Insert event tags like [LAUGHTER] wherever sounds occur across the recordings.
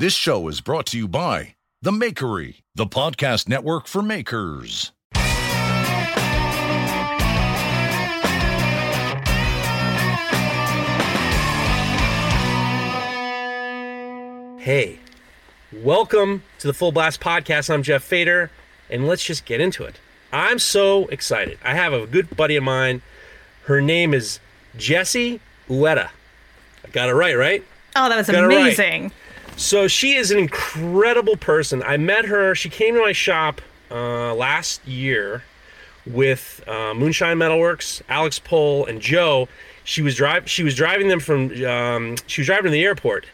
This show is brought to you by The Makery, the podcast network for makers. Hey, welcome to the Full Blast Podcast. I'm Jeff Fader, and let's just get into it. I'm so excited. I have a good buddy of mine. Her name is Jessie Uyeda. I got it right, right? Oh, that was Got it right. So she is an incredible person. I met her. She came to my shop uh, last year with uh, Moonshine Metalworks, Alex Pohl, and Joe. She was drive. She was driving them from. Um, she was driving to the airport.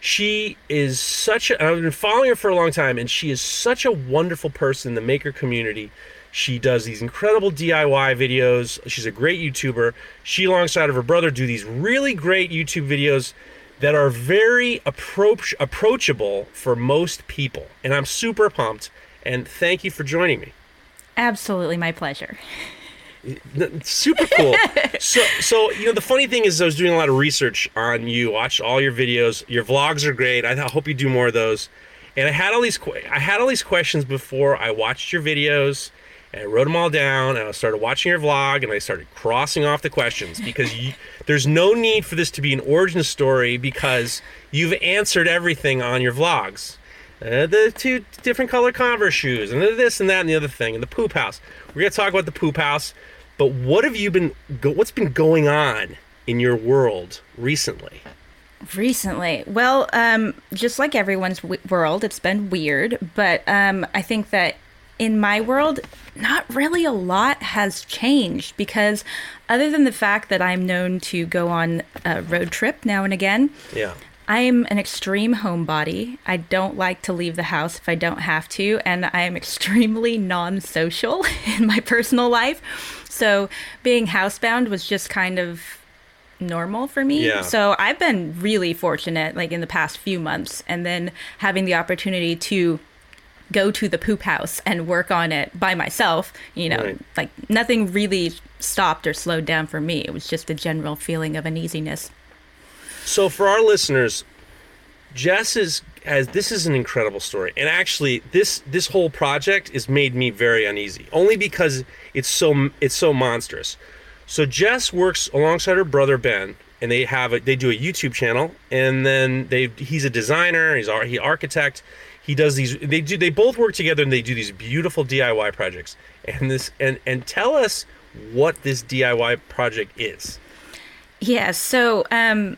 She is such a. I've been following her for a long time, and she is such a wonderful person in the maker community. She does these incredible DIY videos. She's a great YouTuber. She, alongside of her brother, do these really great YouTube videos that are very approach approachable for most people. And I'm super pumped. And thank you for joining me. Absolutely my pleasure. Super cool. [LAUGHS] so, so you know, the funny thing is, I was doing a lot of research on you. Watched all your videos. Your vlogs are great. I hope you do more of those. And I had all these, I had all these questions before I watched your videos, and I wrote them all down. And I started watching your vlog, and I started crossing off the questions because you, there's no need for this to be an origin story because you've answered everything on your vlogs. Uh, the two different color Converse shoes, and this and that and the other thing, and the poop house. We're gonna talk about the poop house, but what have you been? What's been going on in your world recently? Recently, well, um, just like everyone's w- world, it's been weird, but um, I think that in my world, not really a lot has changed because, other than the fact that I'm known to go on a road trip now and again, Yeah, I am an extreme homebody. I don't like to leave the house if I don't have to, and I am [LAUGHS] extremely non social [LAUGHS] in my personal life. So being housebound was just kind of normal for me. Yeah. So I've been really fortunate, like in the past few months, and then having the opportunity to go to the poop house and work on it by myself, you know, Right. like nothing really stopped or slowed down for me. It was just a general feeling of uneasiness. So for our listeners, Jess is has this is an incredible story, and actually this this whole project has made me very uneasy, only because it's so it's so monstrous. So Jess works alongside her brother Ben, and they have a, they do a YouTube channel, and then they he's a designer, he's ar- he architect, he does these they do they both work together and they do these beautiful DIY projects, and this and and tell us what this DIY project is. Yeah, so um,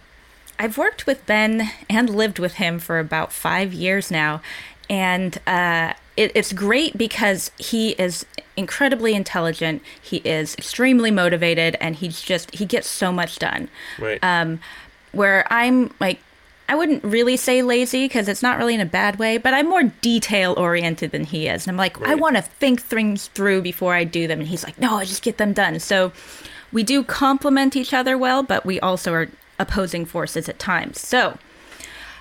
I've worked with Ben and lived with him for about five years now, and uh, it, it's great because he is incredibly intelligent. He is extremely motivated, and he's just he gets so much done. Right. Um, where I'm like. I wouldn't really say lazy because it's not really in a bad way, but I'm more detail oriented than he is. And I'm like, I want to think things through before I do them. And he's like, no, I just get them done. So we do complement each other well, but we also are opposing forces at times. So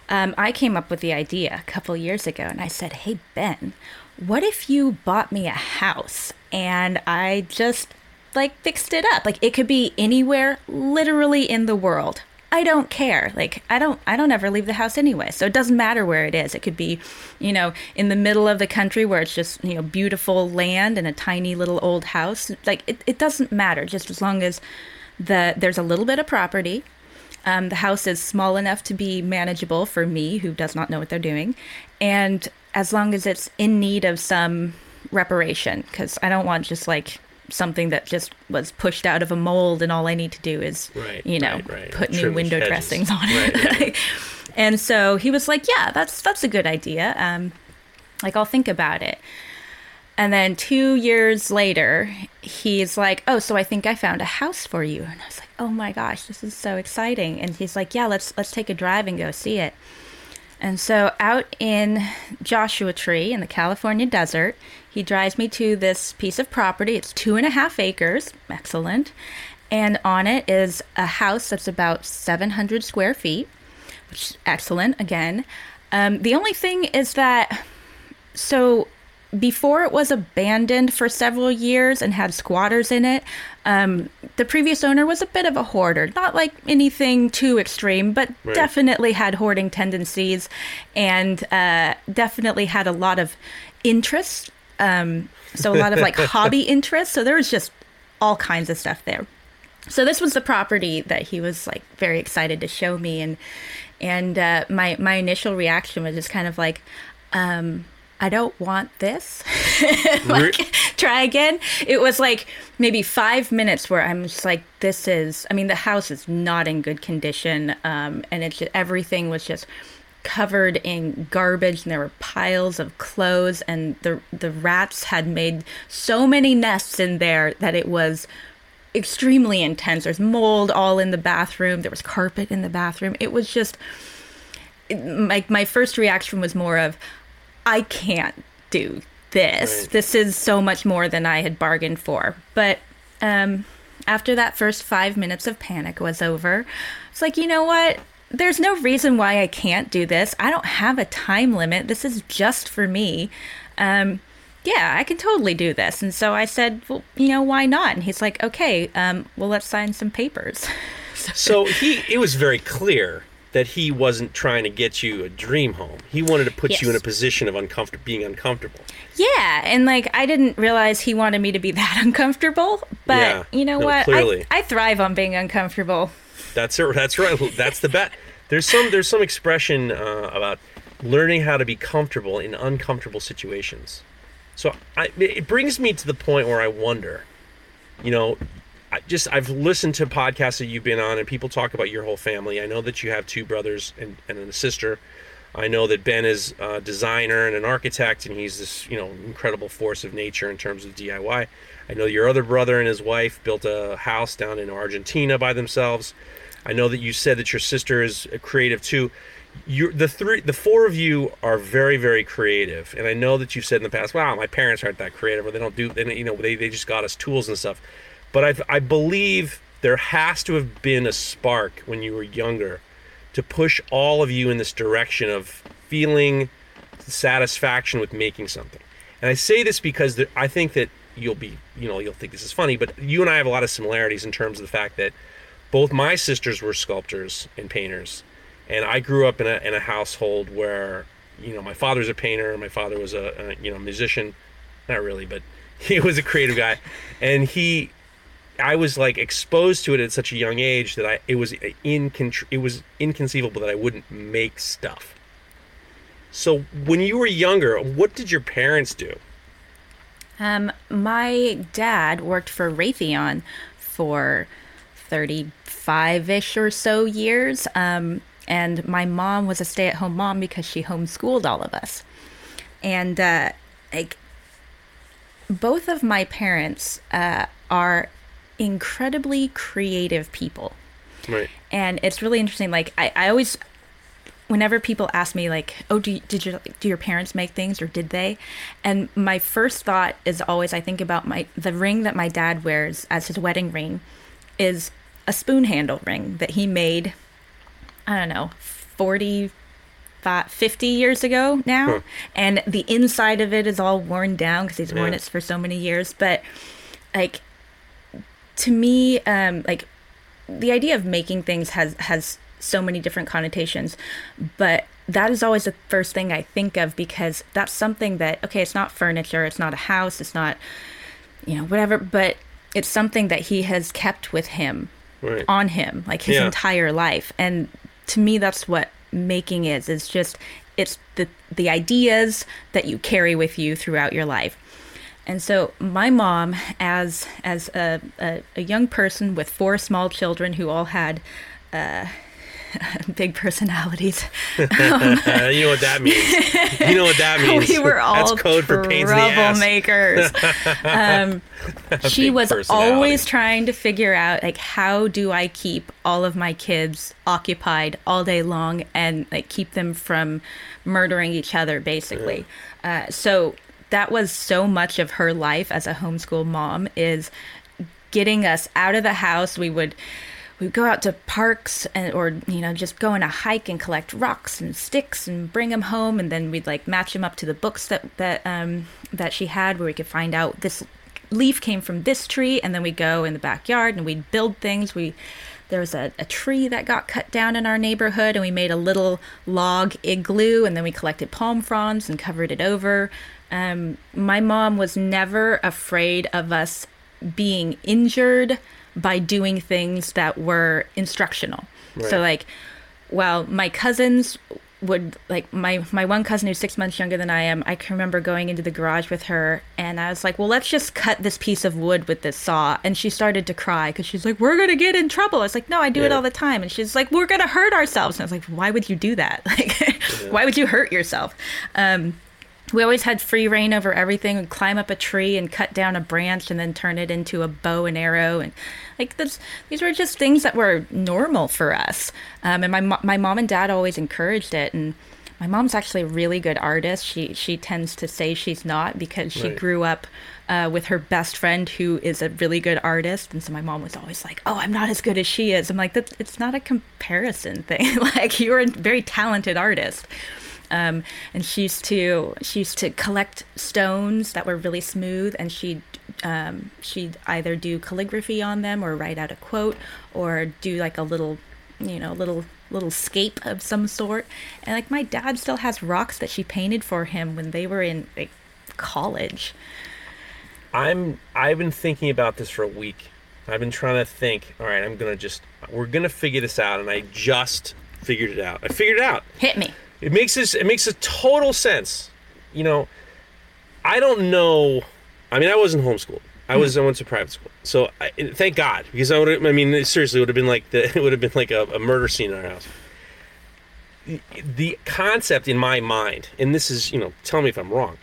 um, I came up with the idea a couple years ago and I said, hey, Ben, what if you bought me a house and I just like fixed it up? Like it could be anywhere literally in the world. I don't care. Like I don't I don't ever leave the house anyway. So it doesn't matter where it is. It could be, you know, in the middle of the country where it's just, you know, beautiful land and a tiny little old house. Like it, it doesn't matter just as long as the there's a little bit of property. Um, the house is small enough to be manageable for me who does not know what they're doing. And as long as it's in need of some reparation, because I don't want just like something that just was pushed out of a mold and all I need to do is, Right, you know, right, right. put new window edges. dressings on it. right. [LAUGHS] and so he was like, yeah, that's, that's a good idea. Um, like I'll think about it. And then two years later, he's like, "Oh, so I think I found a house for you." And I was like, "Oh my gosh, this is so exciting!" And he's like, "Yeah, let's let's take a drive and go see it." And so out in Joshua Tree in the California desert, he drives me to this piece of property. It's two and a half acres, excellent, and on it is a house that's about 700 square feet, which is excellent again. Um, the only thing is that so before it was abandoned for several years and had squatters in it, um, the previous owner was a bit of a hoarder. Not like anything too extreme, but Right. definitely had hoarding tendencies and uh, definitely had a lot of interest. Um, so, a lot of like [LAUGHS] hobby interests. So, there was just all kinds of stuff there. So this was the property that he was like very excited to show me, and and uh, my my initial reaction was just kind of like, um, I don't want this. [LAUGHS] like, try again. It was like maybe five minutes where I'm just like, this is. I mean, the house is not in good condition, um, and it's just, everything was just covered in garbage and there were piles of clothes and the the rats had made so many nests in there that it was extremely intense. There's mold all in the bathroom. There was carpet in the bathroom. It was just like my first reaction was more of I can't do this. Right. This is so much more than I had bargained for. But um after that first 5 minutes of panic was over, it's like, you know what? There's no reason why I can't do this. I don't have a time limit. This is just for me. Um yeah, I can totally do this. And so I said, well, you know, why not? And he's like, okay, um, well, let's sign some papers. [LAUGHS] So he, it was very clear that he wasn't trying to get you a dream home. He wanted to put you in a position of uncomfortable, being uncomfortable. yeah, and like I didn't realize he wanted me to be [LAUGHS] that uncomfortable, but Yeah. you know No, what? clearly. I, I thrive on being uncomfortable. That's it. That's right. That's the bet. There's some there's some expression uh, about learning how to be comfortable in uncomfortable situations. So I, it brings me to the point where I wonder, you know, I just I've listened to podcasts that you've been on, and people talk about your whole family. I know that you have two brothers and, and a sister. I know that Ben is a designer and an architect, and he's this you know incredible force of nature in terms of DIY. I know your other brother and his wife built a house down in Argentina by themselves. I know that you said that your sister is creative too. You, the three, the four of you are very, very creative, and I know that you've said in the past, "Wow, my parents aren't that creative, or they don't do, they, you know, they, they just got us tools and stuff." But I, I believe there has to have been a spark when you were younger to push all of you in this direction of feeling satisfaction with making something. And I say this because I think that you'll be, you know, you'll think this is funny, but you and I have a lot of similarities in terms of the fact that both my sisters were sculptors and painters, and I grew up in a in a household where, you know, my father's a painter, my father was a, a you know musician, not really, but [LAUGHS] he was a creative guy, and he I was like exposed to it at such a young age that I it was in it was inconceivable that I wouldn't make stuff. So when you were younger, what did your parents do? Um, my dad worked for Raytheon for 35 ish or so years. Um, and my mom was a stay at home mom because she homeschooled all of us. And, uh, like, both of my parents uh, are incredibly creative people Right. and it's really interesting like i, I always whenever people ask me like oh do, you, did your do your parents make things or did they and my first thought is always i think about my the ring that my dad wears as his wedding ring is a spoon handle ring that he made i don't know 40 fi- 50 years ago now. Huh. and the inside of it is all worn down because he's worn it for so many years. But like to me um like the idea of making things has has so many different connotations. But that is always the first thing i think of because that's something that okay it's not furniture it's not a house it's not you know whatever but it's something that he has kept with him Right. on him like his Yeah. entire life and to me that's what making is it's just it's the the ideas that you carry with you throughout your life and so my mom as as a, a, a young person with four small children who all had uh, [LAUGHS] big personalities [LAUGHS] you know what that means. You know what that [LAUGHS] means. we were all That's code for pains in the troublemakers. um, she was always trying to figure out like how do I keep all of my kids occupied all day long and like keep them from murdering each other, basically. Uh, so that was so much of her life as a homeschool mom is getting us out of the house. We would we go out to parks and or you know just go on a hike and collect rocks and sticks and bring them home and then we'd like match them up to the books that that um that she had where we could find out this leaf came from this tree and then we'd go in the backyard and we'd build things. We there was a, a tree that got cut down in our neighborhood and we made a little log igloo and then we collected palm fronds and covered it over. Um, my mom was never afraid of us being injured by doing things that were instructional so like well my cousins would like my my one cousin who's six months younger than I am. I can remember going into the garage with her, and I was like, "Well, let's just cut this piece of wood with this saw." And she started to cry because she's like, "We're gonna get in trouble." I was like, "No, I do it all the time." And she's like, "We're gonna hurt ourselves." And I was like, "Why would you do that? [LAUGHS] Like, why would you hurt yourself?" Um, we always had free rein over everything. We'd climb up a tree and cut down a branch and then turn it into a bow and arrow. And like this, these were just things that were normal for us. Um, and my my mom and dad always encouraged it. And my mom's actually a really good artist. She she tends to say she's not because she Right. grew up uh, with her best friend who is a really good artist. And so my mom was always like, "Oh, I'm not as good as she is." I'm like, "That it's not a comparison thing. [LAUGHS] like you're a very talented artist." Um, and she used to she used to collect stones that were really smooth and she'd um, she'd either do calligraphy on them or write out a quote or do like a little you know little little scape of some sort and like my dad still has rocks that she painted for him when they were in like college I'm I've been thinking about this for a week. I've been trying to think, all right, I'm going to just we're going to figure this out and I just figured it out. I figured it out. hit me It makes this it makes a total sense. You know, I don't know. I mean, I wasn't homeschooled. I was I went to private school. So I, thank God because I would I mean seriously would have been like the [LAUGHS] it would have been like a, a murder scene in our house. The- The concept in my mind, and this is you know tell me if I'm wrong.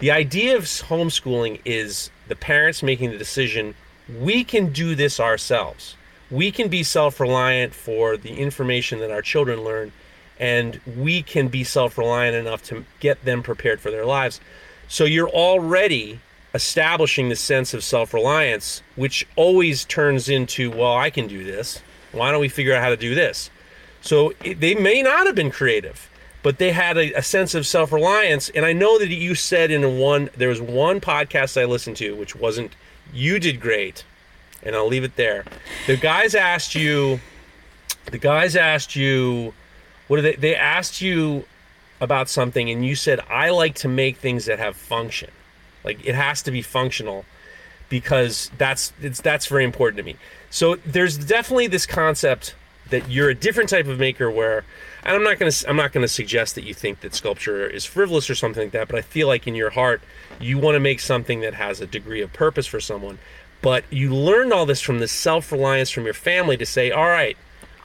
The idea of homeschooling is the parents making the decision. We can do this ourselves. We can be self-reliant for the information that our children learn and we can be self-reliant enough to get them prepared for their lives. So you're already establishing the sense of self-reliance which always turns into well i can do this. Why don't we figure out how to do this? So it, they may not have been creative but they had a, a sense of self-reliance. And i know that you said in one there was one podcast i listened to which wasn't you did great and i'll leave it there. The guys asked you the guys asked you what they they asked you about something and you said i like to make things that have function. Like it has to be functional because that's it's that's very important to me. So there's definitely this concept that you're a different type of maker where and i'm not going to i'm not going to suggest that you think that sculpture is frivolous or something like that but i feel like in your heart you want to make something that has a degree of purpose for someone but you learned all this from the self-reliance from your family to say all right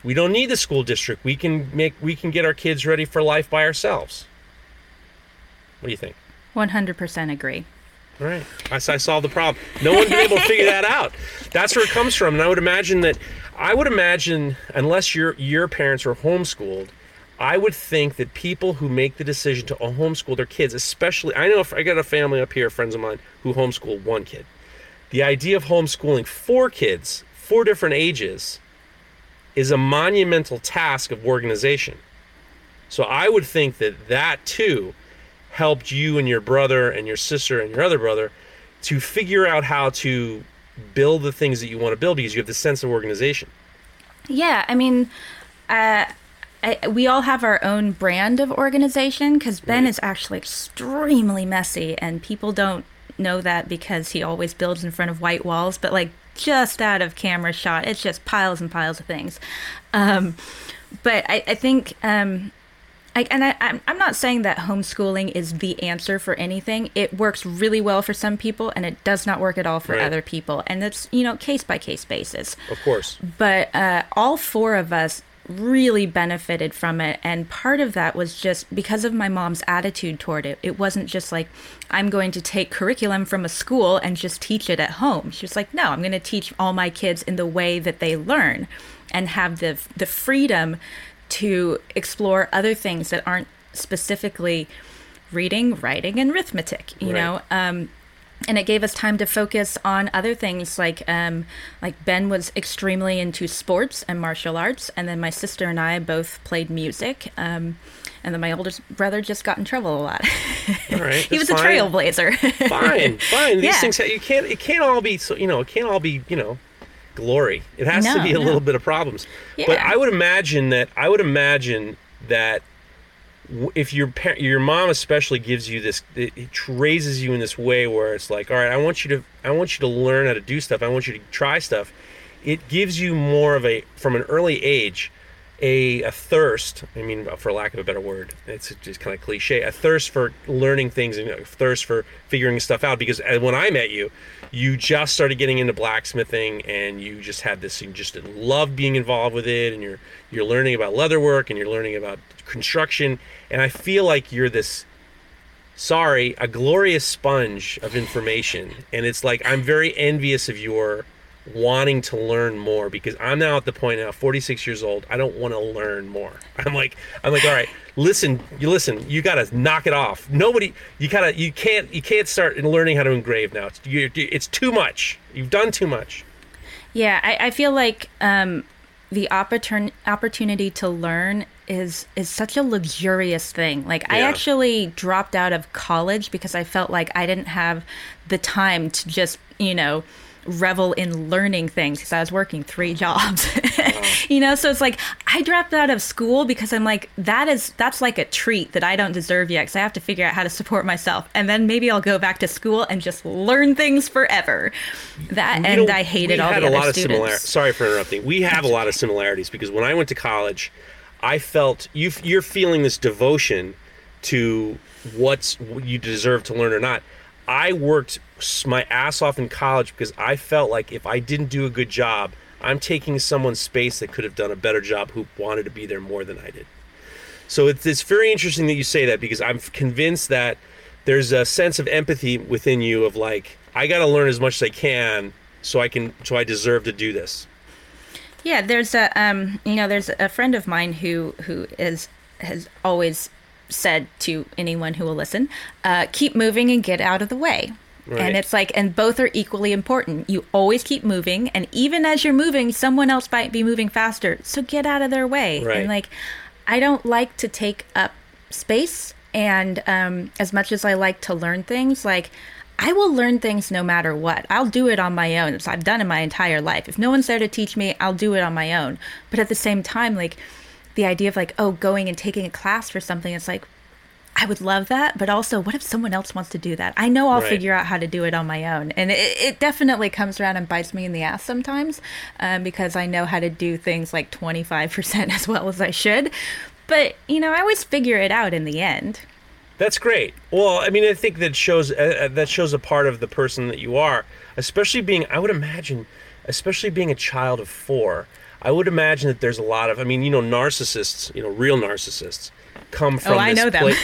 we don't need the school district we can make we can get our kids ready for life by ourselves what do you think 100% agree all right. I, I solved the problem. No one been able to figure that out. That's where it comes from. And I would imagine that I would imagine unless your your parents are homeschooled, I would think that people who make the decision to homeschool their kids, especially I know if I got a family up here, friends of mine, who homeschool one kid. The idea of homeschooling four kids, four different ages, is a monumental task of organization. So I would think that that too helped you and your brother and your sister and your other brother to figure out how to build the things that you want to build because you have this sense of organization. Yeah, I mean, uh, I, we all have our own brand of organization because Ben Right. is actually extremely messy, and people don't know that because he always builds in front of white walls. But like just out of camera shot, it's just piles and piles of things. Um, but I, I think. Um, I, and I, I'm, I'm not saying that homeschooling is the answer for anything. It works really well for some people, and it does not work at all for Right. other people. And it's you know case by case basis Of course. but uh, all four of us really benefited from it. And part of that was just because of my mom's attitude toward it. It wasn't just like i'm going to take curriculum from a school and just teach it at home. She was like no i'm going to teach all my kids in the way that they learn and have the the freedom to explore other things that aren't specifically reading writing and arithmetic you Right. know? Um, and it gave us time to focus on other things like um, like Ben was extremely into sports and martial arts, and then my sister and I both played music. Um, and then my oldest brother just got in trouble a lot. Right, [LAUGHS] he was that's a trailblazer. fine, [LAUGHS] fine. These Yeah. things you can't. It can't all be so. You know, it can't all be. You know, glory. It has to be a no. little bit of problems. Yeah. But I would imagine that. I would imagine that if your your mom especially gives you this, it, it raises you in this way where it's like, all right, I want you to, I want you to learn how to do stuff. I want you to try stuff. It gives you more of a, from an early age, a, a thirst. I mean, for lack of a better word, it's just kind of cliche. A thirst for learning things and a thirst for figuring stuff out. Because uh, when I met you, you just started getting into blacksmithing, and you just had this. You just loved being involved with it, and you're you're learning about leatherwork, and you're learning about construction. And I feel like you're this sorry, a glorious sponge of information. And it's like I'm very envious of your wanting to learn more because I'm now at the point now, 46 years old. I don't want to learn more. [LAUGHS] I'm like, I'm like, all right, listen, you listen, you got to knock it off. Nobody, you gotta, you can't, you can't start learning how to engrave now. It's, you it's too much. You've done too much. Yeah, I, I feel like um, the opportun- opportunity to learn is is such a luxurious thing. Like I actually dropped out of college because I felt like I didn't have the time to just you know revel in learning things because I was working three jobs. [LAUGHS] you know, so it's like I dropped out of school because I'm like that is that's like a treat that I don't deserve yet because I have to figure out how to support myself and then maybe I'll go back to school and just learn things forever. That You and know, I hated we all had the a lot other of students. similar- Sorry for interrupting. We have a lot of similarities because when I went to college, I felt you you're feeling this devotion to what's what you deserve to learn or not. I worked my ass off in college because I felt like if I didn't do a good job, I'm taking someone's space that could have done a better job who wanted to be there more than I did. So it's, it's very interesting that you say that because I'm convinced that there's a sense of empathy within you of like I got to learn as much as I can so I can so I deserve to do this. Yeah, there's a um, you know, there's a friend of mine who who is has always said to anyone who will listen, uh, keep moving and get out of the way. Right. And it's like, and both are equally important. You always keep moving, and even as you're moving, someone else might be moving faster. So get out of their way. Right. And like, I don't like to take up space. And um, as much as I like to learn things, like I will learn things no matter what. I'll do it on my own. It's I've done it my entire life. If no one's there to teach me, I'll do it on my own. But at the same time, like the idea of like, oh, going and taking a class for something, it's like I would love that, but also, what if someone else wants to do that? I know I'll Right. figure out how to do it on my own, and it, it definitely comes around and bites me in the ass sometimes, um, because I know how to do things like twenty five percent [LAUGHS] as well as I should, but you know, I always figure it out in the end. That's great. Well, I mean, I think that shows uh, uh, that shows a part of the person that you are, especially being. I would imagine, especially being a child of four. I would imagine that there's a lot of. I mean, you know, narcissists. You know, real narcissists come oh, from. Oh, I this know them.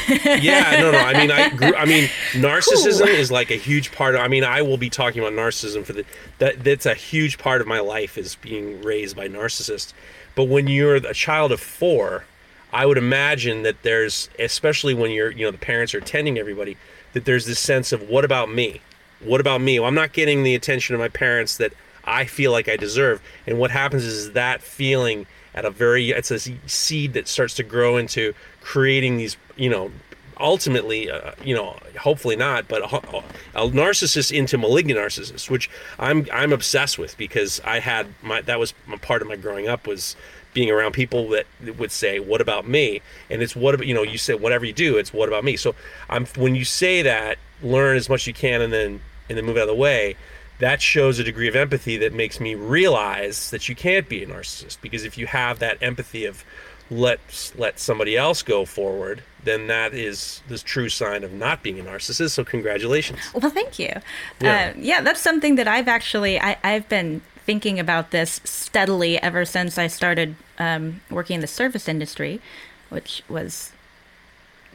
yeah, no, no. I mean, I [LAUGHS] grew. I mean, narcissism is like a huge part of. I mean, I will be talking about narcissism for the. That that's a huge part of my life is being raised by narcissists. But when you're a child of four, I would imagine that there's, especially when you're, you know, the parents are attending everybody, that there's this sense of what about me? What about me? Well, I'm not getting the attention of my parents that I feel like I deserve. And what happens is that feeling at a very, it's a seed that starts to grow into creating these, you know, ultimately, uh, you know, hopefully not, but a, a narcissist into malignant narcissist, which I'm I'm obsessed with because I had my that was my part of my growing up was being around people that would say, "What about me?" And it's what about you know you say whatever you do, it's what about me. So I'm when you say that, learn as much as you can, and then and then move out of the way. That shows a degree of empathy that makes me realize that you can't be a narcissist because if you have that empathy of let let somebody else go forward, then that is the true sign of not being a narcissist. So congratulations. Well, thank you. Yeah. Uh, yeah, that's something that I've actually I, I've been thinking about this steadily ever since I started um, working in the service industry, which was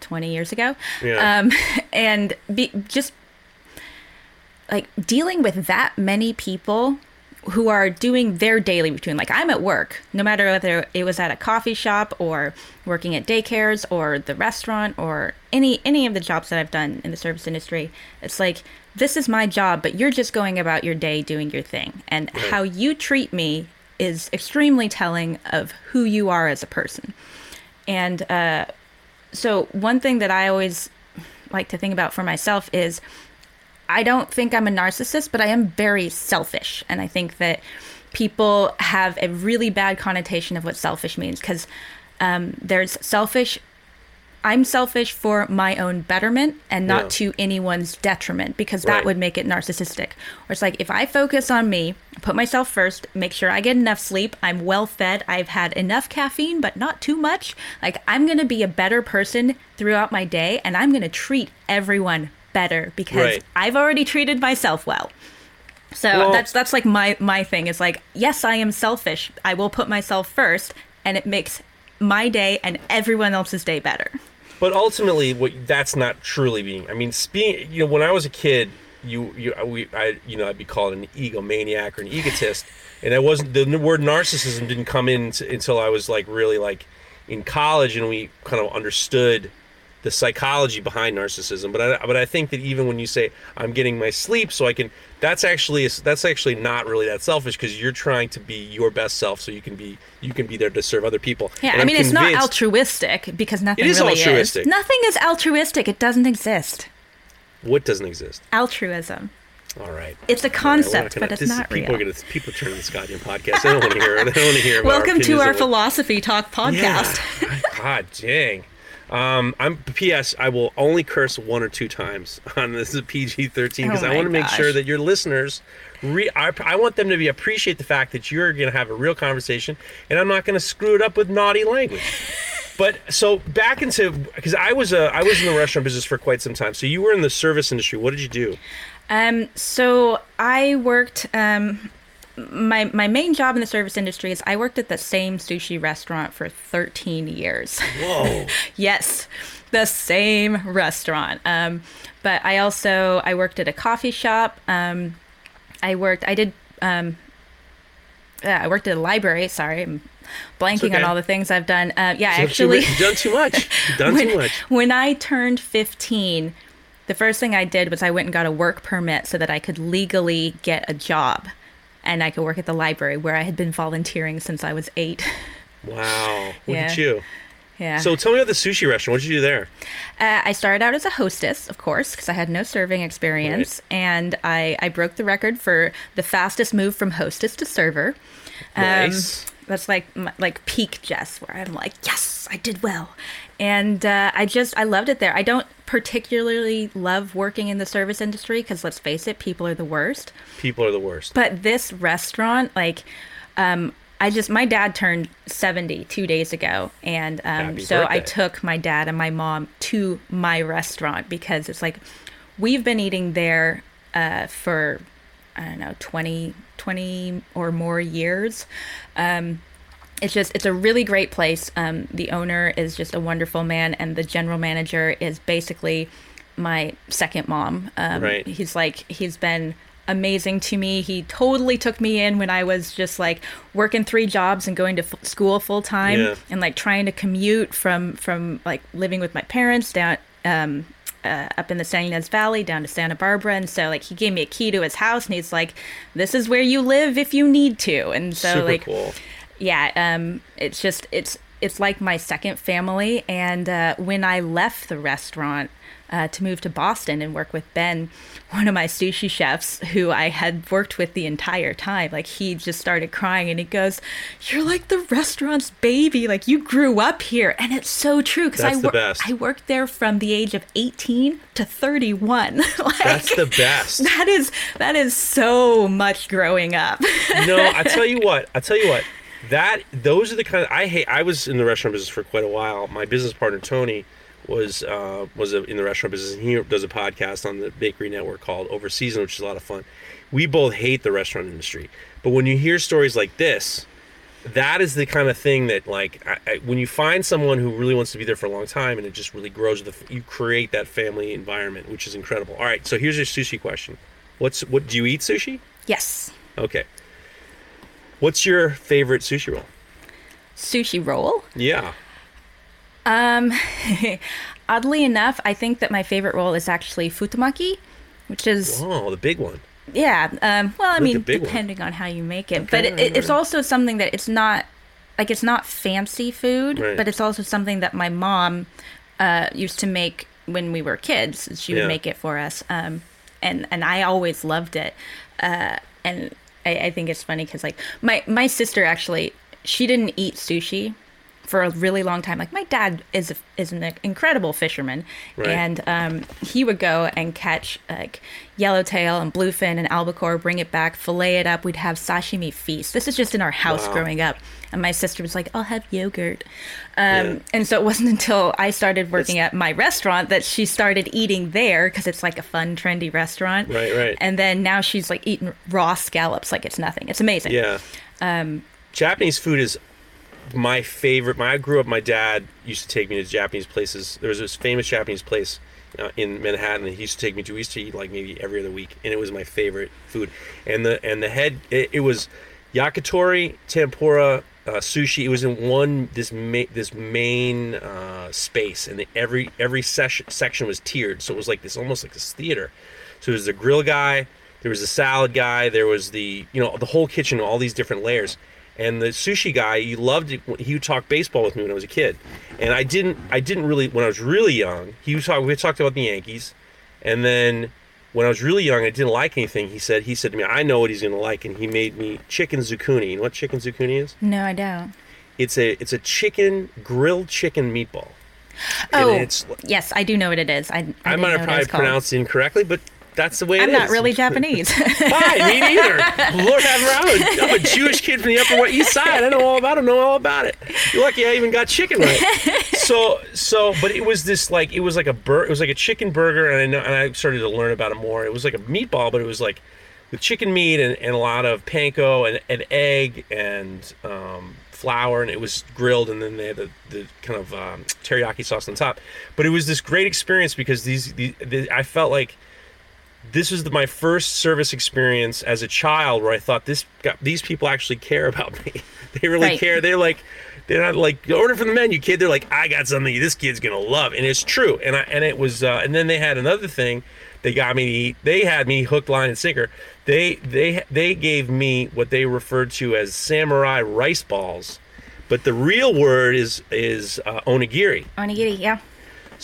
20 years ago. Yeah. Um, [LAUGHS] and be, just like dealing with that many people who are doing their daily routine. Like I'm at work, no matter whether it was at a coffee shop or working at daycares or the restaurant or any any of the jobs that I've done in the service industry. It's like this is my job, but you're just going about your day doing your thing. And how you treat me is extremely telling of who you are as a person. And uh, so, one thing that I always like to think about for myself is I don't think I'm a narcissist, but I am very selfish. And I think that people have a really bad connotation of what selfish means because um, there's selfish. I'm selfish for my own betterment and not Yeah. to anyone's detriment because that Right. would make it narcissistic. Or it's like if I focus on me, put myself first, make sure I get enough sleep, I'm well fed, I've had enough caffeine, but not too much. Like I'm going to be a better person throughout my day and I'm going to treat everyone better because Right. I've already treated myself well. So Well- that's that's like my my thing is like yes I am selfish. I will put myself first and it makes my day and everyone else's day better. But ultimately, what that's not truly being. I mean, being you know, when I was a kid, you you we I you know I'd be called an egomaniac or an egotist, and I wasn't the word narcissism didn't come in t- until I was like really like in college, and we kind of understood the psychology behind narcissism. But I but I think that even when you say I'm getting my sleep so I can, that's actually that's actually not really that selfish because you're trying to be your best self so you can be you can be there to serve other people. Yeah, And I mean it's not altruistic because nothing It is really altruistic. is. Nothing is altruistic. It doesn't exist. What doesn't exist? Altruism. All right. It's a All right, concept, gonna- but it's this is- not people real. Are gonna, people turn this goddamn podcast. I don't want to hear. it. I don't want to hear. Welcome to our philosophy talk podcast. Yeah. God dang. Um, I'm P.S. I will only curse one or two times [LAUGHS] on this is PG-13 because Oh I want to make sure that your listeners, re- I, I want them to be appreciate the fact that you're going to have a real conversation, and I'm not going to screw it up with naughty language. [LAUGHS] But so back into because I was a I was in the restaurant business for quite some time. So you were in the service industry. What did you do? Um, so I worked. Um, my my main job in the service industry is I worked at the same sushi restaurant for 13 years. Whoa. [LAUGHS] yes, the same restaurant. Um, but I also I worked at a coffee shop. Um, I worked. I did. Um, yeah, I worked at a library. Sorry, I'm blanking okay. on all the things I've done. Uh, yeah, You've actually, you've done too much. You've [LAUGHS] done when, too much. when I turned 15, the first thing I did was I went and got a work permit so that I could legally get a job and I could work at the library where I had been volunteering since I was eight. [LAUGHS] Wow. Look at you. yeah. So tell me about the sushi restaurant. What did you do there? Uh, I started out as a hostess, of course, because I had no serving experience, and I, I broke the record for the fastest move from hostess to server. Nice. That's like like peak Jess, where I'm like, yes, I did well, and uh, I just I loved it there. I don't particularly love working in the service industry because let's face it, people are the worst. People are the worst. But this restaurant, like, um, I just my dad turned 70 two days ago, and um, so I took my dad and my mom to my restaurant because it's like we've been eating there uh, for I don't know 20 20 or more years. Um, it's just it's a really great place. Um, the owner is just a wonderful man, and the general manager is basically my second mom. Um, Right. He's like he's been amazing to me. He totally took me in when I was just like working three jobs and going to f- school full time Yeah. and like trying to commute from from like living with my parents down um uh, up in the Santa Ynez Valley down to Santa Barbara and so like he gave me a key to his house and he's like this is where you live if you need to and so Super like cool. Yeah um it's just it's it's like my second family and uh, when i left the restaurant uh, to move to boston and work with ben one of my sushi chefs who i had worked with the entire time like he just started crying and he goes you're like the restaurant's baby like you grew up here and it's so true because I, wor- I worked there from the age of 18 to 31 [LAUGHS] like, That's the best. that is that is so much growing up no, [LAUGHS] I tell you what. I tell you what. That those are the kind of I hate. I was in the restaurant business for quite a while. My business partner Tony was uh, was a, in the restaurant business, and he does a podcast on the Makery Network called Overseason, which is a lot of fun. We both hate the restaurant industry, but when you hear stories like this, that is the kind of thing that like I, I, when you find someone who really wants to be there for a long time and it just really grows the you create that family environment which is incredible all right so here's your sushi question what's what do you eat sushi yes okay what's your favorite sushi roll sushi roll yeah Um, [LAUGHS] oddly enough, I think that my favorite roll is actually futomaki. which is Oh, the big one. yeah. Um, well, I Like mean, big one. depending on how you make it, Okay, but it, right, it's also something that it's not like it's not fancy food, Right. but it's also something that my mom uh, used to make when we were kids. She would Yeah. make it for us, um, and and I always loved it. Uh, and I, I think it's funny because like my my sister actually she didn't eat sushi for a really long time. Like my dad is a, is an incredible fisherman, Right. and um, he would go and catch like yellowtail and bluefin and albacore, bring it back, fillet it up. We'd have sashimi feast. This is just in our house Wow. growing up, and my sister was like, "I'll have yogurt," um, Yeah. and so it wasn't until I started working at my restaurant that she started eating there because it's like a fun, trendy restaurant. Right, right. And then now she's like eating raw scallops like it's nothing. It's amazing. Yeah. Um, Japanese food is my favorite. My, I grew up. My dad used to take me to Japanese places. There was this famous Japanese place uh, in Manhattan that he used to take me to. We used to eat like maybe every other week, and it was my favorite food. And the and the head, it, it was yakitori, tempura, uh, sushi. It was in one this ma- this main uh, space, and the, every every session, section was tiered. So it was like this almost like this theater. So there was the grill guy, there was the salad guy, there was the you know the whole kitchen, all these different layers. And the sushi guy, he loved it. He would talk baseball with me when I was a kid, and I didn't. I didn't really when I was really young. He was talk. We talked about the Yankees, and then when I was really young, I didn't like anything. He said. He said to me, "I know what he's going to like," and he made me chicken zucchini. You know what chicken zucchini is? no, I don't. It's a it's a chicken grilled chicken meatball. Oh, And it's, yes, I do know what it is. I, I, I might have know what it probably pronounced it incorrectly, but that's the way it I'm is. not really [LAUGHS] Japanese. Hi, me neither. Lord have mercy. I'm a, I'm a Jewish kid from the Upper East Side. I know all about it. I Know all about it. You're lucky I even got chicken right. So, so, but it was this like it was like a bur- It was like a chicken burger, and I know, and I started to learn about it more. It was like a meatball, but it was like with chicken meat and, and a lot of panko and, and egg and um, flour, and it was grilled, and then they had the, the kind of um, teriyaki sauce on top. But it was this great experience because these, these, the I felt like this was the, my first service experience as a child where I thought this got, these people actually care about me. [LAUGHS] they really Right. care. They're like they're not like order from the menu, kid. They're like I got something this kid's gonna love, and it's true. And I and it was uh, and then they had another thing. They got me to eat. They had me hook, line, and sinker. They they they gave me what they referred to as samurai rice balls, but the real word is is uh, onigiri. Onigiri, yeah.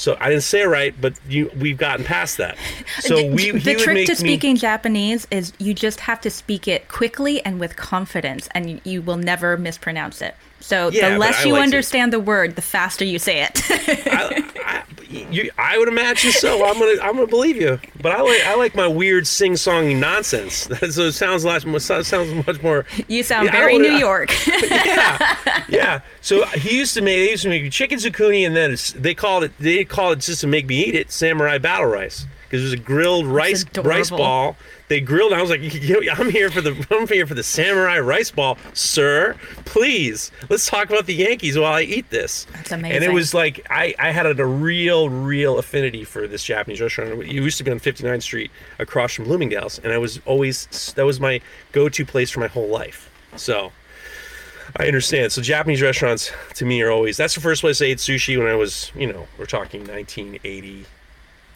So I didn't say it right, but you we've gotten past that. [LAUGHS] So we the he trick to me- speaking Japanese is you just have to speak it quickly and with confidence, and you, you will never mispronounce it. So Yeah, the less you like to- understand the word, the faster you say it. I, I, you, I would imagine so. I'm gonna, I'm gonna believe you. But I like, I like my weird sing-song nonsense. [LAUGHS] so it sounds lot, sounds much more. you sound Yeah, very New York. [LAUGHS] yeah, yeah. So he used to make, they used to make chicken zucchini, and then it's, they called it, they called it just to make me eat it, samurai battle rice, because it was a grilled rice rice ball. They grilled. I was like, I'm here for the, I'm here for the samurai rice ball, sir. Please, let's talk about the Yankees while I eat this. That's amazing. And it was like I, I had a, real, real affinity for this Japanese restaurant. It used to be on 59th Street across from Bloomingdale's, and I was always that was my go-to place for my whole life. So I understand. So Japanese restaurants to me are always that's the first place I ate sushi when I was, you know, we're talking 1980,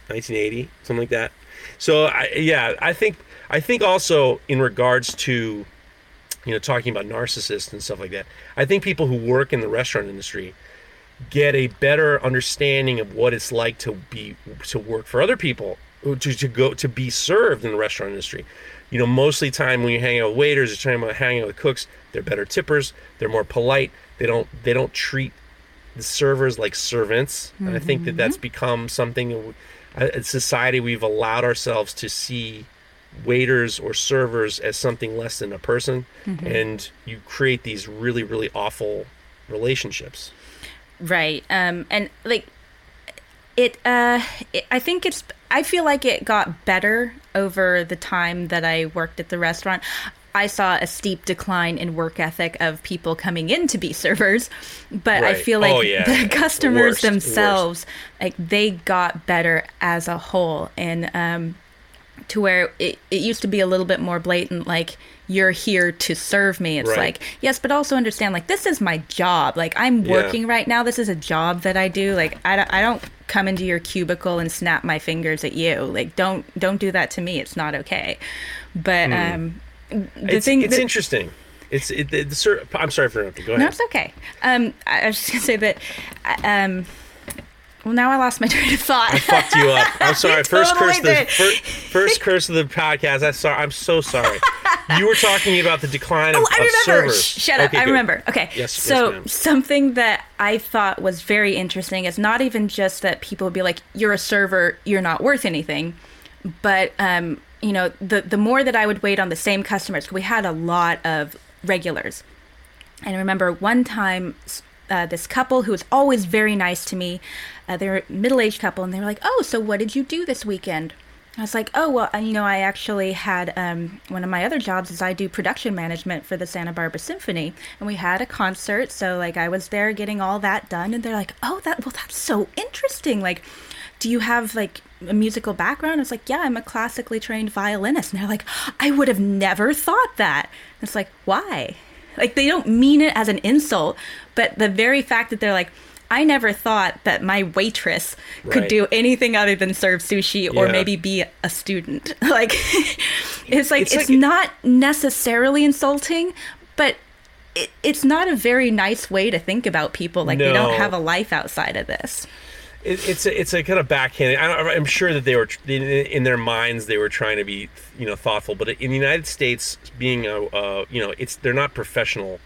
1980, something like that. So I, yeah, I think I think also in regards to you know talking about narcissists and stuff like that, I think people who work in the restaurant industry get a better understanding of what it's like to be to work for other people to, to go to be served in the restaurant industry. You know mostly time when you hang out with waiters or time about hanging out with cooks they're better tippers they're more polite they don't they don't treat the servers like servants. And i think that that's mm-hmm. become something in society we've allowed ourselves to see waiters or servers as something less than a person and you create these really really awful relationships right. Um, and like it, uh, it, I think it's. I feel like it got better over the time that I worked at the restaurant. I saw a steep decline in work ethic of people coming in to be servers, but I feel like Oh, yeah. the customers Worst, worst. themselves, like they got better as a whole, and um, to where it, it used to be a little bit more blatant like you're here to serve me it's Right. like yes but also understand like this is my job like i'm Yeah. working right now this is a job that i do like i don't, I don't come into your cubicle and snap my fingers at you. Like don't don't do that to me. It's not okay. But um the it's, thing it's that- interesting. It's it, the, I'm sorry for interrupting. Go ahead. No, it's okay. Um I I was just gonna say that um well now I lost my [LAUGHS] train of thought. I fucked you up. I'm [LAUGHS] sorry. First totally curse of the first, first [LAUGHS] curse of the podcast. I sorry. I'm so sorry. You were talking about the decline of, Oh, I remember. servers. Shh, Shut up. Okay, I good. remember. Okay. Yes, yes, So ma'am. something that I thought was very interesting is not even just that people would be like, "You're a server. You're not worth anything," but um, you know, the the more that I would wait on the same customers, we had a lot of regulars, and I remember one time. Uh, this couple who was always very nice to me, uh, they were a middle-aged couple, and they were like, "Oh, so what did you do this weekend?" I was like, oh, well, you know, I actually had um, one of my other jobs is I do production management for the Santa Barbara Symphony. And we had a concert. So, like, I was there getting all that done. And they're like, oh, that, well, that's so interesting. Like, do you have, like, a musical background? It's like, yeah, I'm a classically trained violinist. And they're like, I would have never thought that. And it's like, why? Like, they don't mean it as an insult. But the very fact that they're like, I never thought that my waitress could Right. do anything other than serve sushi or maybe be a student. [LAUGHS] Like it's like It's it's, like- not necessarily insulting, but it, it's not a very nice way to think about people. Like they don't have a life outside of this. It, it's a, it's a kind of backhanded. I don't, I'm sure that they were in, in their minds they were trying to be you know thoughtful, but in the United States, being a uh, you know it's they're not professional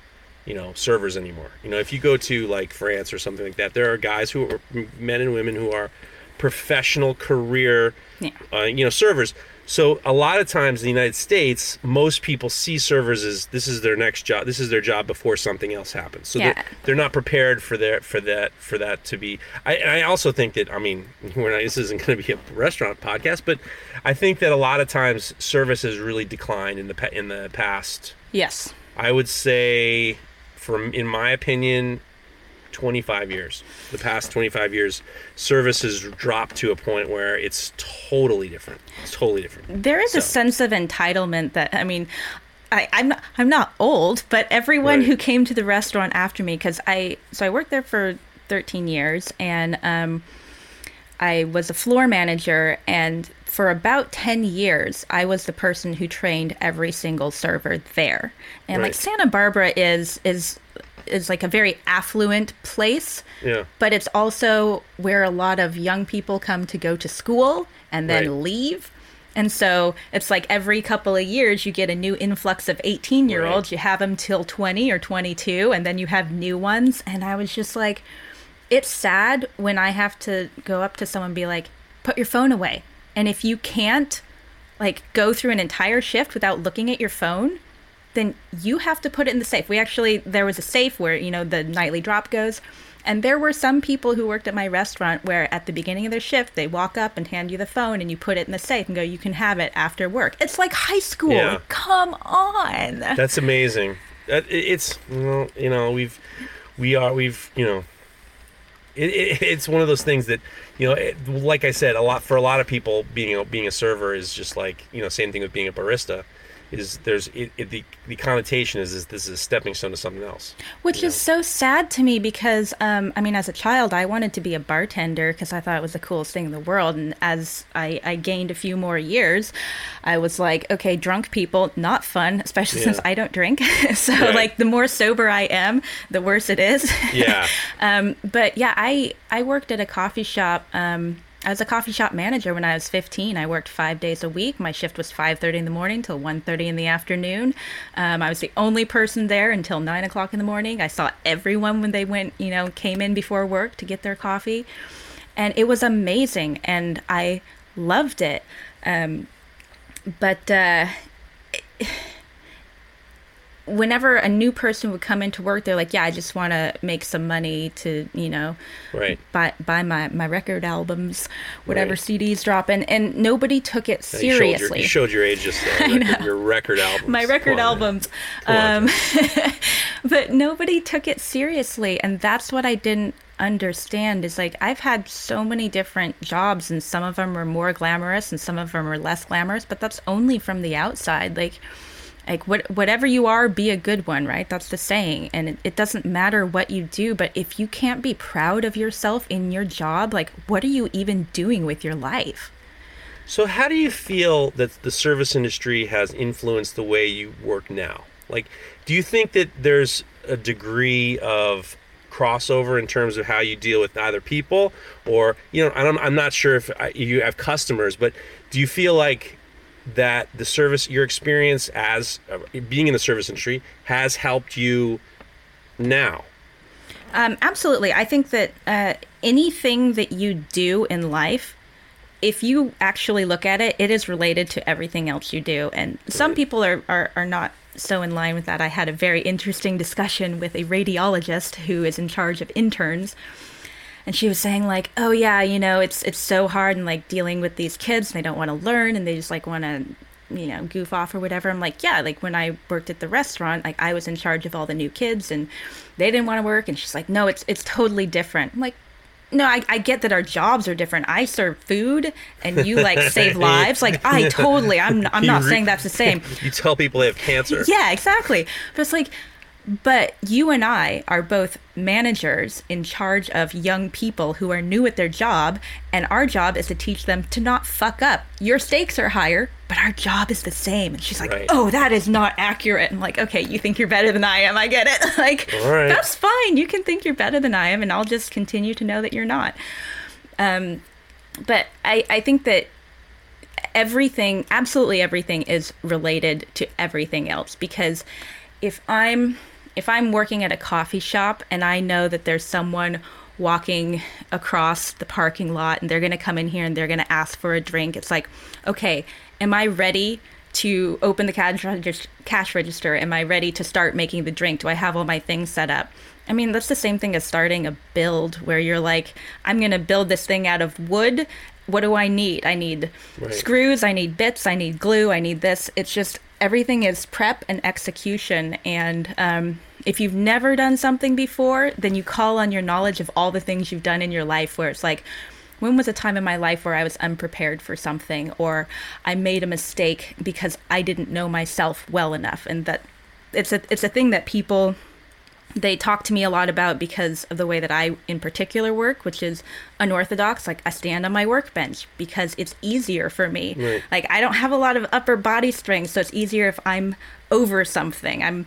you know servers anymore. You know if you go to like France or something like that, there are guys who are men and women who are professional career Yeah. uh, you know servers. So a lot of times in the United States, most people see servers as this is their next job. This is their job before something else happens. So Yeah. they're, they're not prepared for their for that for that to be. I, and I also think that I mean [LAUGHS] we're not, this isn't going to be a restaurant podcast, but I think that a lot of times service has really declined in the in the past. Yes. I would say, from in my opinion, 25 years. The past 25 years, service has dropped to a point where it's totally different. It's totally different. There is a sense of entitlement that I mean, I, I'm not, I'm not old, but everyone Right. who came to the restaurant after me, because I so I worked there for 13 years, and um, I was a floor manager, and for about 10 years, I was the person who trained every single server there. And like Santa Barbara is is is like a very affluent place Yeah. but it's also where a lot of young people come to go to school and then Right. leave. And so it's like every couple of years you get a new influx of 18 year olds. Right. You have them till 20 or 22, and then you have new ones. And I was just like, it's sad when I have to go up to someone and be like, put your phone away. And if you can't like go through an entire shift without looking at your phone, then you have to put it in the safe. We actually there was a safe where, you know, the nightly drop goes. And there were some people who worked at my restaurant where at the beginning of their shift they walk up and hand you the phone and you put it in the safe and go, You can have it after work. It's like high school. Yeah. Come on. That's amazing. It's you know we've we are we've you know it, it, it's one of those things that you know it, like I said a lot for a lot of people being a, being a server is just like you know same thing with being a barista is there's it, it, the the connotation is, is this is a stepping stone to something else. Which is so sad to me because, um, I mean, as a child, I wanted to be a bartender because I thought it was the coolest thing in the world. And as I, I gained a few more years, I was like, okay, drunk people, not fun, especially since I don't drink. [LAUGHS] so, Right. like, the more sober I am, the worse it is. Yeah. [LAUGHS] um, but yeah, I, I worked at a coffee shop. Um, I was a coffee shop manager when I was 15. I worked five days a week. My shift was 5:30 in the morning till 1:30 in the afternoon. Um, I was the only person there until nine o'clock in the morning. I saw everyone when they went, you know, came in before work to get their coffee, and it was amazing, and I loved it. Um, but uh, whenever a new person would come into work, they're like, "Yeah, I just want to make some money to, you know, Right. buy buy my my record albums, whatever Right. CDs drop." And and nobody took it You showed your- seriously. You showed your, age just there. [LAUGHS] Record, your record albums. my record albums, on, um, [LAUGHS] but nobody took it seriously, and that's what I didn't understand. Is like I've had so many different jobs, and some of them are more glamorous, and some of them are less glamorous, but that's only from the outside. Like like what whatever you are be a good one right? That's the saying. And it, it, doesn't matter what you do but if you can't be proud of yourself in your job like what are you even doing with your life? So how do you feel that the service industry has influenced the way you work now? Like do you think that there's a degree of crossover in terms of how you deal with either people? Or you know I'm, I'm not sure if you have customers but do you feel like that the service your experience as uh, being in the service industry has helped you now? Um, absolutely. I think that uh, anything that you do in life if you actually look at it it is related to everything else you do. And some people are, are, are not so in line with that. I had a very interesting discussion with a radiologist who is in charge of interns and she was saying like oh yeah you know it's it's so hard and like dealing with these kids they don't want to learn and they just like want to you know goof off or whatever. I'm like yeah like when i worked at the restaurant like i was in charge of all the new kids and they didn't want to work. And she's like no it's it's totally different. I'm like no I, I get that our jobs are different. I serve food and you like save [LAUGHS] lives. Like i [LAUGHS] totally i'm, I'm not re- saying that's the [LAUGHS] same. You tell people they have cancer. Yeah exactly. But it's like but you and I are both managers in charge of young people who are new at their job, and our job is to teach them to not fuck up. Your stakes are higher, but our job is the same. And she's like, right. Oh, that is not accurate. I'm like, Okay, you think you're better than I am. I get it. [LAUGHS] like, right. that's fine. You can think you're better than I am, and I'll just continue to know that you're not. Um, but I, I think that everything, absolutely everything, is related to everything else because if I'm if I'm working at a coffee shop and I know that there's someone walking across the parking lot and they're going to come in here and they're going to ask for a drink, it's like, okay, am I ready to open the cash register, cash register? Am I ready to start making the drink? Do I have all my things set up? I mean, that's the same thing as starting a build where you're like, I'm going to build this thing out of wood. What do I need? I need right. screws, I need bits, I need glue, I need this. It's just everything is prep and execution. And um, if you've never done something before, then you call on your knowledge of all the things you've done in your life where it's like, when was a time in my life where I was unprepared for something or I made a mistake because I didn't know myself well enough and that it's a it's a thing that people they talk to me a lot about because of the way that I in particular work, which is unorthodox. Like I stand on my workbench because it's easier for me. Right. Like I don't have a lot of upper body strength, so it's easier if I'm over something. I'm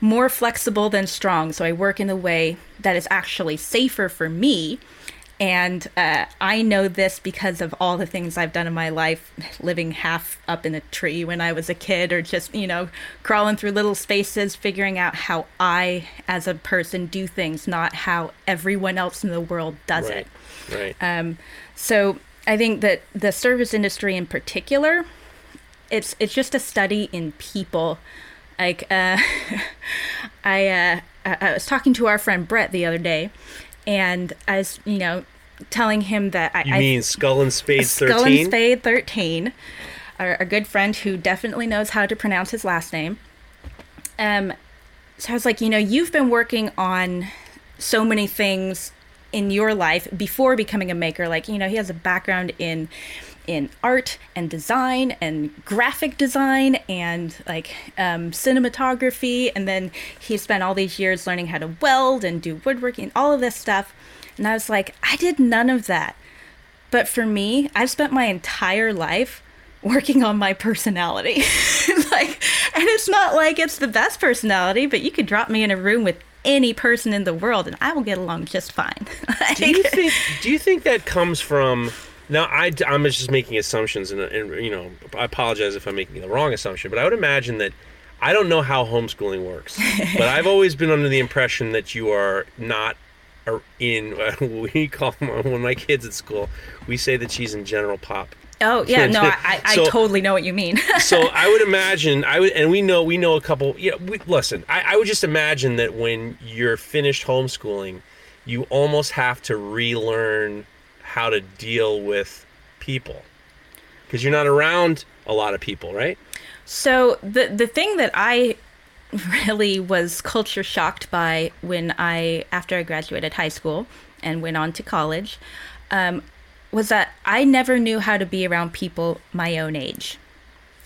more flexible than strong. So I work in a way that is actually safer for me. And uh, I know this because of all the things I've done in my life, [LAUGHS] living half up in a tree when I was a kid, or just, you know, crawling through little spaces, figuring out how I, as a person, do things, not how everyone else in the world does right. it. Right. Um, so I think that the service industry in particular, it's it's just a study in people like, uh, [LAUGHS] I, uh, I was talking to our friend Brett the other day, and I was, you know, telling him that I. You mean I, Skull and Spade 13? Skull and Spade 13. Our, our good friend who definitely knows how to pronounce his last name. Um, so I was like, you know, you've been working on so many things in your life before becoming a maker. Like, you know, he has a background in in art and design and graphic design and like um, cinematography. And then he spent all these years learning how to weld and do woodworking, all of this stuff. And I was like, I did none of that. But for me, I've spent my entire life working on my personality. [LAUGHS] like, and it's not like it's the best personality, but you could drop me in a room with any person in the world and I will get along just fine. [LAUGHS] do you think do you think that comes from now, I, I'm just making assumptions, and, and you know, I apologize if I'm making the wrong assumption, but I would imagine that I don't know how homeschooling works, [LAUGHS] but I've always been under the impression that you are not in. [LAUGHS] We call when my kids at school, we say that she's in general pop. Oh [LAUGHS] yeah, no, I, I so, totally know what you mean. so I would imagine I would, and we know we know a couple. Yeah, we, listen, I, I would just imagine that when you're finished homeschooling, you almost have to relearn how to deal with people because you're not around a lot of people, right? So the the thing that I [LAUGHS] really was culture shocked by when I after I graduated high school and went on to college um, was that I never knew how to be around people my own age.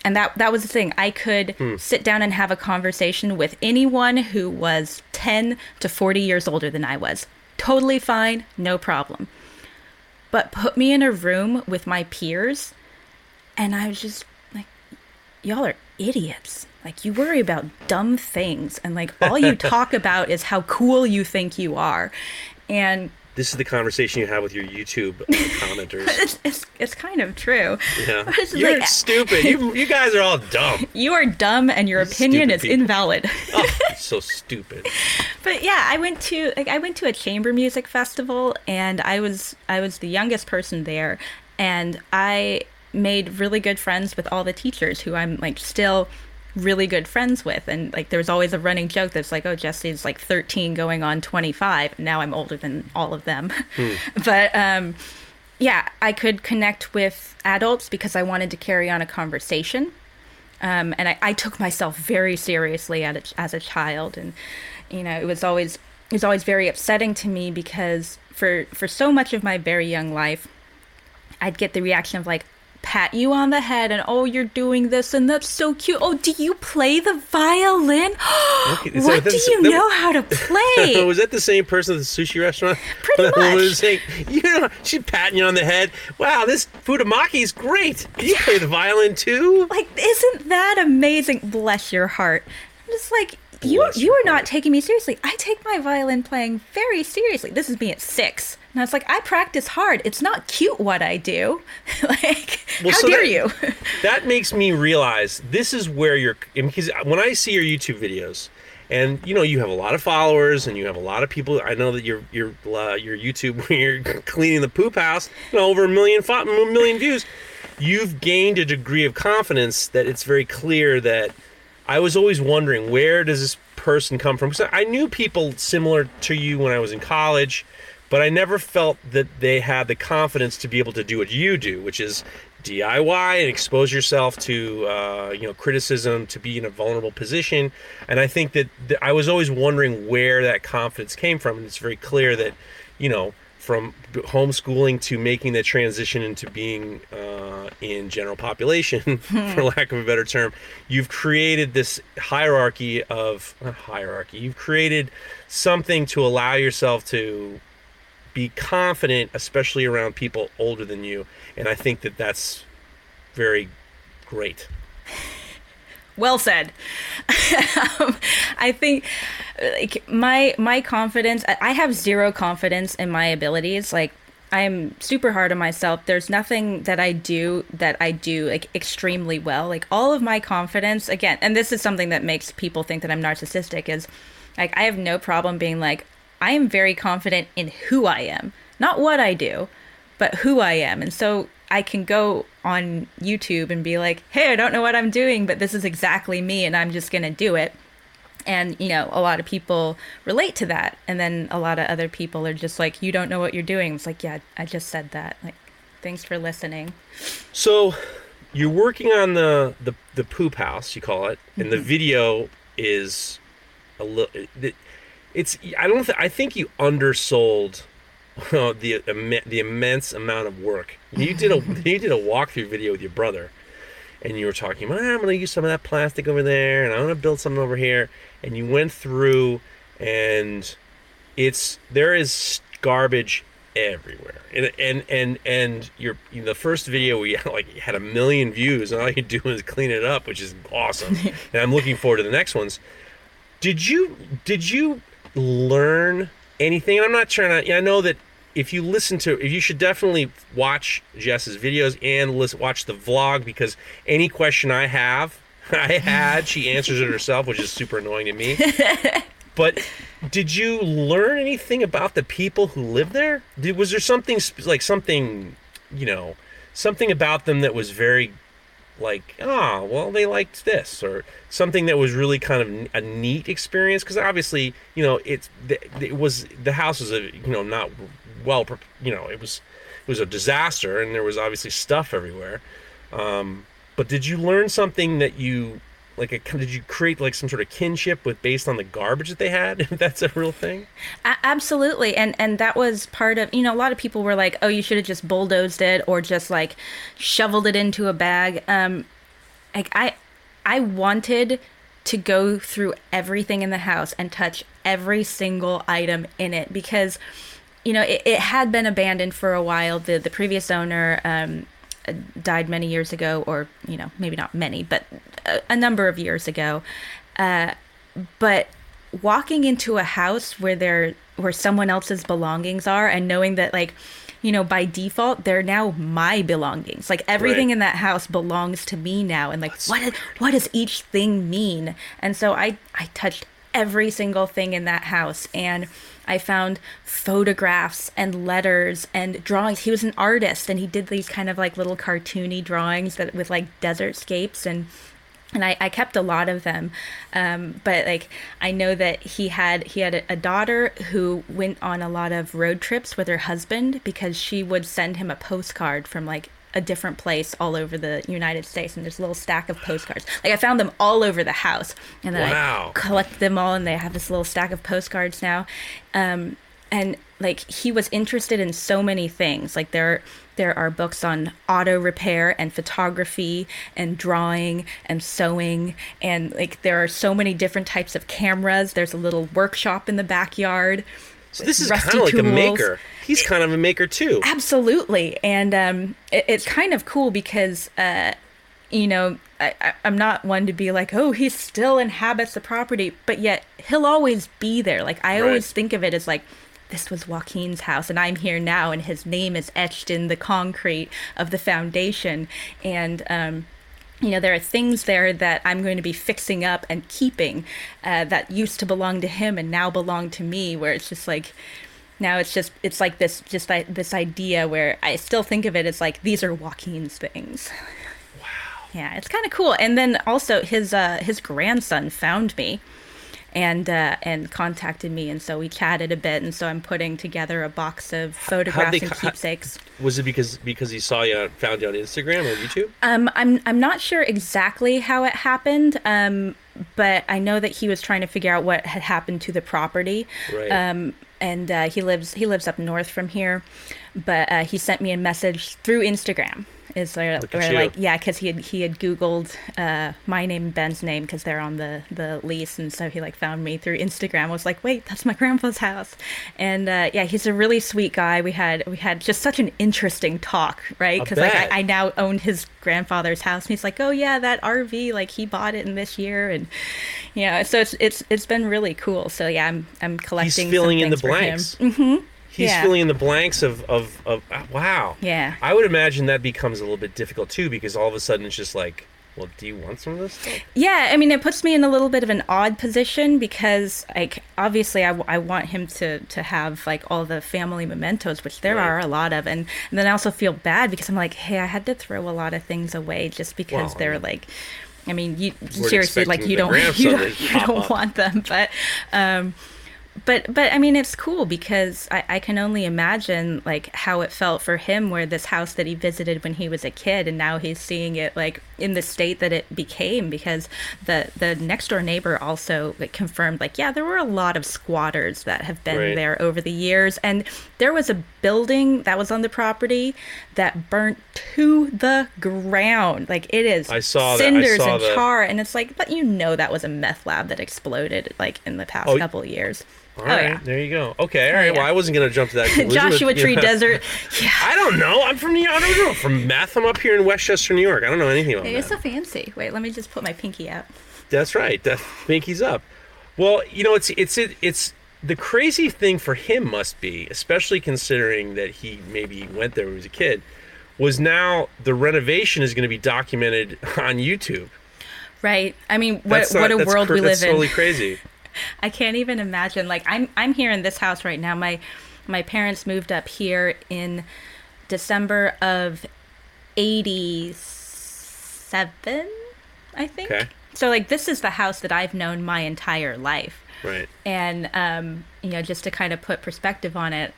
And that that was the thing. I could sit down and have a conversation with anyone who was 10 to 40 years older than I was. Totally fine, no problem. But put me in a room with my peers and I was just like y'all are idiots. Like you worry about dumb things and like all you [LAUGHS] talk about is how cool you think you are. And This is the conversation you have with your YouTube [LAUGHS] commenters. it's, it's, it's kind of true. Yeah. [LAUGHS] You're like- stupid. You, [LAUGHS] you guys are all dumb. You are dumb and your opinion Stupid is people. invalid. Oh, so stupid. but yeah, I went to like I went to a chamber music festival and I was I was the youngest person there and I made really good friends with all the teachers who I'm like still really good friends with and like there was always a running joke that's like oh Jesse's like 13 going on 25 now I'm older than all of them. [LAUGHS] But um yeah I could connect with adults because I wanted to carry on a conversation. Um, and I, I took myself very seriously at a, as a child, and you know it was always it was always very upsetting to me because for for so much of my very young life, I'd get the reaction of like pat you on the head and oh you're doing this and that's so cute oh do you play the violin [GASPS] what do you that- know how to [LAUGHS] play [LAUGHS] was that the same person at the sushi restaurant? Pretty [LAUGHS] much. was saying, you know, she's patting you on the head. Wow, this futomaki is great. You play the violin too? like isn't that amazing bless your heart i'm just like you Bless you your are not taking me seriously i take my violin playing very seriously this is me at six and i was like i practice hard it's not cute what i do [LAUGHS] like Well, how so dare that- you [LAUGHS] That makes me realize this is where you're because when I see your YouTube videos, and you know you have a lot of followers and you have a lot of people. I know that your your uh, your YouTube [LAUGHS] when you're cleaning the poop house, you know, over a million fo- a million views. You've gained a degree of confidence that it's very clear that I was always wondering where does this person come from? Because I knew people similar to you when I was in college, but I never felt that they had the confidence to be able to do what you do, which is DIY and expose yourself to uh, you know criticism, to be in a vulnerable position. And I think that, that I was always wondering where that confidence came from, and it's very clear that you know from homeschooling to making the transition into being uh, in general population, [LAUGHS] for lack of a better term, you've created this hierarchy of not hierarchy. You've created something to allow yourself to be confident, especially around people older than you. And I think that that's very great. well said [LAUGHS] um, i think like my my confidence I- have zero confidence in my abilities like i'm super hard on myself there's nothing that i do that i do like extremely well like all of my confidence again and this is something that makes people think that i'm narcissistic is like i have no problem being like i am very confident in who i am not what i do but who I am. And so I can go on YouTube and be like, hey, I don't know what I'm doing, but this is exactly me and I'm just going to do it. And, you know, a lot of people relate to that. And then a lot of other people are just like, you don't know what you're doing. It's like, yeah, I just said that. Like, thanks for listening. So you're working on the the, the poop house, you call it, and the mm-hmm. video is a little. It's I don't. Th- I think you undersold uh, the imme- the immense amount of work. You did a [LAUGHS] you did a walkthrough video with your brother, and you were talking about "Ah, I'm going to use some of that plastic over there, and I'm going to build something over here, and you went through, and it's there is garbage everywhere and and and and your you know, the first video we [LAUGHS] like had a million views and all you do is clean it up which is awesome [LAUGHS] and i'm looking forward to the next ones did you did you learn anything and i'm not trying to i know that if you listen to if you should definitely watch jess's videos and listen watch the vlog because any question i have [LAUGHS] i had she answers it herself which is super annoying to me [LAUGHS] but did you learn anything about the people who live there? Did, was there something like something, you know, something about them that was very like, ah, well, they liked this, or something that was really kind of a neat experience? Because obviously, you know, it's it was the house was a you know not well, you know, it was it was a disaster, and there was obviously stuff everywhere. Um, but did you learn something that you like? A, did you create like some sort of kinship with based on the garbage that they had? [LAUGHS] If that's a real thing. Absolutely and and that was part of you know a lot of people were like oh you should have just bulldozed it or just like shoveled it into a bag um like I I wanted to go through everything in the house and touch every single item in it because you know it, it had been abandoned for a while the the previous owner um, died many years ago or you know maybe not many but a, a number of years ago. Uh, but walking into a house where there where someone else's belongings are and knowing that like you know by default they're now my belongings. Like everything Right. in that house belongs to me now. And like what is, what does each thing mean? And so i i touched every single thing in that house. And i found photographs and letters and drawings. He was an artist and he did these kind of like little cartoony drawings that with like desert scapes and and I, I kept a lot of them. Um, but like i know that he had he had a, a daughter who went on a lot of road trips with her husband because she would send him a postcard from like a different place all over the united states. And there's a little stack of postcards. Like i found them all over the house. And then Wow. i collect them all and they have this little stack of postcards now. Um, and like he was interested in so many things like there there are books on auto repair and photography and drawing and sewing and like there are so many different types of cameras there's a little workshop in the backyard So this is kind of like a maker. He's kind of a maker too. Absolutely, and um, it, it's kind of cool because uh, you know I, I, I'm not one to be like, oh, he still inhabits the property, but yet he'll always be there. Like I Right. always think of it as like. This was Joaquin's house, and I'm here now, and his name is etched in the concrete of the foundation. And um, you know there are things there that i'm going to be fixing up and keeping uh, that used to belong to him and now belong to me where it's just like now it's just it's like this just like this idea where i still think of it as like these are joaquin's things. Wow. Yeah it's kind of cool. And then also his uh his grandson found me and uh, and contacted me, and so we chatted a bit, and so I'm putting together a box of photographs they and keepsakes. Was it because because he saw you found you on Instagram or YouTube? Um, I'm I'm not sure exactly how it happened. Um, but I know that he was trying to figure out what had happened to the property. Right. Um, and uh, he lives he lives up north from here, but uh, he sent me a message through Instagram. Is at where like yeah, because he had he had Googled uh, my name Ben's name because they're on the the lease, and so he like found me through Instagram. I was like, wait, that's my grandpa's house, and uh, yeah, he's a really sweet guy. We had we had just such an interesting talk, right? Because like. I, I now owned his grandfather's house, and he's like, oh yeah, that RV, like he bought it in this year, and yeah, so it's it's it's been really cool. So yeah, I'm I'm collecting. He's filling in the things for him. blanks. He's Yeah. filling in the blanks of of, of uh, wow. Yeah. I would imagine that becomes a little bit difficult too because all of a sudden it's just like, well, do you want some of this stuff? Yeah, I mean, it puts me in a little bit of an odd position because, like, obviously, I, I want him to to have like all the family mementos, which there Right. are a lot of, and, and then I also feel bad because I'm like, hey, I had to throw a lot of things away just because Well, they're mean, like. I mean, you seriously like you [LAUGHS] don't you don't, you don't want them, but um, but but I mean it's cool because I, I can only imagine like how it felt for him where this house that he visited when he was a kid and now he's seeing it like in the state that it became because the the next door neighbor also like, confirmed like yeah there were a lot of squatters that have been Right. there over the years. And there was a building that was on the property that burnt to the ground. Like it is I saw that. I cinders saw and the- char and it's like but you know that was a meth lab that exploded like in the past Oh, couple of years All oh right, yeah there you go. Okay, all right. yeah. Well, I wasn't gonna jump to that. but, Joshua Tree know, Desert. Yeah. I don't know. I'm from New York. I don't know. From Math, I'm up here in Westchester, New York. I don't know anything about it. It's so fancy. Wait, let me just put my pinky out. That's right. That Pinky's up. Well, you know, it's it's it, it's the crazy thing for him must be, especially considering that he maybe went there when he was a kid, was now the renovation is going to be documented [LAUGHS] on YouTube. Right. I mean, what not- what a world cr- we live that's in. totally crazy. [LAUGHS] I can't even imagine. Like I'm I'm here in this house right now. My my parents moved up here in December of 87, I think. Okay. So like this is the house that I've known my entire life. Right. and um, you know just to kind of put perspective on it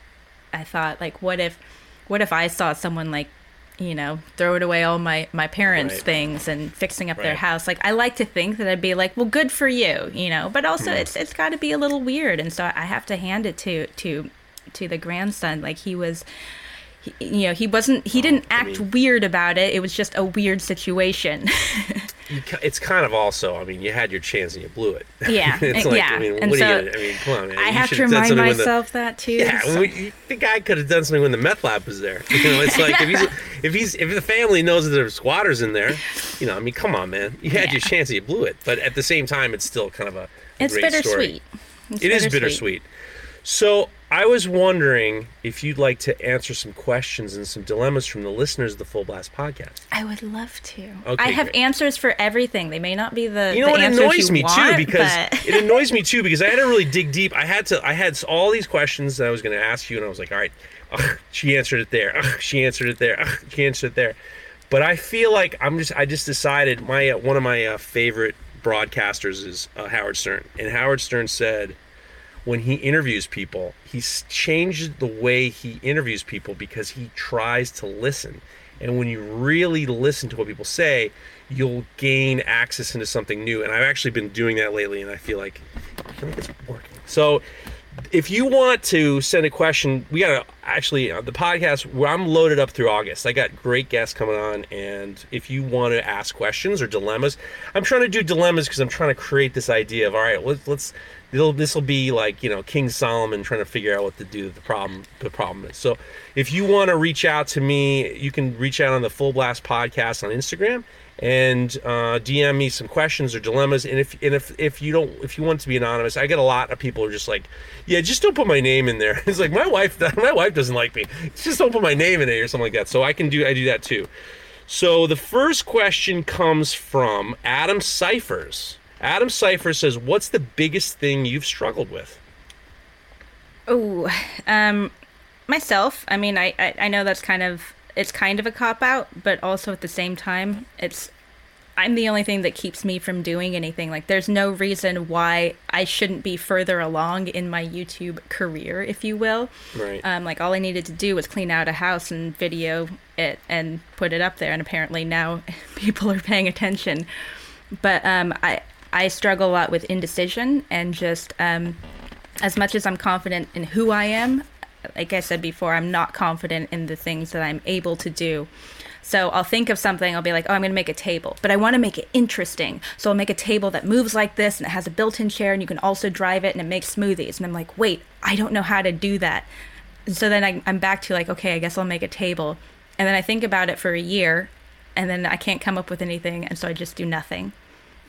i thought like what if what if i saw someone like you know throwing away all my my parents Right. things and fixing up their house. Like i like to think that i'd be like well good for you you know? But also Hmm. it's it's got to be a little weird. And so i have to hand it to to to the grandson. Like he was he, you know he wasn't he didn't I act mean- weird about it. It was just a weird situation [LAUGHS] you, it's kind of also. I mean, you had your chance and you blew it. [LAUGHS] Yeah, it's like, yeah, I mean, and what so are you? Gonna, I mean, come on, man. I You have to remind when the- myself that too. Yeah, so- we, the guy could have done something when the meth lab was there. [LAUGHS] You know, it's like if he's if he's if the family knows that there's squatters in there, you know, I mean, come on, man, you had Yeah. your chance and you blew it. But at the same time, it's still kind of a, it's great bittersweet. story. It's It is bittersweet. So I was wondering if you'd like to answer some questions and some dilemmas from the listeners of the Full Blast podcast. I would love to. Okay, I have great. answers for everything. They may not be the You know the what annoys me want, too because but- it [LAUGHS] annoys me too because I had to really dig deep. I had to I had all these questions that I was going to ask you and I was like, all right, ugh, she answered it there. Ugh, she answered it there. Ugh, she answered it there. But I feel like I'm just I just decided my uh, one of my uh, favorite broadcasters is uh, Howard Stern and Howard Stern said when he interviews people, he's changed the way he interviews people because he tries to listen. And when you really listen to what people say, you'll gain access into something new. And I've actually been doing that lately, and I feel like, I feel like it's working. So, if you want to send a question, we got to actually uh, the podcast. Where I'm loaded up through August. I got great guests coming on, and if you want to ask questions or dilemmas, I'm trying to do dilemmas because I'm trying to create this idea of all right, let's let's this will be like you know King Solomon trying to figure out what to do the problem the problem is. So if you want to reach out to me, you can reach out on the Full Blast podcast on Instagram and uh, DM me some questions or dilemmas. And if and if if you don't if you want to be anonymous, I get a lot of people who are just like, yeah, just don't put my name in there. [LAUGHS] It's like my wife [LAUGHS] my wife doesn't like me. Just don't put my name in it or something like that. So I can do I do that too. So the first question comes from Adam Cyphers. Adam Cipher says, "What's the biggest thing you've struggled with?" Oh, um, myself. I mean, I, I I know that's kind of it's kind of a cop out, but also at the same time, it's I'm the only thing that keeps me from doing anything. Like, there's no reason why I shouldn't be further along in my YouTube career, if you will. Right. Um, like, all I needed to do was clean out a house and video it and put it up there, and apparently now [LAUGHS] people are paying attention. But um, I I struggle a lot with indecision and just um, as much as I'm confident in who I am, like I said before, I'm not confident in the things that I'm able to do. So I'll think of something, I'll be like, oh, I'm going to make a table, but I want to make it interesting. So I'll make a table that moves like this and it has a built in chair and you can also drive it and it makes smoothies. And I'm like, wait, I don't know how to do that. And so then I, I'm back to like, okay, I guess I'll make a table. And then I think about it for a year and then I can't come up with anything. And so I just do nothing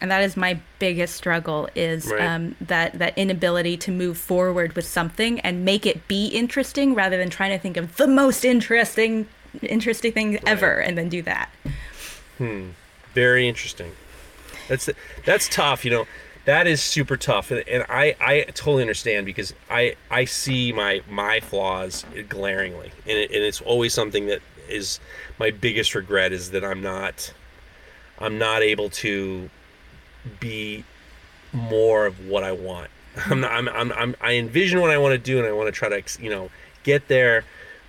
and that is my biggest struggle is Right. um, that that inability to move forward with something and make it be interesting rather than trying to think of the most interesting interesting thing ever and then do that hmm Very interesting. That's that's tough. You know, that is super tough, and, and I I totally understand because I I see my my flaws glaringly, and, it, and it's always something that is my biggest regret is that I'm not I'm not able to be more of what I want. [LAUGHS] I'm, not, I'm, I'm, I'm I envision what I want to do, and I want to try to you know get there.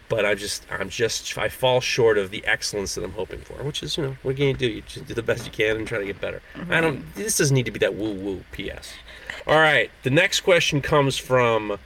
But I just I'm just I fall short of the excellence that I'm hoping for, which is you know what can you do? You just do the best you can and try to get better. I don't. This doesn't need to be that woo woo. P.S. All right. The next question comes from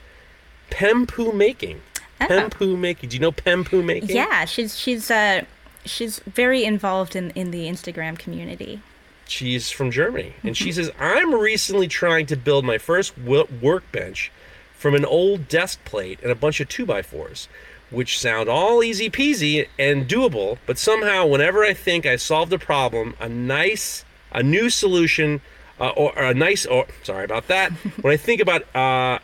Pempu Making. Pempu Making. Do you know Pempu Making? yeah she's she's uh she's very involved in in the instagram community She's from Germany, and she says, "I'm recently trying to build my first workbench from an old desk plate and a bunch of two by fours, which sound all easy peasy and doable. But somehow, whenever I think I solved a problem, a nice, a new solution, uh, or, or a nice, or sorry about that. when I think about uh,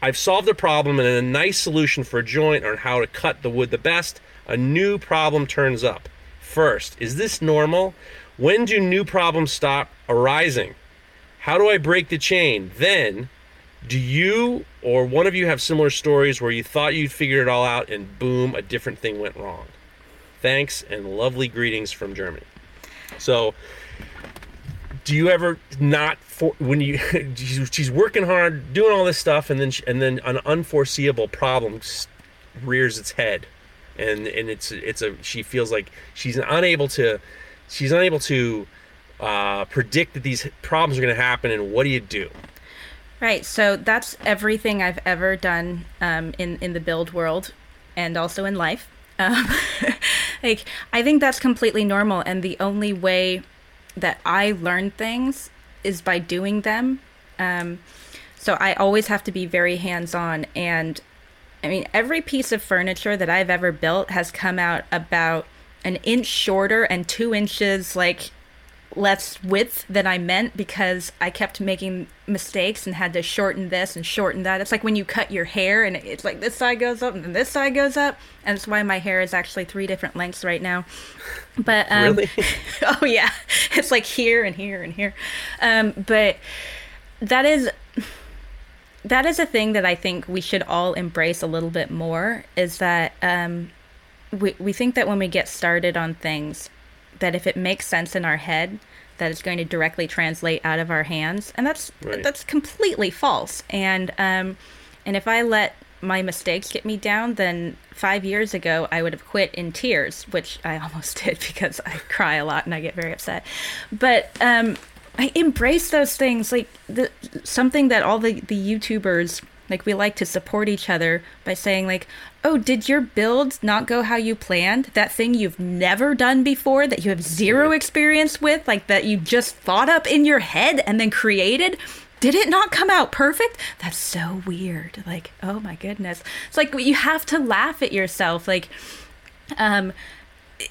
I've solved a problem and a nice solution for a joint or how to cut the wood the best, a new problem turns up. First, is this normal? When do new problems stop arising? How do I break the chain? Then, do you or one of you have similar stories where you thought you'd figured it all out and boom, a different thing went wrong? Thanks and lovely greetings from Germany. So, do you ever not for when you [LAUGHS] she's working hard doing all this stuff and then she, and then an unforeseeable problem rears its head and and it's it's a she feels like she's unable to she's unable to uh, predict that these problems are going to happen and what do you do Right. So that's everything I've ever done um, in in the build world, and also in life. [LAUGHS] Um, [LAUGHS] like I think that's completely normal, and the only way that I learn things is by doing them. Um, so I always have to be very hands on. And I mean, every piece of furniture that I've ever built has come out about an inch shorter and two inches like less width than I meant because I kept making mistakes and had to shorten this and shorten that. It's like when you cut your hair and it's like this side goes up and then this side goes up, and that's why my hair is actually three different lengths right now. But um, Really? [LAUGHS] oh yeah, it's like here and here and here. Um, but that is that is a thing that I think we should all embrace a little bit more. Is that um, we we think that when we get started on things, that if it makes sense in our head, that it's going to directly translate out of our hands, and that's Right. that's completely false. And um, and if I let my mistakes get me down, then five years ago I would have quit in tears, which I [LAUGHS] almost did because I cry a lot and I get very upset. But um, I embrace those things, like the something that all the the YouTubers like we like to support each other by saying like, "Oh, did your build not go how you planned? That thing you've never done before that you have zero experience with, like that you just thought up in your head and then created, did it not come out perfect? That's so weird. Like, oh my goodness. It's like you have to laugh at yourself like um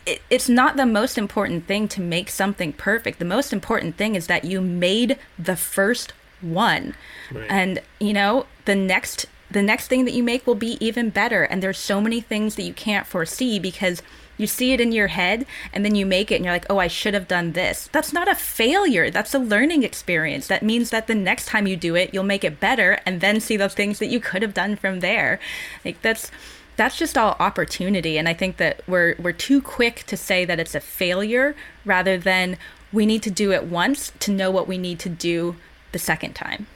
it, it's not the most important thing to make something perfect. The most important thing is that you made the first one. Right. And you know, the next the next thing that you make will be even better and there's so many things that you can't foresee because you see it in your head and then you make it and you're like, "Oh, I should have done this." That's not a failure. That's a learning experience. That means that the next time you do it, you'll make it better and then see the things that you could have done from there. Like that's that's just all opportunity and i think that we're we're too quick to say that it's a failure rather than we need to do it once to know what we need to do the second time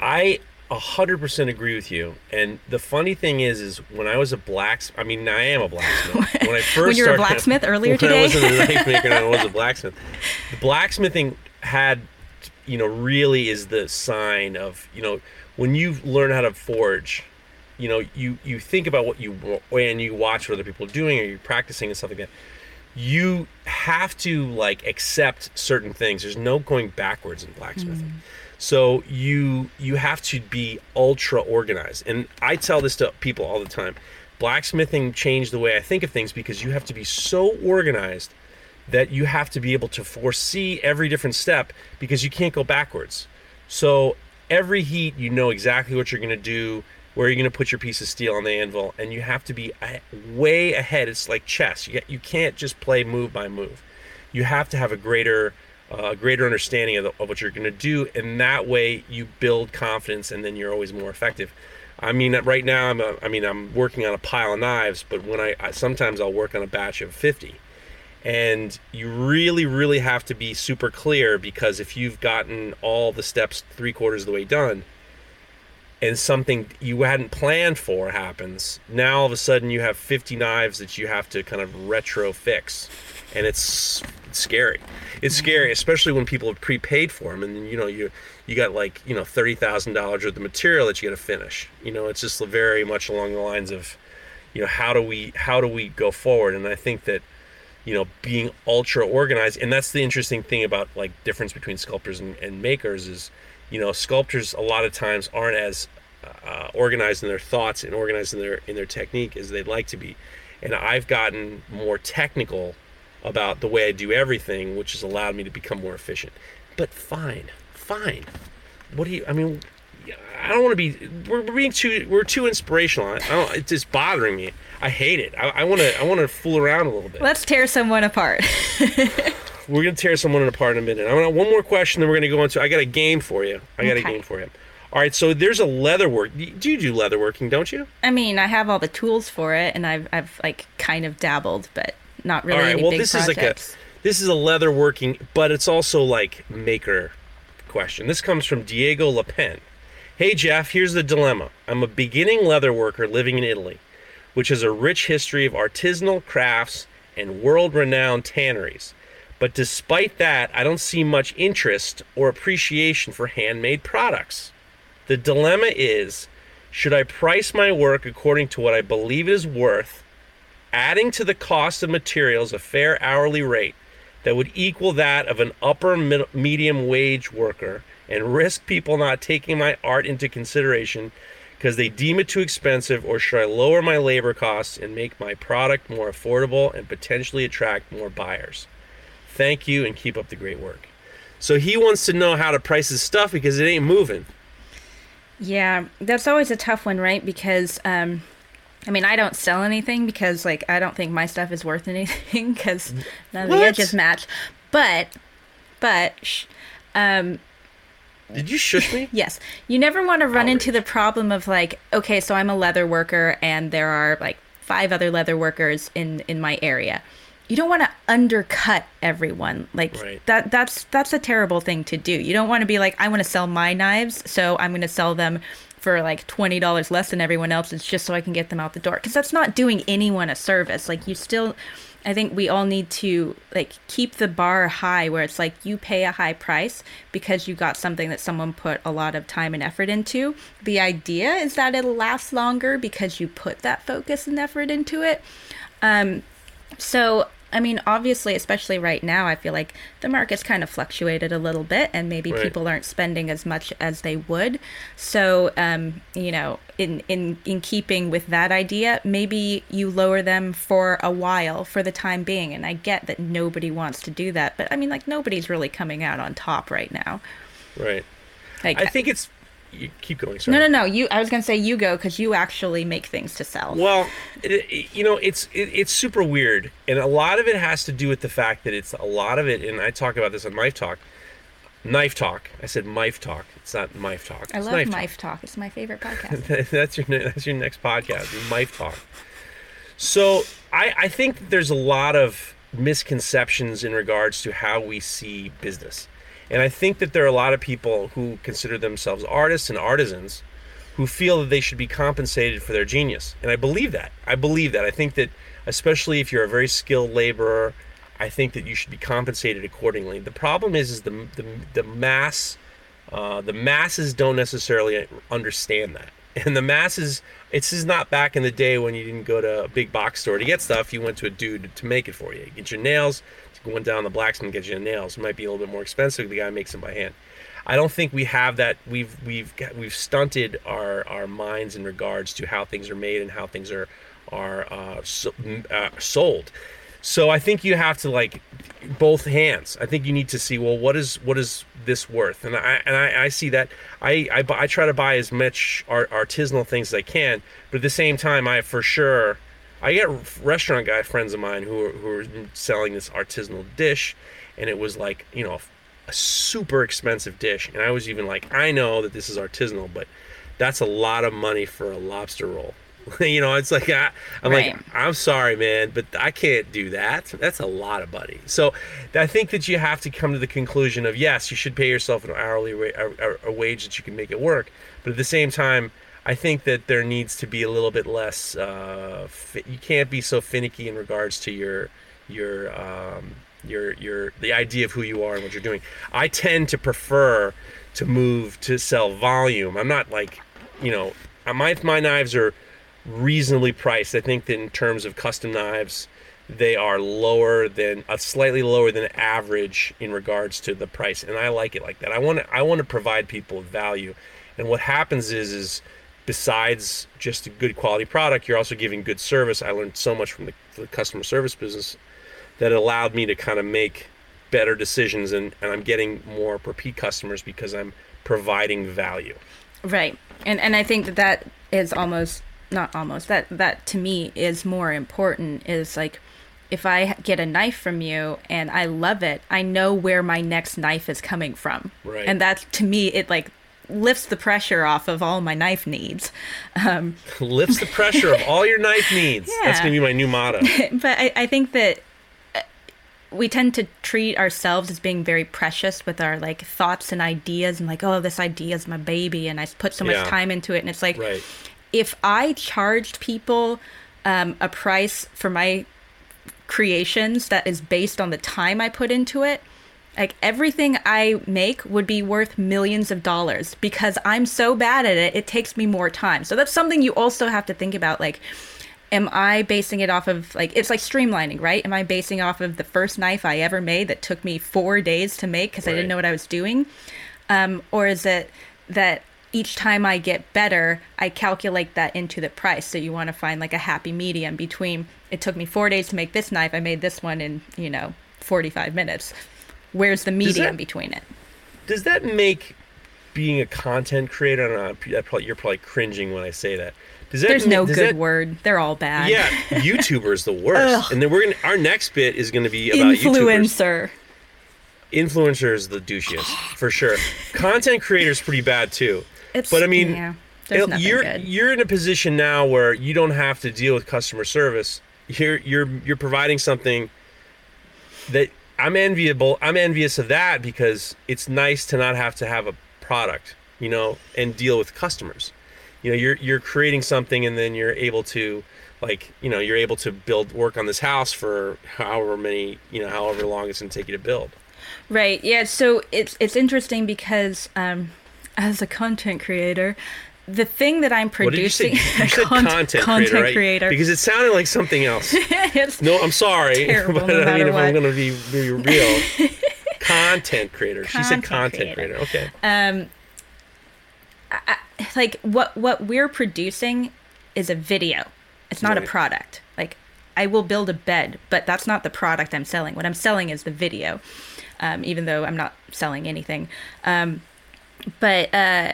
I 100% agree with you. And the funny thing is, is when I was a blacksmith, I mean, I am a blacksmith. [LAUGHS] When I first when you were a blacksmith earlier today? I wasn't a knife [LAUGHS] maker and I was a blacksmith. The blacksmithing had, you know, really is the sign of, you know, when you learn how to forge, you know, you you think about what you when you watch what other people are doing or you're practicing and stuff like that. You have to like accept certain things. There's no going backwards in blacksmithing. Mm. So you you have to be ultra organized. And I tell this to people all the time. Blacksmithing changed the way I think of things because you have to be so organized that you have to be able to foresee every different step because you can't go backwards. So every heat, you know exactly what you're going to do, where you're going to put your piece of steel on the anvil, and you have to be way ahead. It's like chess. You, you can't just play move by move. You have to have a greater uh, greater understanding of, the, of what you're going to do, and that way you build confidence, and then you're always more effective. I mean, right now I'm a, I mean I'm working on a pile of knives, but when I, I sometimes I'll work on a batch of 50 and you really really have to be super clear because if you've gotten all the steps three quarters of the way done and something you hadn't planned for happens now all of a sudden you have 50 knives that you have to kind of retro fix and it's scary. It's scary mm-hmm. especially when people have prepaid for them and then, you know you you got like you know $30000 worth of material that you got to finish. You know it's just very much along the lines of you know how do we how do we go forward? And i think that you know being ultra organized and that's the interesting thing about like difference between sculptors and, and makers is you know sculptors a lot of times aren't as uh, organized in their thoughts and organized in their in their technique as they'd like to be. And i've gotten more technical about the way i do everything which has allowed me to become more efficient. But fine fine. What do you i mean I don't want to be. We're, we're being too. We're too inspirational. I, I don't, it's just bothering me. I hate it. I want to. I want to fool around a little bit. let's tear someone apart [LAUGHS] We're gonna tear someone apart in a minute. I want one more question, then we're gonna go into. I got a game for you. I got a game for you. All right. So there's a leather work. Do you do leather working? Don't you? i mean i have all the tools for it and i've, I've like kind of dabbled but not really All right. Well, this projects. is like a. This is a leather working, but it's also like maker question. This comes from Diego Lepen. Hey Jeff, here's the dilemma. I'm a beginning leather worker living in Italy, which has a rich history of artisanal crafts and world renowned tanneries. But despite that, I don't see much interest or appreciation for handmade products. The dilemma is should I price my work according to what I believe it is worth, adding to the cost of materials a fair hourly rate, that would equal that of an upper mid- medium wage worker and risk people not taking my art into consideration because they deem it too expensive or should I lower my labor costs and make my product more affordable and potentially attract more buyers? Thank you and keep up the great work. So he wants to know how to price his stuff because it ain't moving. Yeah, that's always a tough one, right? Because, um, I mean, I don't sell anything because, like, I don't think my stuff is worth [LAUGHS] anything because none of the edges match. But, but, um, Did you shush me? [LAUGHS] yes, you never want to run into the problem of like, okay, so I'm a leather worker and there are like five other leather workers in in my area. You don't want to undercut everyone. Like Right. that that's that's a terrible thing to do. You don't want to be like I want to sell my knives, so I'm going to sell them for like $20 less than everyone else's just so I can get them out the door cuz that's not doing anyone a service. Like you still I think we all need to like keep the bar high where it's like you pay a high price because you got something that someone put a lot of time and effort into. The idea is that it'll last longer because you put that focus and effort into it. Um, so, I mean, obviously, especially right now, I feel like the market's kind of fluctuated a little bit, and maybe Right. people aren't spending as much as they would. So, um, you know, in in in keeping with that idea, maybe you lower them for a while, for the time being. And I get that nobody wants to do that, but I mean, like nobody's really coming out on top right now. Right. Like, I think it's. You keep going. Sorry. no, no, no. You, I was gonna say you go because you actually make things to sell. Well, it, it- you know, it's it, it's super weird, and a lot of it has to do with the fact that it's a lot of it, and I talk about this on Knife Talk. Knife Talk. I said Knife Talk. It's not Knife Talk. I It's love Knife Knife Talk. It's my favorite [LAUGHS] podcast. that's your that's your next podcast, Knife Talk. So I I think there's a lot of misconceptions in regards to how we see business, and I think that there are a lot of people who consider themselves artists and artisans who feel that they should be compensated for their genius, and I believe that. I believe that. I think that especially if you're a very skilled laborer, I think that you should be compensated accordingly. The problem is is the the, the mass uh, the masses don't necessarily understand that. [LAUGHS] And the masses, it's is not back in the day when you didn't go to a big box store to get stuff. You went to a dude to make it for you. Get your nails, going down the blacksmith and get your nails. It might be a little bit more expensive. The guy makes them by hand. I don't think we have that. We've we've got, we've stunted our our minds in regards to how things are made and how things are are uh, so, uh, sold. So I think you have to like both hands. I think you need to see well what is what is this worth, and I and I, I see that I, I I try to buy as much art, artisanal things as I can, but at the same time I for sure I get restaurant guy friends of mine who who are selling this artisanal dish, and it was like you know a super expensive dish, and I was even like I know that this is artisanal, but that's a lot of money for a lobster roll. [LAUGHS] you know, it's like I, I'm Right. like I'm sorry, man, but I can't do that. That's a lot of money. So I think that you have to come to the conclusion of yes, you should pay yourself an hourly a, a- a wage that you can make it work. But at the same time, I think that there needs to be a little bit less. Uh, fi- you can't be so finicky in regards to your your um, your your the idea of who you are and what you're doing. I tend to prefer to move to sell volume. I'm not like, you know, uh, my my knives are reasonably priced. I think that in terms of custom knives, they are lower than uh, slightly lower than average in regards to the price, and I like it like that. I want to I want to provide people value, and what happens is is besides just a good quality product, you're also giving good service. I learned so much from the, the customer service business that it allowed me to kind of make better decisions, and, and I'm getting more repeat customers because I'm providing value. Right. And and I think that that is almost not almost that that to me is more important is like if I get a knife from you and I love it, I know where my next knife is coming from. Right. And that to me it like lifts the pressure off of all my knife needs. Um, [LAUGHS] Lifts the pressure of all your knife needs. Yeah. That's gonna be my new motto. [LAUGHS] but I, I think that uh, we tend to treat ourselves as being very precious with our like thoughts and ideas and like oh this idea is my baby and i put so much Yeah. time into it and it's like Right. if i charged people um, a price for my creations that is based on the time i put into it like everything i make would be worth millions of dollars because i'm so bad at it it takes me more time so that's something you also have to think about like am I basing it off of like it's like streamlining, right? Am I basing off of the first knife I ever made that took me four days to make because I didn't know what I was doing, um, or is it that each time I get better, I calculate that into the price? So you want to find like a happy medium between it took me four days to make this knife, I made this one in you know forty five minutes. Where's the medium that- between it? Does that make being a content creator? I don't know. I probably, you're probably cringing when I say that. Does that There's ma- no good that- word. They're all bad. Yeah, YouTuber's the worst. And then we're gonna our next bit is gonna be about YouTubers. Influencer. Influencer is the douchiest [GASPS] for sure. Content creator's pretty bad too. It's, But I mean, yeah, it- you're good. you're in a position now where you don't have to deal with customer service. You're you're you're providing something that I'm enviable. I'm envious of that because it's nice to not have to have a product, you know, and deal with customers. You know, you're you're creating something and then you're able to like, you know, you're able to build work on this house for however many, you know, however long it's going to take you to build. Right. Yeah. So it's it's interesting because um, as a content creator, the thing that I'm did you producing, You said [LAUGHS] content, content creator, right? creator. Because it sounded like something else. [LAUGHS] No, I'm sorry, [LAUGHS] Terrible, but no I mean, if I'm going to be, be real, content creator. she said Content content creator. creator. Okay. like what what we're producing is a video. It's not a product. Like I will build a bed, but that's not the product I'm selling. What I'm selling is the video, um, even though I'm not selling anything. Um, but uh,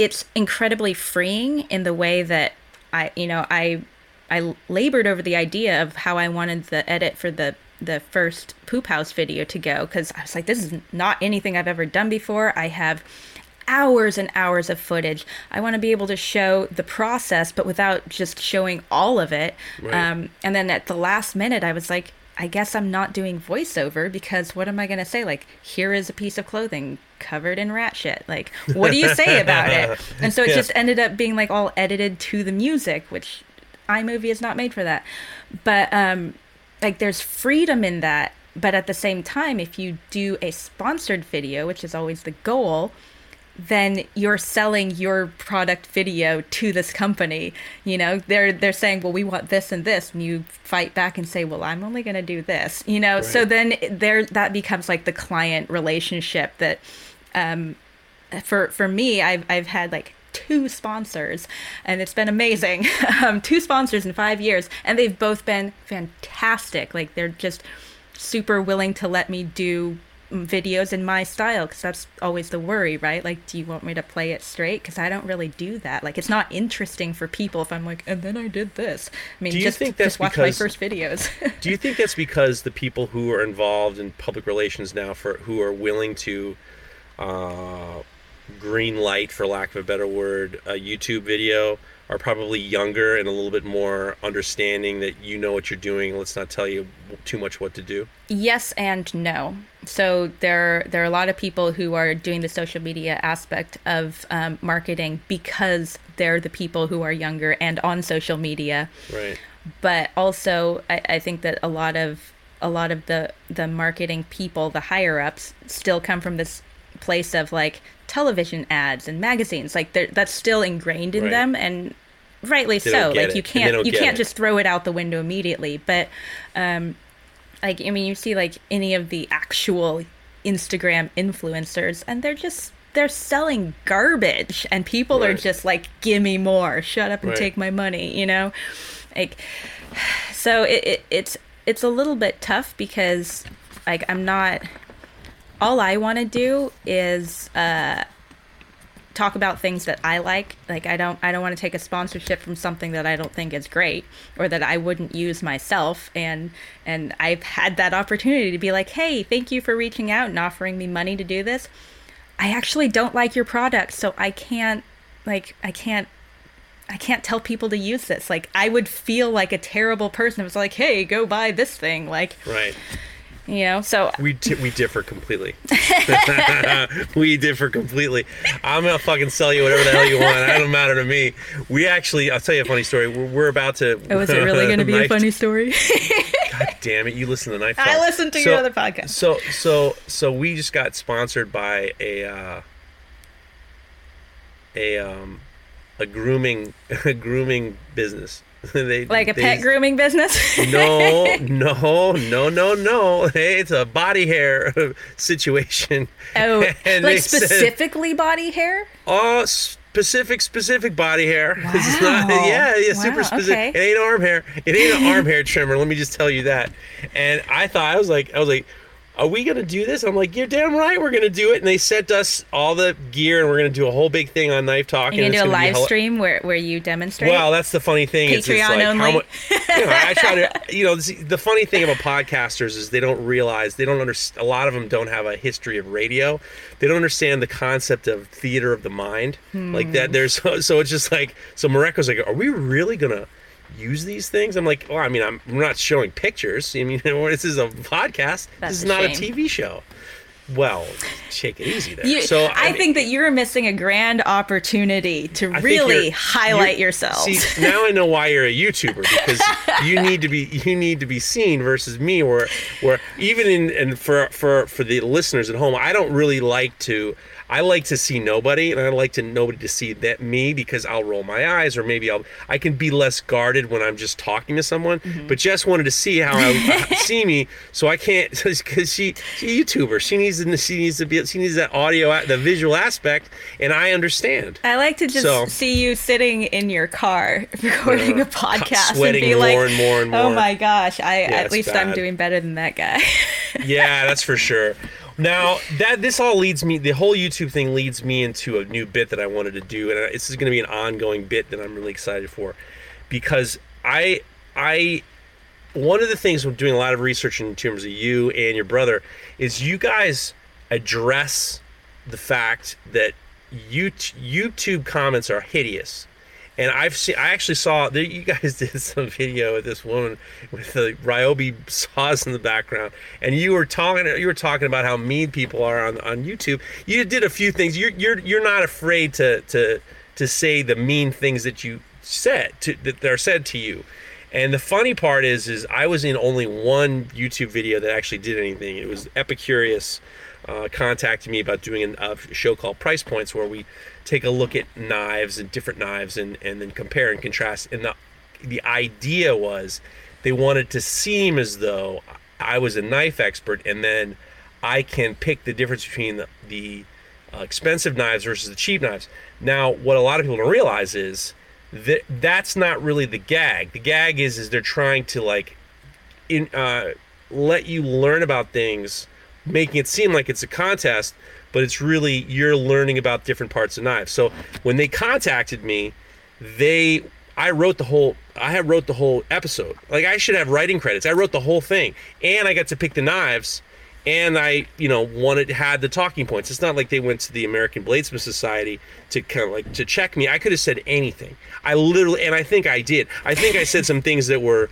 it's incredibly freeing in the way that I, you know, I I labored over the idea of how I wanted the edit for the the first poop house video to go because I was like, this is not anything I've ever done before. I have hours and hours of footage. I want to be able to show the process, but without just showing all of it. Right. Um, and then at the last minute, I was like, I guess I'm not doing voiceover because what am I going to say? Like, here is a piece of clothing covered in rat shit. Like, what do you [LAUGHS] say about it? And so it Yeah. just ended up being like all edited to the music, which iMovie is not made for that. But um, like, there's freedom in that. But at the same time, if you do a sponsored video, which is always the goal, then you're selling your product video to this company. You know, they're they're saying, "Well, we want this and this," and you fight back and say, "Well, I'm only going to do this." You know, so then there that becomes like the client relationship that um for for me, I've I've had like two sponsors and it's been amazing. [LAUGHS] um two sponsors in 5 years and they've both been fantastic. Like they're just super willing to let me do videos in my style because that's always the worry right? Like do you want me to play it straight? Because i don't really do that. Like it's not interesting for people if i'm like and then i did this. I mean Do you just, think that's just watch my because- first videos. [LAUGHS] Do you think that's because the people who are involved in public relations now, for who are willing to uh, green light, for lack of a better word, a YouTube video, are probably younger and a little bit more understanding that you know what you're doing. Let's not tell you too much what to do. Yes and no. So there there are a lot of people who are doing the social media aspect of um, marketing because they're the people who are younger and on social media. Right. But also, I, I think that a lot of a lot of the the marketing people, the higher ups, still come from this place of like television ads and magazines. Like that's still ingrained in Right. them, and rightly They so. Like it, you can't you can't it. just throw it out the window immediately. But um, like I mean, you see like any of the actual Instagram influencers, and they're just they're selling garbage, and people are just like, "Give me more! Shut up and Right. take my money," you know, like. So it, it it's it's a little bit tough because like I'm not. All I want to do is uh, talk about things that I like. Like I don't I don't want to take a sponsorship from something that I don't think is great or that I wouldn't use myself and and I've had that opportunity to be like, "Hey, thank you for reaching out and offering me money to do this. I actually don't like your product, so I can't like I can't I can't tell people to use this. Like I would feel like a terrible person if it's like, "Hey, go buy this thing." Like, Right. You know. So We di- we differ completely. [LAUGHS] we differ completely. I'm gonna fucking sell you whatever the hell you want. That don't matter to me. We actually, I'll tell you a funny story. We're, we're about to. Oh, is it really going to be a [LAUGHS] funny story? God damn it! You listen to the Night. I Talk. listened to So- your other podcast. So so so we just got sponsored by a uh, a um a grooming [LAUGHS] a grooming business [LAUGHS] they, Like a they- pet grooming business? No, [LAUGHS] no, no, no, no. Hey, it's a body hair [LAUGHS] situation. oh, And like said- specifically body hair? Oh, specific, specific body hair. This is not, Wow. yeah, yeah, super specific. okay. It ain't arm hair. It ain't an arm hair trimmer. Let me just tell you that. And I thought I was like, I was like, are we gonna do this? I'm like, you're damn right, we're gonna do it. And they sent us all the gear, and we're gonna do a whole big thing on Knife Talk. You're and going to do a live hel- stream where, where you demonstrate? Well, that's the funny thing. Patreon like only. much. You know, I try to. [LAUGHS] You know, the funny thing about podcasters is they don't realize they don't understand. A lot of them don't have a history of radio. They don't understand the concept of theater of the mind. Like Hmm. that. There's [LAUGHS] so it's just like so. Mareko's like, are we really gonna? Use these things? I'm like, well, I mean, I'm we're not showing pictures. I mean, [LAUGHS] this is a podcast. That's this is a not a. TV show. Well, take it easy there. You, so I, mean- think that you're missing a grand opportunity to I really you're- highlight you're- yourself. See, now I know why you're a YouTuber because [LAUGHS] you need to be you need to be seen versus me. Where where even in and for for for the listeners at home, I don't really like to. I like to see nobody, and I like to nobody to see that me because I'll roll my eyes, or maybe I'll I can be less guarded when I'm just talking to someone. Mm-hmm. But Jess wanted to see how [LAUGHS] I see me, so I can't [LAUGHS] because she she's a YouTuber. She needs to she needs to be she needs that audio the visual aspect, and I understand. I like to just So- see you sitting in your car [LAUGHS] recording Yeah. a podcast Sweating and be more like, and more and "Oh my gosh, I Yeah, at least I'm doing better than that guy." yeah, that's for sure. Now that this all leads me, the whole YouTube thing leads me into a new bit that I wanted to do, and this is going to be an ongoing bit that I'm really excited for, because I I one of the things we're doing a lot of research in terms of you and your brother is you guys address the fact that you YouTube comments are hideous. And I've seen, I actually saw that you guys [LAUGHS] did some video with this woman with the Ryobi saws in the background, and you were talking, you were talking about how mean people are on, on YouTube. You did a few things. You're you're you're not afraid to to to say the mean things that you said to that are said to you. And the funny part is, is I was in only one YouTube video that actually did anything. It was Epicurious uh, contacted me about doing an, a show called Price Points, where we take a look at knives and different knives, and, and then compare and contrast. And the the idea was they wanted to seem as though I was a knife expert, and then I can pick the difference between the, the uh, expensive knives versus the cheap knives. Now, what a lot of people don't realize is that that's not really the gag. The gag is is they're trying to like in uh, let you learn about things, making it seem like it's a contest, but it's really you're learning about different parts of knives. So when they contacted me, they I wrote the whole I had wrote the whole episode. Like I should have writing credits. I wrote the whole thing, and I got to pick the knives. And I, you know, wanted had the talking points. It's not like they went to the American Bladesmith Society to kind of like to check me. I could have said anything. I literally, and I think I did. I think I said some things that were,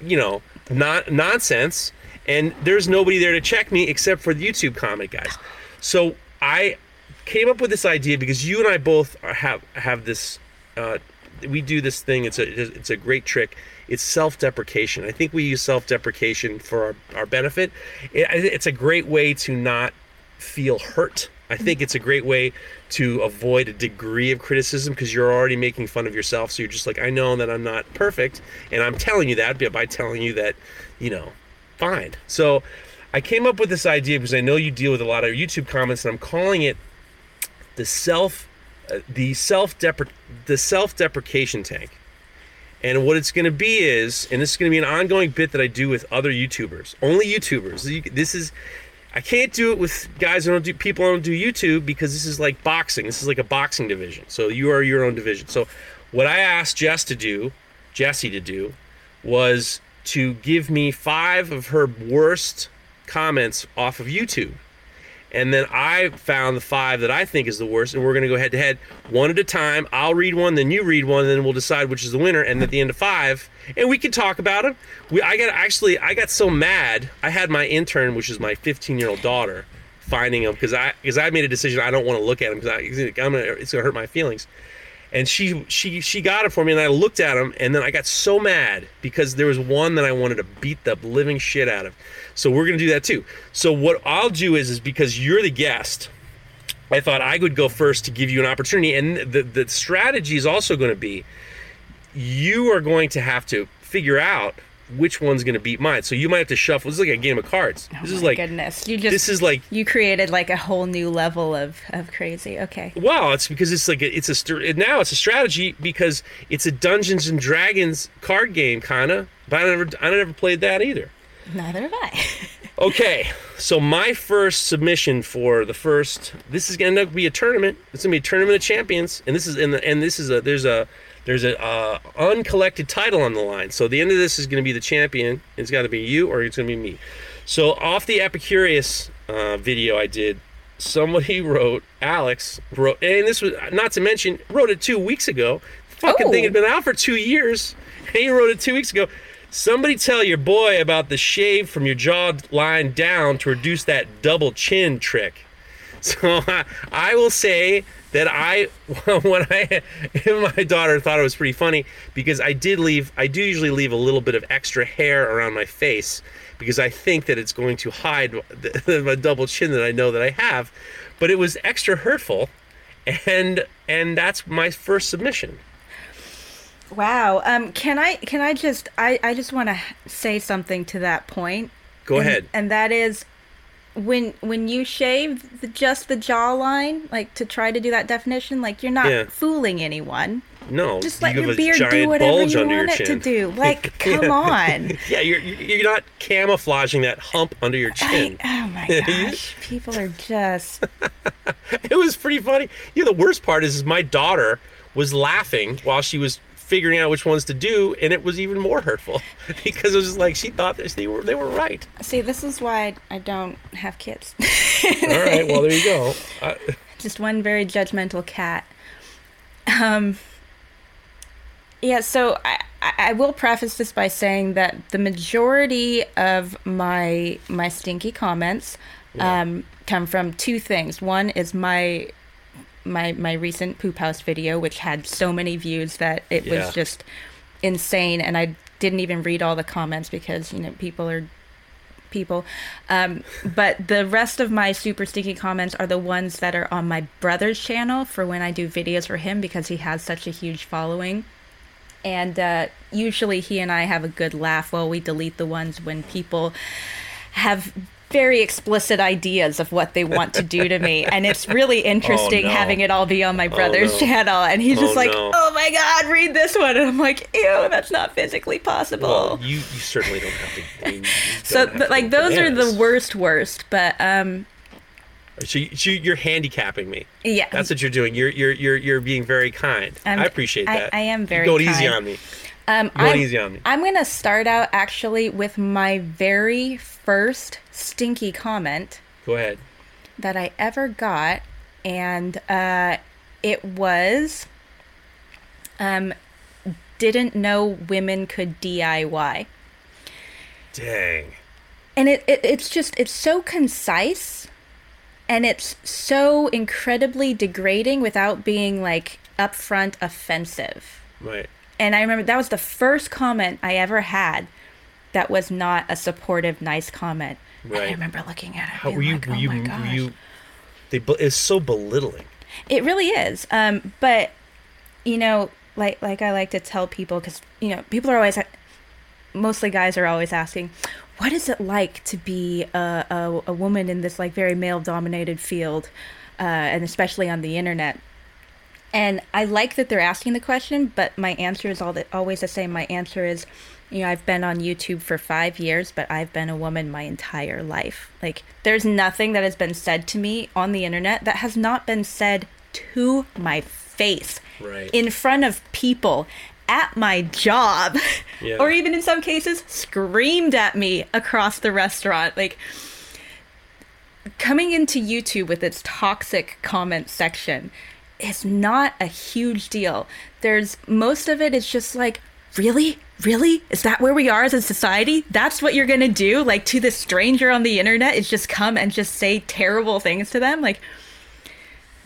you know, not nonsense. And there's nobody there to check me except for the YouTube comment guys. So I came up with this idea because you and I both have have this. Uh, we do this thing. It's a it's a great trick. It's self-deprecation. I think we use self-deprecation for our, our benefit. It, it's a great way to not feel hurt. I think it's a great way to avoid a degree of criticism because you're already making fun of yourself. So you're just like, I know that I'm not perfect, and I'm telling you that by telling you that, you know, fine. So I came up with this idea because I know you deal with a lot of YouTube comments, and I'm calling it the self, uh, the self the self deprecation tank. And what it's going to be is, and this is going to be an ongoing bit that I do with other YouTubers, only YouTubers. This is, I can't do it with guys who don't do people who don't do YouTube because this is like boxing. This is like a boxing division. So you are your own division. So what I asked Jess to do, Jesse to do, was to give me five of her worst comments off of YouTube. And then I found the five that I think is the worst, and we're going to go head to head, one at a time. I'll read one, then you read one, then we'll decide which is the winner. And at the end of five, and we can talk about them. We, I got actually, I got so mad. I had my intern, which is my 15 year old daughter, finding them because I because I made a decision. I don't want to look at them because I'm gonna, it's gonna hurt my feelings. And she she she got it for me, and I looked at them, and then I got so mad because there was one that I wanted to beat the living shit out of. So we're gonna do that too. So what I'll do is is because you're the guest, I thought I would go first to give you an opportunity, and the the strategy is also going to be you are going to have to figure out which one's going to beat mine. So you might have to shuffle. This is like a game of cards. Oh this is Oh My like goodness, you just this is like you created like a whole new level of of crazy. Okay. Well, it's because it's like a, it's a now it's a strategy because it's a Dungeons and Dragons card game kind of. But I never I never played that either. Neither have I. [LAUGHS] Okay, so my first submission for the first this is gonna end up be a tournament. It's gonna be a tournament of champions, and this is and the, and this is a there's a there's a uh, uncollected title on the line. So the end of this is gonna be the champion. It's got to be you or it's gonna be me. So off the Epicurious uh, video I did, somebody [LAUGHS] wrote Alex wrote, and this was not to mention wrote it two weeks ago. Fucking Oh. thing had been out for two years, and [LAUGHS] he wrote it two weeks ago. Somebody tell your boy about the shave from your jaw line down to reduce that double chin trick. [LAUGHS] So I, I will say that I, [LAUGHS] when I, my daughter thought it was pretty funny because I did leave, I do usually leave a little bit of extra hair around my face because I think that it's going to hide [LAUGHS] the, the double chin that I know that I have, but it was extra hurtful, and and that's my first submission. Wow. Um. Can I? Can I just? I. I just want to say something to that point. Go and, ahead. And that is, when when you shave the, just the jawline, like to try to do that definition, like you're not Yeah. fooling anyone. No, Just you let have your a beard giant do whatever bulge you under your want it to do. [LAUGHS] Like, come on. [LAUGHS] Yeah, you're you're not camouflaging that hump under your I, chin. oh my [LAUGHS] gosh, people are just. it was pretty funny. You know, the worst part is, is my daughter was laughing while she was figuring out which ones to do, and it was even more hurtful [LAUGHS] because it was like she thought that they were they were right. See, this is why I don't have kids. [LAUGHS] All right, well there you go. [LAUGHS] Uh, just one very judgmental cat. Um, yeah, so I, I I will preface this by saying that the majority of my my stinky comments um, come from two things. One is my my my recent poop house video, which had so many views that it Yeah. was just insane, and I didn't even read all the comments because you know people are people. Um, but the rest of my super sticky comments are the ones that are on my brother's channel for when I do videos for him because he has such a huge following. And uh, usually he and I have a good laugh while we delete the ones when people have very explicit ideas of what they want to do to me. And it's really [LAUGHS] interesting no. having it all be on my brother's no. channel. And he's Oh, just like, no. oh my God, read this one. And I'm like, ew, that's not physically possible. well, you you certainly don't have to. [LAUGHS] I mean, you So, have but to like those are the worst, worst. But um, So, you, you're handicapping me. yeah, That's what you're doing. You're you're you're you're being very kind. I'm- I appreciate that. I am very You're going easy on me. Um, Going I'm, easy on me. I'm gonna start out actually with my very first stinky comment Go ahead. that I ever got, and uh, it was, um, didn't know women could DIY. Dang. and it, it it's just it's so concise and it's so incredibly degrading without being like upfront offensive Right. And i remember that was the first comment i ever had that was not a supportive nice comment and i remember looking at it How were you? like, were oh you? my Were you? They. It's so belittling. It really is. Um, but you know, like like I like to tell people because you know people are always, mostly guys are always asking, what is it like to be a a, a woman in this like very male dominated field, uh, and especially on the internet. And I like that they're asking the question, but my answer is all that always the same. My answer is, you know, I've been on YouTube for five years, but I've been a woman my entire life. Like, there's nothing that has been said to me on the internet that has not been said to my face, Right. in front of people, at my job, [LAUGHS] Yeah. or even in some cases, screamed at me across the restaurant. Like, coming into YouTube with its toxic comment section is not a huge deal. There's most of it is just like, really? Really? Is that where we are as a society? That's what you're going to do? Like to the stranger on the internet is just come and just say terrible things to them? Like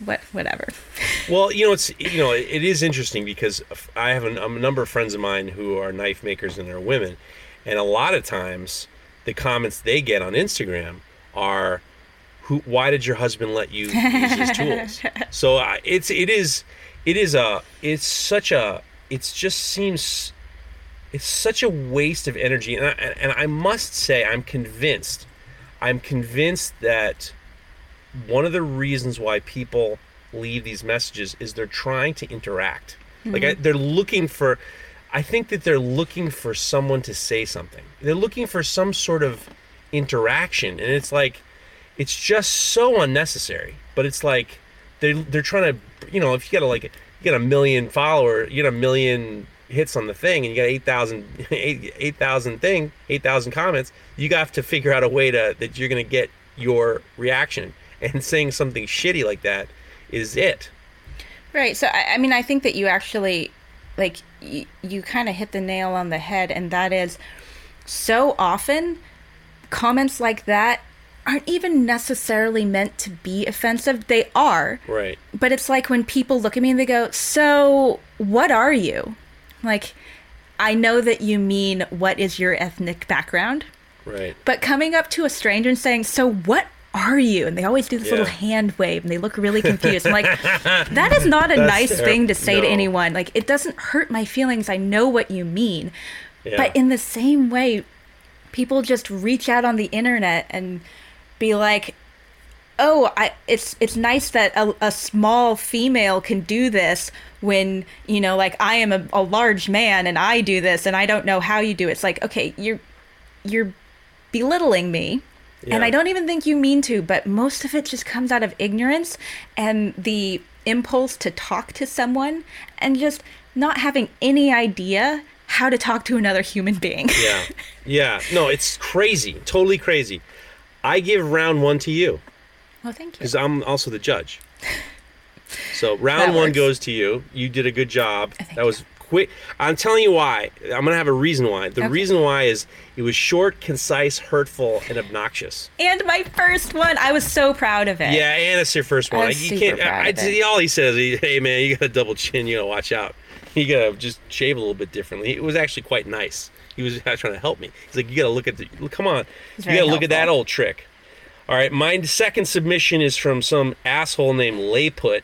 what whatever. [LAUGHS] Well, you know, it's you know, it is interesting because I have a, a number of friends of mine who are knife makers and they're women, and a lot of times the comments they get on Instagram are, "Who? Why did your husband let you [LAUGHS] use his tools?" So uh, it's it is it is a it's such a it's just seems it's such a waste of energy and I, and I must say i'm convinced i'm convinced that one of the reasons why people leave these messages is they're trying to interact like I, they're looking for i think that they're looking for someone to say something they're looking for some sort of interaction and it's like it's just so unnecessary but it's like they're they're trying to you know if you got a like you got a million follower you got a million hits on the thing and you got 8000 [LAUGHS] 8000 thing 8000 comments you have to figure out a way to that you're to get your reaction and saying something shitty like that is it Right. So, I, I mean, I think that you actually, like, y- you kind of hit the nail on the head, and that is so often comments like that aren't even necessarily meant to be offensive. They are, right but it's like when people look at me and they go, So, what are you? Like, I know that you mean, What is your ethnic background? right But coming up to a stranger and saying, "So what are you?" and they always do this little hand wave and they look really confused. I'm like, [LAUGHS] that is not a nice terrible. thing to say to anyone. Like, it doesn't hurt my feelings. I know what you mean. yeah. But in the same way, people just reach out on the internet and be like, "Oh, I it's it's nice that a, a small female can do this when, you know, like I am a, a large man and I do this and I don't know how you do it." It's like, "Okay, you're you're belittling me." And I don't even think you mean to, but most of it just comes out of ignorance and the impulse to talk to someone and just not having any idea how to talk to another human being. yeah [LAUGHS] yeah no it's crazy totally crazy i give round one to you. Well, thank you. because i'm also the judge. [LAUGHS] So round one goes to you. You did a good job. Thank that was quick. I'm telling you why. I'm gonna have a reason why. The Okay. reason why is it was short concise hurtful and obnoxious. And my first one, I was so proud of it. yeah and it's your first one. I'm Like, you super can't proud I, of I, it. all he says is, hey man you got a double chin. You gotta watch out. You gotta just shave a little bit differently. It was actually quite nice he was trying to help me he's like you gotta look at the come on He's you gotta look at that old trick all right my second submission is from some asshole named layput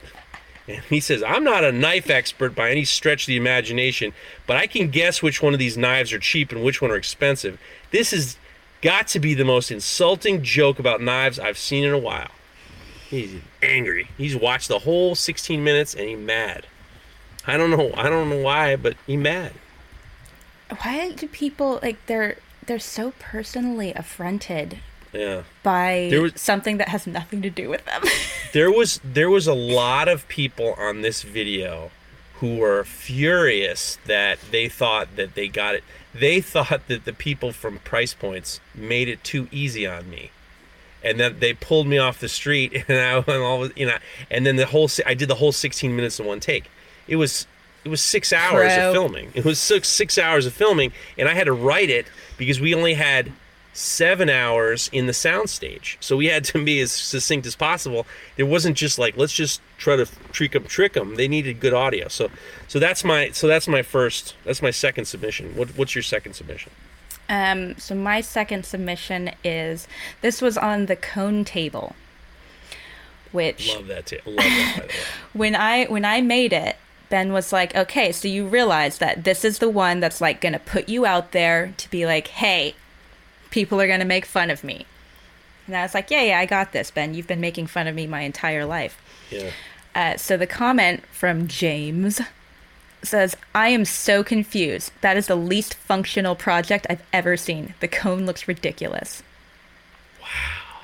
and he says i'm not a knife expert by any stretch of the imagination but i can guess which one of these knives are cheap and which one are expensive this has got to be the most insulting joke about knives i've seen in a while He's angry. He's watched the whole 16 minutes and he's mad. I don't know. I don't know why, but he mad. Why do people like they're they're so personally affronted Yeah. by There was- something that has nothing to do with them? [LAUGHS] There was there was a lot of people on this video who were furious that they thought that they got it. They thought that the people from Price Points made it too easy on me. And then they pulled me off the street [LAUGHS] and I and all you know and then the whole I did the whole 16 minutes in one take. It was it was 6 hours Pro. of filming. It was 6 6 hours of filming and I had to write it because we only had seven hours in the soundstage. So we had to be as succinct as possible. It wasn't just like let's just try to trick them, trick them. They needed good audio. So, so that's my so that's my first. That's my second submission. What, what's your second submission? Um, so my second submission is this was on the cone table, which Love that. T- love that. By the way. [LAUGHS] when I when I made it, Ben was like, "Okay, so you realize that this is the one that's like gonna put you out there to be like, hey, people are gonna make fun of me." And I was like, "Yeah, yeah, I got this, Ben. You've been making fun of me my entire life." Yeah. Uh, so the comment from James says, I am so confused. That is the least functional project I've ever seen. The cone looks ridiculous. Wow.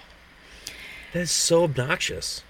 That is so obnoxious.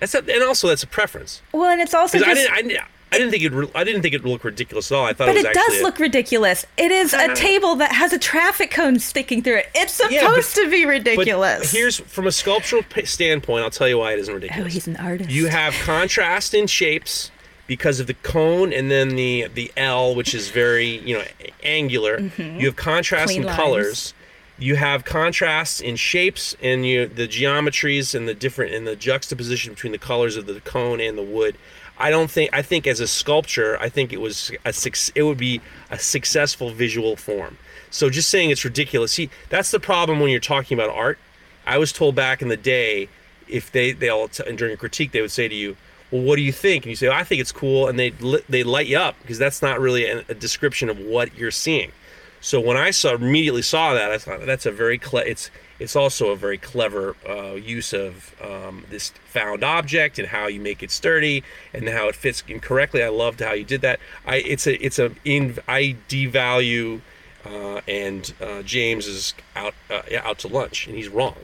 That's a, and also that's a preference. Well, and it's also Because I just. didn't. I, didn't- I didn't think it. re- I didn't think it looked ridiculous at all. I thought but it was it does a- look ridiculous. It is a table that has a traffic cone sticking through it. It's supposed Yeah, but- to be but ridiculous. here's from a sculptural p- standpoint. I'll tell you why it isn't ridiculous. oh, ridiculous. he's an artist. You have contrast in shapes because of the cone and then the the L, which is very you know angular. You have contrast Mm-hmm. Clean in lines. colors. You have contrasts in shapes and you the geometries and the different and the juxtaposition between the colors of the cone and the wood. I don't think I think as a sculpture, I think it was a it would be a successful visual form. So just saying it's ridiculous. See, that's the problem when you're talking about art. I was told back in the day, if they they all t- during a critique they would say to you, well, what do you think? And you say, oh, I think it's cool, and they they light you up because that's not really a, a description of what you're seeing. So when I saw immediately saw that, I thought that's a very cle- it's it's also a very clever uh, use of um, this found object and how you make it sturdy and how it fits in correctly. I loved how you did that. I it's a it's a in I devalue uh, and uh, James is out uh, out to lunch and he's wrong.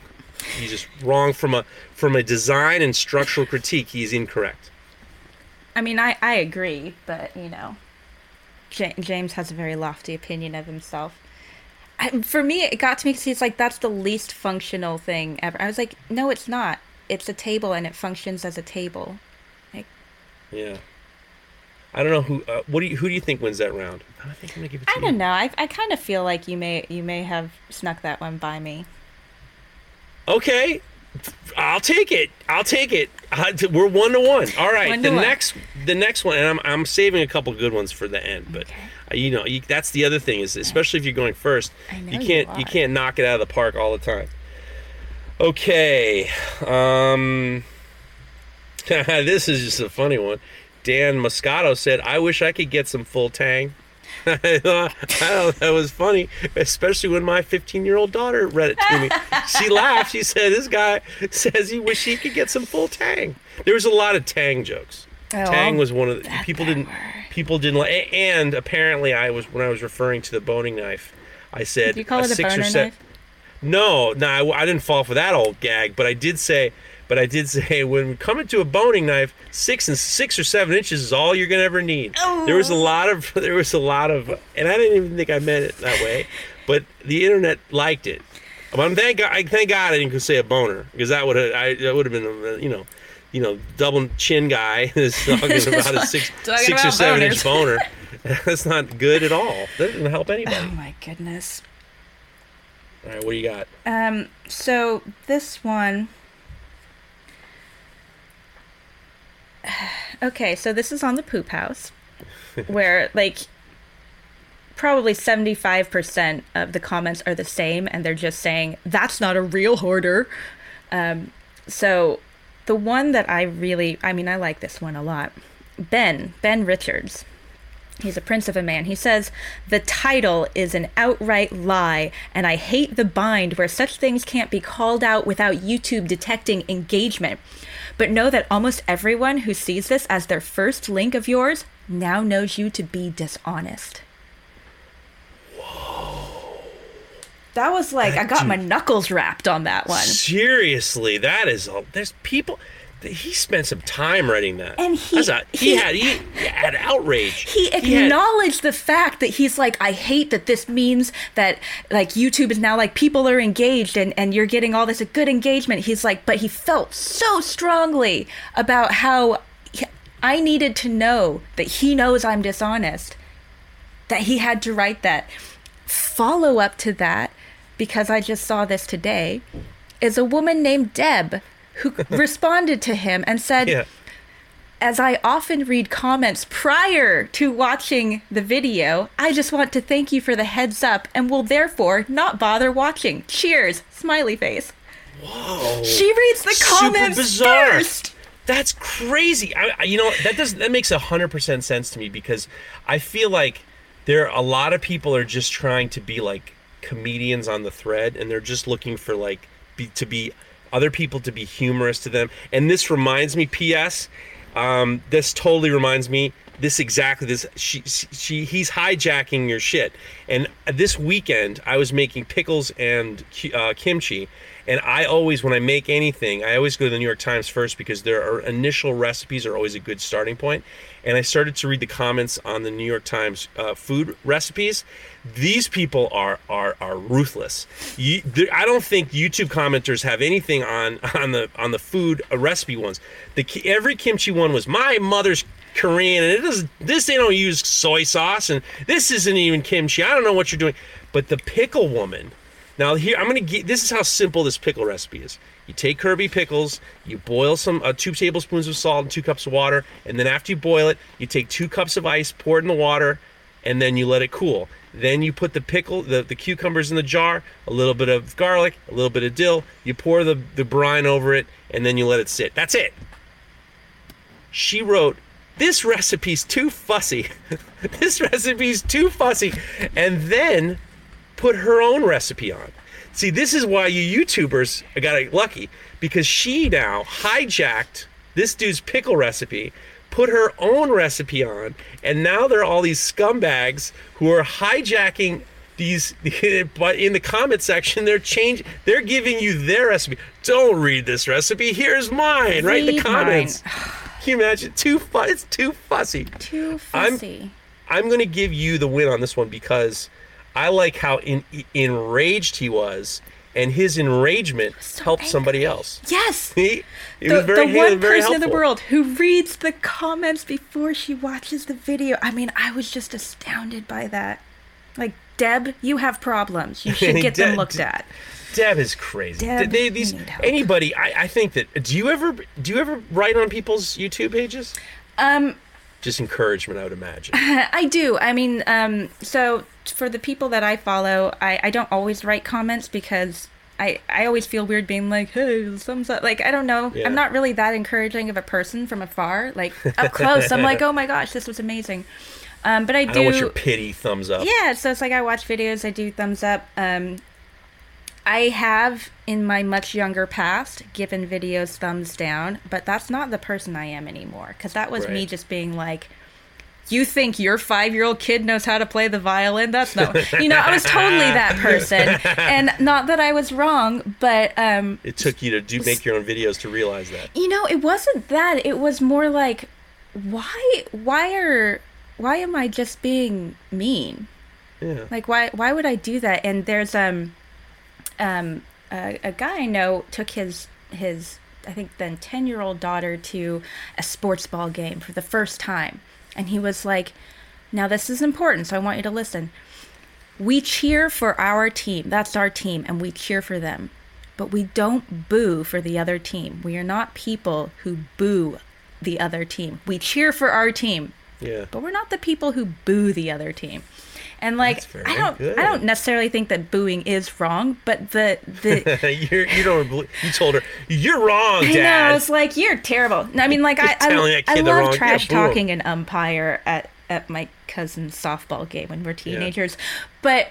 He's just wrong from a from a design and structural critique. He's incorrect. I mean, I, I agree, but you know, James has a very lofty opinion of himself. I, for me, it got to me because he's like that's the least functional thing ever. I was like, no, it's not. It's a table and it functions as a table. Like, Yeah. I don't know who. Uh, what do you? Who do you think wins that round? I think I'm gonna give it to I you. don't know. I, I kind of feel like you may you may have snuck that one by me. Okay, I'll take it. I'll take it. We're one to one. All right. One the one. next, the next one, and I'm I'm saving a couple good ones for the end. But uh, you know, you, that's the other thing is, especially if you're going first, you you can't are. you can't knock it out of the park all the time. Okay. Um. [LAUGHS] this is just a funny one. Dan Moscato said, "I wish I could get some full tang." [LAUGHS] I thought that was funny, especially when my 15 year old daughter read it to me. she [LAUGHS] laughed. She said, This guy says he wish he could get some full tang. There was a lot of tang jokes. Oh, tang was one of the people didn't word. people didn't like and apparently I was when I was referring to the boning knife I said Do you call it a six or boner se- knife? no, no, I, I didn't fall for that old gag, but I did say, but I did [LAUGHS] say when we come into a boning knife, six and six or seven inches is all you're gonna ever need. Oh. There was a lot of, [LAUGHS] there was a lot of, and I didn't even think I meant it that way, [LAUGHS] but the internet liked it. But thank God, I thank God I didn't say a boner because that would have, I that would have been, you know, you know, double chin guy is talking about a six, six or seven inch boner. That's not good at all. That doesn't help anybody. Oh my goodness. All right, what do you got? Um, so this one. [SIGHS] Okay, so this is on the poop house, where [LAUGHS] like probably 75% of the comments are the same, and they're just saying, that's not a real hoarder. Um, so the one that I really, I mean, I like this one a lot. Ben, Ben Richards. He's a prince of a man. He says, The title is an outright lie, and I hate the bind where such things can't be called out without YouTube detecting engagement. But know that almost everyone who sees this as their first link of yours now knows you to be dishonest. Whoa. That was like, I got my knuckles rapped on that one. Seriously, that is a, there's people. He spent some time writing that, And he- a- he, he- had he, had outrage. he had- acknowledged the fact that he's like i hate that this means that like youtube is now like people are engaged and and you're getting all this good engagement. He's like but he felt so strongly about how he- i needed to know that he knows i'm dishonest that he had to write that. Follow up to that because i just saw this today is a woman named deb who responded to him and said yeah. as I often read comments prior to watching the video, I just want to thank you for the heads up and will therefore not bother watching. Cheers, smiley face. Whoa. She reads the comments first. That's crazy. I, I, you know that does that makes hundred percent sense to me because I feel like there are a lot of people are just trying to be like comedians on the thread, and they're just looking for like be, to be other people to be humorous to them. And this reminds me, P.S. Um, this totally reminds me. This exactly this she she he's hijacking your shit. And this weekend I was making pickles and uh, kimchi, and I always when I make anything I always go to the New York Times first because their initial recipes are always a good starting point. And I started to read the comments on the New York Times uh, food recipes. These people are are are ruthless. You, I don't think YouTube commenters have anything on [LAUGHS] on the on the food uh, recipe ones. The every kimchi one was my mother's Korean, and it doesn't. this. They don't use soy sauce, and this isn't even kimchi. I don't know what you're doing. But the pickle woman. Now here I'm gonna get. This is how simple this pickle recipe is. You take Kirby pickles, you boil some uh, two tablespoons of salt and two cups of water, and then after you boil it, you take two cups of ice, pour it in the water, and then you let it cool. Then you put the pickle, the, the cucumbers in the jar, a little bit of garlic, a little bit of dill. You pour the, the brine over it, and then you let it sit. That's it. she wrote, "This recipe's too fussy. [LAUGHS] this recipe's too fussy," and then put her own recipe on. See, this is why you YouTubers got lucky because she now hijacked this dude's pickle recipe, put her own recipe on, and now there are all these scumbags who are hijacking these [LAUGHS] but in the comment section they're change they're giving you their recipe. Don't read this recipe. Here's mine. Right in the comments. Can you imagine? Too fu- it's too fussy. Too I'm- fussy. i'm going to give you the win on this one because i like how in, enraged he was and his enragement So helped somebody else Yes. [LAUGHS] he, it the, was very, the he was one very person in the world who reads the comments before she watches the video. I mean, I was just astounded by that. Like, Deb, you have problems. You should [LAUGHS] get them looked at. Deb is crazy. Deb, They- these anybody, I, I think that. Do you ever do you ever write on people's YouTube pages? Um, Just encouragement, I would imagine. [LAUGHS] I do. I mean, um, so for the people that I follow, I, I don't always write comments because I, I always feel weird being like, hey, thumbs up. Like, I don't know. Yeah. I'm not really that encouraging of a person from afar. Like, up [LAUGHS] close, I'm like, oh my gosh, this was amazing. Um, but I I do. don't want your pity thumbs up. Yeah, so it's like I watch videos, I do thumbs up. Um, I have in my much younger past given videos thumbs down, but that's not the person I am anymore. Because that was me just being like, you think your five year old kid knows how to play the violin? That's no. You know, I was totally that [LAUGHS] person. And not that I was wrong, but um, It took you to do make your own videos to realize that. you know, it wasn't that. It was more like, why, why are, why am I just being mean? Yeah. Like why why would I do that? And there's um um a, a guy I know took his his I think then 10 year old daughter to a sports ball game for the first time. And he was like, Now this is important, so I want you to listen. We cheer for our team. That's our team, and we cheer for them. But we don't boo for the other team. We are not people who boo the other team. We cheer for our team, Yeah. but we're not the people who boo the other team. And like I don't good. I don't necessarily think that booing is wrong, but the the [LAUGHS] You're, you don't. believe- You told her you're wrong, Dad. I know it's like you're terrible. I mean like I I, I love wrong- yeah, trash talking an umpire at at my cousin's softball game when we're teenagers. But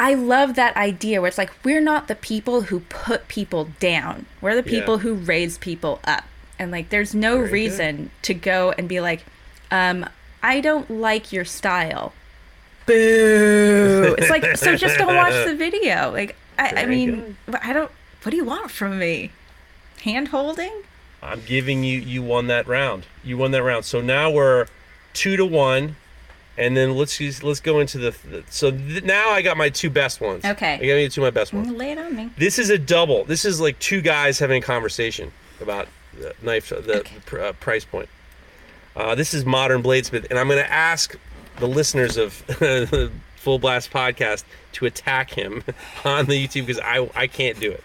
I love that idea where it's like we're not the people who put people down. We're the Yeah. people who raise people up. And like there's no Very good. reason to go and be like, um, I don't like your style. Boo. it's like so just don't watch the video. Like I, I mean I don't what do you want from me? Hand holding? I'm giving you. You won that round. You won that round. So now we're two to one, and then let's use, let's go into the. so th- now I got my two best ones. Okay. I got you two of my best ones. Lay it on me. This is a double. This is like two guys having a conversation about the knife, the Okay. pr- uh, price point. Uh, this is Modern Bladesmith, and I'm going to ask the listeners of [LAUGHS] Full Blast Podcast to attack him [LAUGHS] on the YouTube because I I can't do it.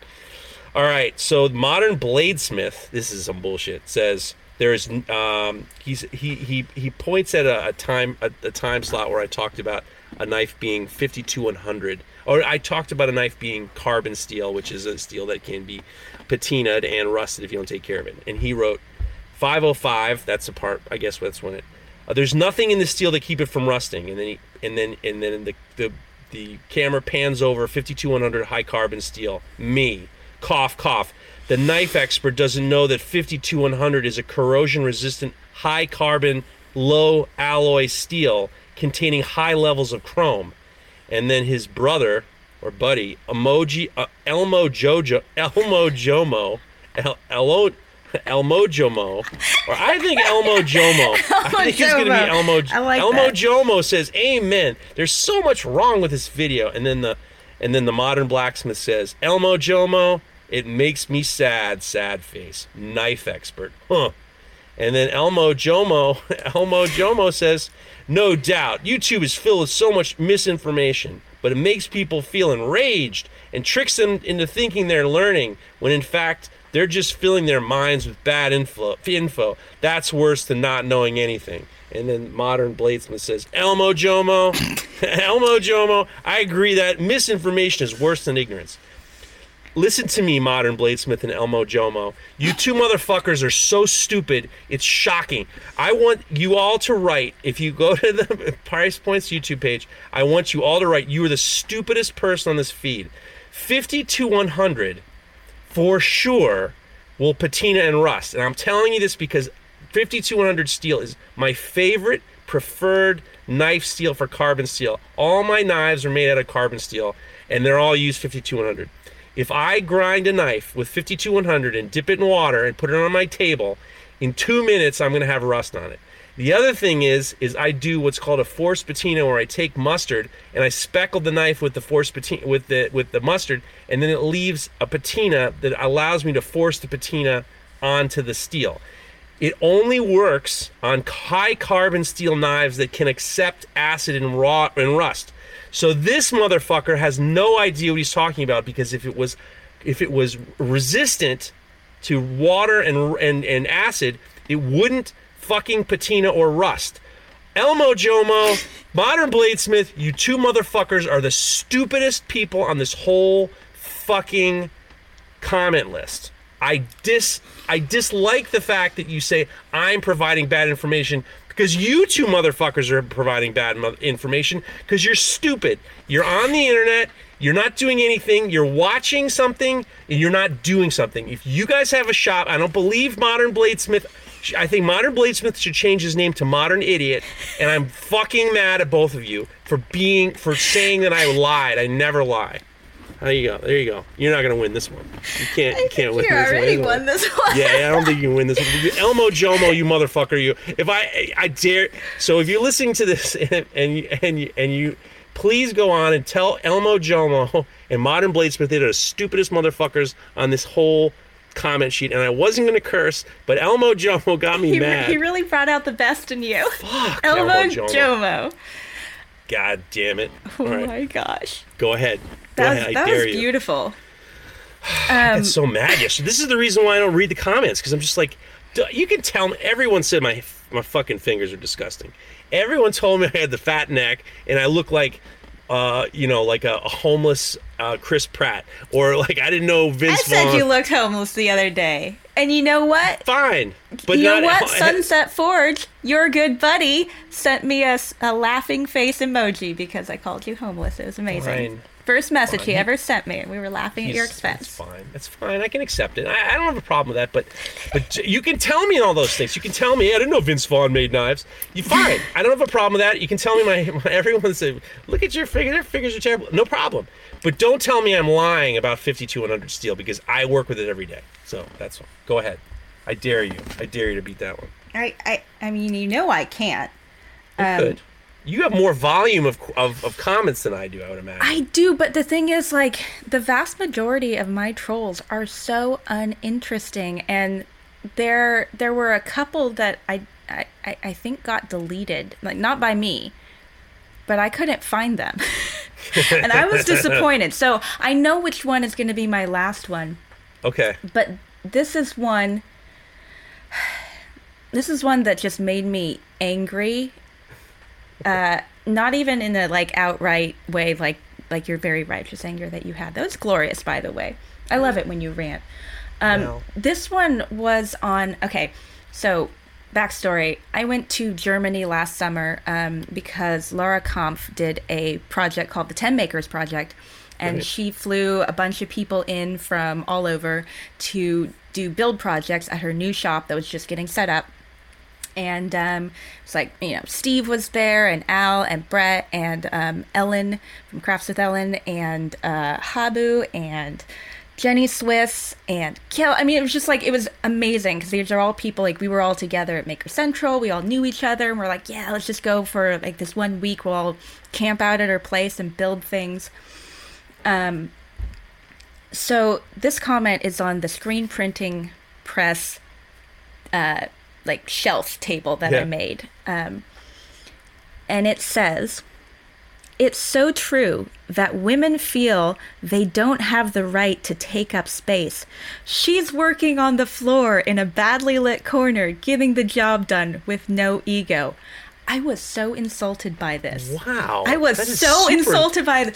All right, so Modern Bladesmith, this is some bullshit. Says there's um he's he he he points at a, a time a, a time slot where I talked about a knife being 52 100 or I talked about a knife being carbon steel, which is a steel that can be patinaed and rusted if you don't take care of it. And he wrote 505. That's the part. I guess that's when it. Uh, there's nothing in the steel to keep it from rusting. And then he, and then and then the the the camera pans over 52100 high carbon steel. Me, cough cough. The knife expert doesn't know that 52100 is a corrosion resistant high carbon low alloy steel containing high levels of chrome. And then his brother or buddy, emoji uh, Elmo Jojo [LAUGHS] Elmo Jomo El, Elo, Elmo Jomo, or I think Elmo Jomo. [LAUGHS] I think it's gonna be Elmo. I like Elmo that. Jomo says, "Amen." There's so much wrong with this video, and then the and then the modern blacksmith says, "Elmo Jomo, it makes me sad, sad face." Knife expert, huh? And then Elmo Jomo, [LAUGHS] Elmo Jomo says, "No doubt, YouTube is filled with so much misinformation, but it makes people feel enraged and tricks them into thinking they're learning when in fact they're just filling their minds with bad info. Info that's worse than not knowing anything." And then modern bladesmith says, "Elmo Jomo, [LAUGHS] Elmo Jomo, I agree that misinformation is worse than ignorance." listen to me, Modern Bladesmith and Elmo Jomo. You two motherfuckers are so stupid. It's shocking. I want you all to write. If you go to the [LAUGHS] Price Points YouTube page, I want you all to write. You are the stupidest person on this feed. 50 to 100 for sure will patina and rust. And I'm telling you this because 5200 steel is my favorite preferred knife steel for carbon steel. All my knives are made out of carbon steel and they're all used 5200. If I grind a knife with 52100 and dip it in water and put it on my table, in 2 minutes I'm going to have rust on it. The other thing is is I do what's called a forced patina where I take mustard and I speckle the knife with the forced patina with the with the mustard and then it leaves a patina that allows me to force the patina onto the steel. It only works on high carbon steel knives that can accept acid and raw and rust. So this motherfucker has no idea what he's talking about because if it was if it was resistant to water and and, and acid, it wouldn't fucking patina or rust. Elmo Jomo, Modern Bladesmith, you two motherfuckers are the stupidest people on this whole fucking comment list. I dis I dislike the fact that you say I'm providing bad information because you two motherfuckers are providing bad mo- information because you're stupid. You're on the internet, you're not doing anything, you're watching something, and you're not doing something. If you guys have a shop, I don't believe Modern Bladesmith I think Modern Bladesmith should change his name to Modern Idiot, and I'm fucking mad at both of you for being for saying that I lied. I never lie. There you go. There you go. You're not gonna win this one. You can't. You can't win you this already one. won this one. Yeah, I don't think you can win this one. Elmo Jomo, you motherfucker, you. If I, I dare. So if you're listening to this [LAUGHS] and and and you, and you, please go on and tell Elmo Jomo and Modern Bladesmith they're the stupidest motherfuckers on this whole comment sheet. And I wasn't gonna curse, but Elmo Jomo got me He, mad. he really brought out the best in you. Fuck, Elmo [LAUGHS] Elmo Jomo. Jomo. God damn it! Oh right, my gosh. go ahead. Go That was, ahead. I that was beautiful. [SIGHS] I'm um, so mad. This is the reason why I don't read the comments because I'm just like, you can tell me. Everyone said my my fucking fingers are disgusting. Everyone told me I had the fat neck and I look like, uh, you know, like a, a homeless uh, Chris Pratt or like I didn't know Vince. I said Vaughn. you looked homeless the other day. And you know what? Fine, but you know what? [LAUGHS] Sunset Forge, your good buddy, sent me a, a laughing face emoji because I called you homeless. It was amazing. Fine. First message he ever sent me. and We were laughing at your expense. That's expense. fine. That's fine. I can accept it. I, I don't have a problem with that. But but you can tell me all those things. You can tell me I didn't know Vince Vaughn made knives. You fine. I don't have a problem with that. You can tell me my, [LAUGHS] my everyone say look at your figures. Their figures are terrible. No problem. But don't tell me I'm lying about 5200 steel because I work with it every day. So that's all. Go ahead. I dare you. I dare you to beat that one. I, I, I mean, you know I can't. You Um, could. You have more volume of, of, of comments than I do. I would imagine. I do, but the thing is, like, the vast majority of my trolls are so uninteresting, and there there were a couple that I I, I I think got deleted, like not by me, but I couldn't find them, [LAUGHS] and I was [LAUGHS] disappointed. So I know which one is going to be my last one, okay. but this is one. [SIGHS] This is one that just made me angry. Uh, not even in a like outright way, like like your very righteous anger that you had. That was glorious, by the way. I love it when you rant. Um, Well. This one was on. Okay, so backstory. I went to Germany last summer um, because Laura Kampf did a project called the Ten Makers Project, and Right. she flew a bunch of people in from all over to do build projects at her new shop that was just getting set up and um, it's like you know Steve was there and Al and Brett and um, Ellen from Crafts with Ellen and uh, Habu and Jenny Swiss and Kill. I mean, it was just like it was amazing because these are all people like we were all together at Maker Central. We all knew each other and we're like, yeah, let's just go for like this one week. We'll all camp out at her place and build things. Um, so this comment is on the screen printing press uh, like shelf table that I made. Um, and it says, It's so true that women feel they don't have the right to take up space. She's working on the floor in a badly lit corner, getting the job done with no ego. I was so insulted by this. Wow. I was so super- insulted by th-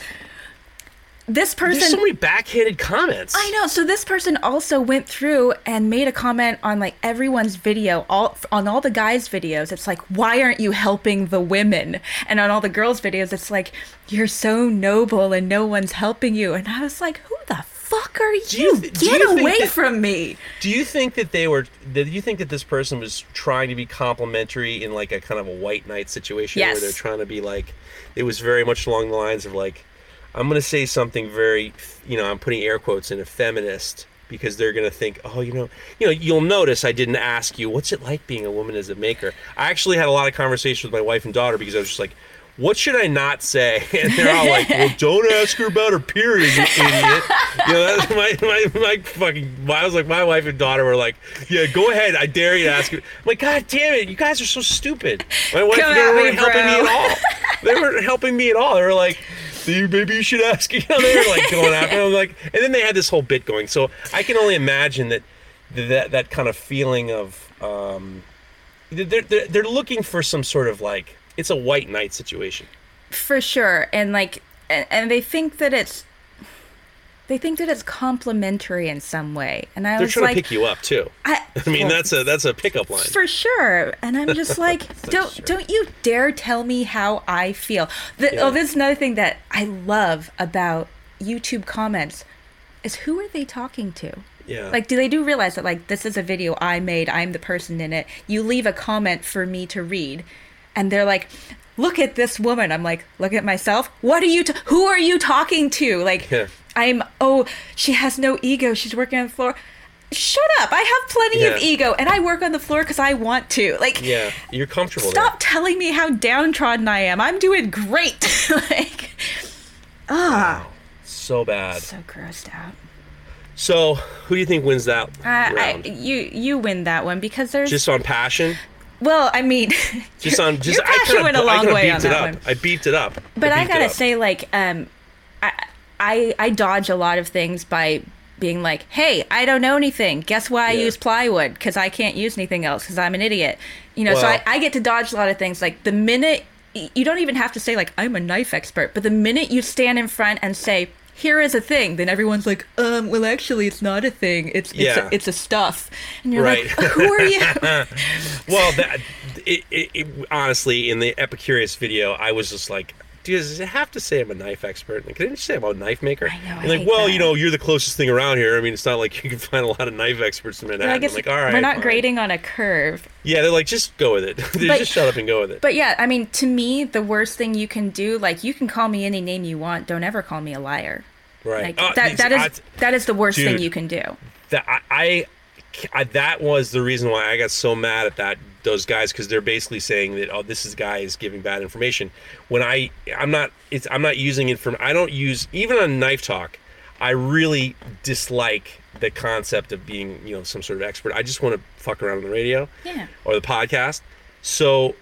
this person There's so many backhanded comments. I know. So this person also went through and made a comment on like everyone's video, all on all the guys' videos. It's like, why aren't you helping the women? And on all the girls' videos, it's like, you're so noble and no one's helping you. And I was like, who the fuck are you? you th- Get you away that- from me! Do you think that they were? Do you think that this person was trying to be complimentary in like a kind of a white knight situation where they're trying to be like? It was very much along the lines of like, I'm going to say something very, you know, I'm putting air quotes in a feminist because they're going to think, oh, you know, you know, you'll notice I didn't ask you what's it like being a woman as a maker. I actually had a lot of conversations with my wife and daughter because I was just like. What should I not say? [LAUGHS] And they're all like, "Well, don't ask her about her period, you idiot." You know, that's my my my fucking. I was like, my wife and daughter were like, "Yeah, go ahead. I dare you to ask her." I'm like, "God damn it, you guys are so stupid." My wife, Come they weren't me, helping me at all. They weren't helping me at all. They were like, "You- "Maybe you should ask." You know, they were like going after. me. I'm like, and then they had this whole bit going. So I can only imagine that that that kind of feeling of um, they're, they're they're looking for some sort of like it's a white knight situation. For sure. And like, and they think that it's. They think that it's complimentary in some way, and I was like, They're was trying like, to pick you up too. I, [LAUGHS] I mean, well, that's a that's a pickup line. for sure and i'm just [LAUGHS] like don't sure. don't you dare tell me how i feel the, oh, Yeah. oh this is another thing that i love about youtube comments is who are they talking to Yeah. like do they do realize that like this is a video i made i'm the person in it you leave a comment for me to read and they're like look at this woman i'm like look at myself what are you t- who are you talking to like Yeah. I'm oh she has no ego she's working on the floor shut up i have plenty of ego and i work on the floor because i want to like yeah, you're comfortable. stop telling me how downtrodden i am i'm doing great [LAUGHS] like ah There. So bad. so grossed out So, who do you think wins that uh, I, round? you you win that one because there's just on passion. well i mean [LAUGHS] Just on. [LAUGHS] Just your I passion kind went a long way on it that up. one I beefed it up. But I it gotta say, like, um, I, I I dodge a lot of things by being like, "Hey, I don't know anything. Guess why I use plywood? Because I can't use anything else. Because I'm an idiot." You know, so I, I get to dodge a lot of things. Like the minute you don't even have to say like I'm a knife expert, but the minute you stand in front and say. Here is a thing. Then everyone's like, um, well, actually, it's not a thing. It's it's, Yeah. a, it's a stuff. And you're Right. like, [LAUGHS] who are you? [LAUGHS] [LAUGHS] Well, that it, it, it, honestly, in the Epicurious video, I was just like, "Dude, you have to say I'm a knife expert? Like, can it just say I'm a knife maker?" I know, I like, well, that. you know, you're the closest thing around here. I mean, it's not like [LAUGHS] you can find a lot of knife experts in Manhattan. I I'm guess like, all right, we're not fine." grading on a curve. Yeah, they're like, just go with it. [LAUGHS] But- just shut up and go with it. But yeah, I mean, to me, the worst thing you can do, like, you can call me any name you want. Don't ever call me a liar. right. Like Uh, that. That is I- that is the worst thing you can do. that I, I that was the reason why I got so mad at that those guys because they're basically saying that oh this is guy is giving bad information. When I I'm not it's I'm not using it from I don't use even on knife talk I really dislike the concept of being you know some sort of expert. I just want to fuck around on the radio Yeah. or the podcast. So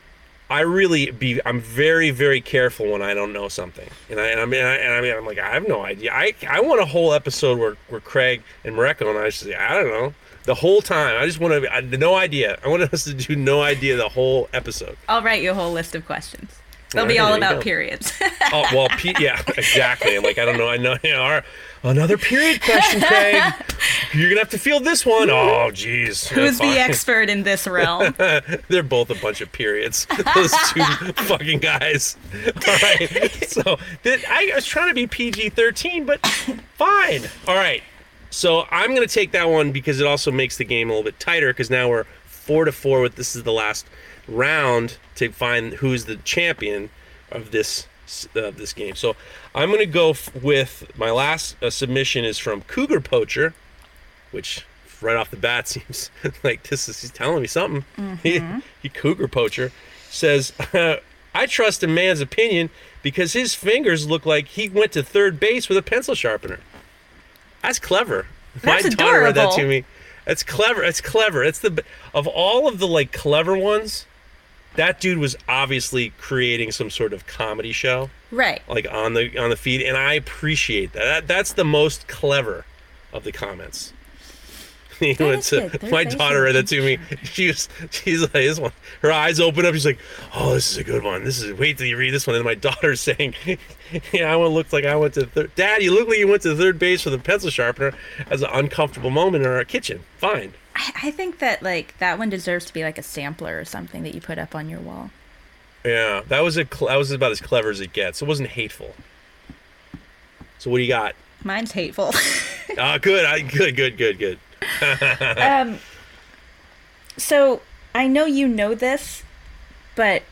I really be I'm very very careful when I don't know something. And I and I mean I, and I mean I'm like I have no idea. I I want a whole episode where where Craig and Mareko and I just say I don't know the whole time I just want to I, no idea I want us to do no idea the whole episode I'll write you a whole list of questions. They'll All be all about periods. [LAUGHS] oh well P, yeah exactly I'm like I don't know I know you know, our, another period question Craig [LAUGHS] you're gonna have to field this one oh jeez Who's the expert in this realm? [LAUGHS] They're both a bunch of periods. Those two fucking guys. All right. So I was trying to be PG thirteen, but fine. All right. So I'm gonna take that one because it also makes the game a little bit tighter because now we're four to four with this is the last round to find who's the champion of this uh, this game. So I'm gonna go f- with my last uh, submission is from Cougar Poacher, which right off the bat [LAUGHS] seems like this is he's telling me something. He, he cougar poacher says, "I trust a man's opinion because his fingers look like he went to third base with a pencil sharpener." [LAUGHS] That's clever. That's My daughter read that to me. That's clever. It's clever. It's the of all of the like clever ones. That dude was obviously creating some sort of comedy show right. like on the on the feed and i appreciate that, that that's the most clever of the comments [LAUGHS] he That went to my daughter read that to me. [LAUGHS] She was she's like this one. Her eyes open up. She's like, "Oh, this is a good one. This is wait till you read this one." And my daughter's [LAUGHS] saying, "Yeah, I went looked like I went to third. Dad, you look like you went to third base with a pencil sharpener." As an uncomfortable moment in our kitchen. Fine. I, I think that like that one deserves to be like a sampler or something that you put up on your wall. Yeah, that was a that was about as clever as it gets. It wasn't hateful. So what do you got? Mine's hateful. Ah, good. I good, good, good, good. [LAUGHS] um, so I know you know this, but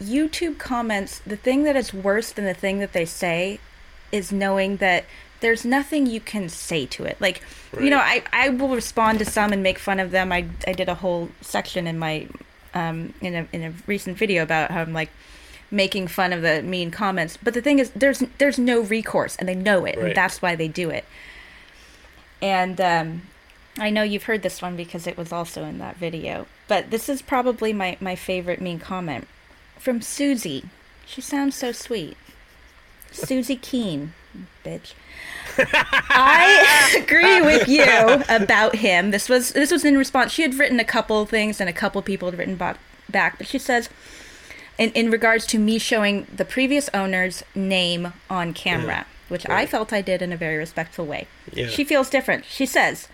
YouTube comments, the thing that is worse than the thing that they say is knowing that there's nothing you can say to it. Like, you know, I, I will respond to some and make fun of them. I, I did a whole section in my um, in a in a recent video about how I'm like making fun of the mean comments. But the thing is there's there's no recourse and they know it Right. and that's why they do it. And um, I know you've heard this one because it was also in that video. But this is probably my, my favorite mean comment from Susie. She sounds so sweet. [LAUGHS] Susie Keen, bitch. I [LAUGHS] agree with you about him. This was this was in response. She had written a couple things, and a couple people had written ba- back. But she says, in in regards to me showing the previous owner's name on camera, which I felt I did in a very respectful way. Yeah. She feels different. She says,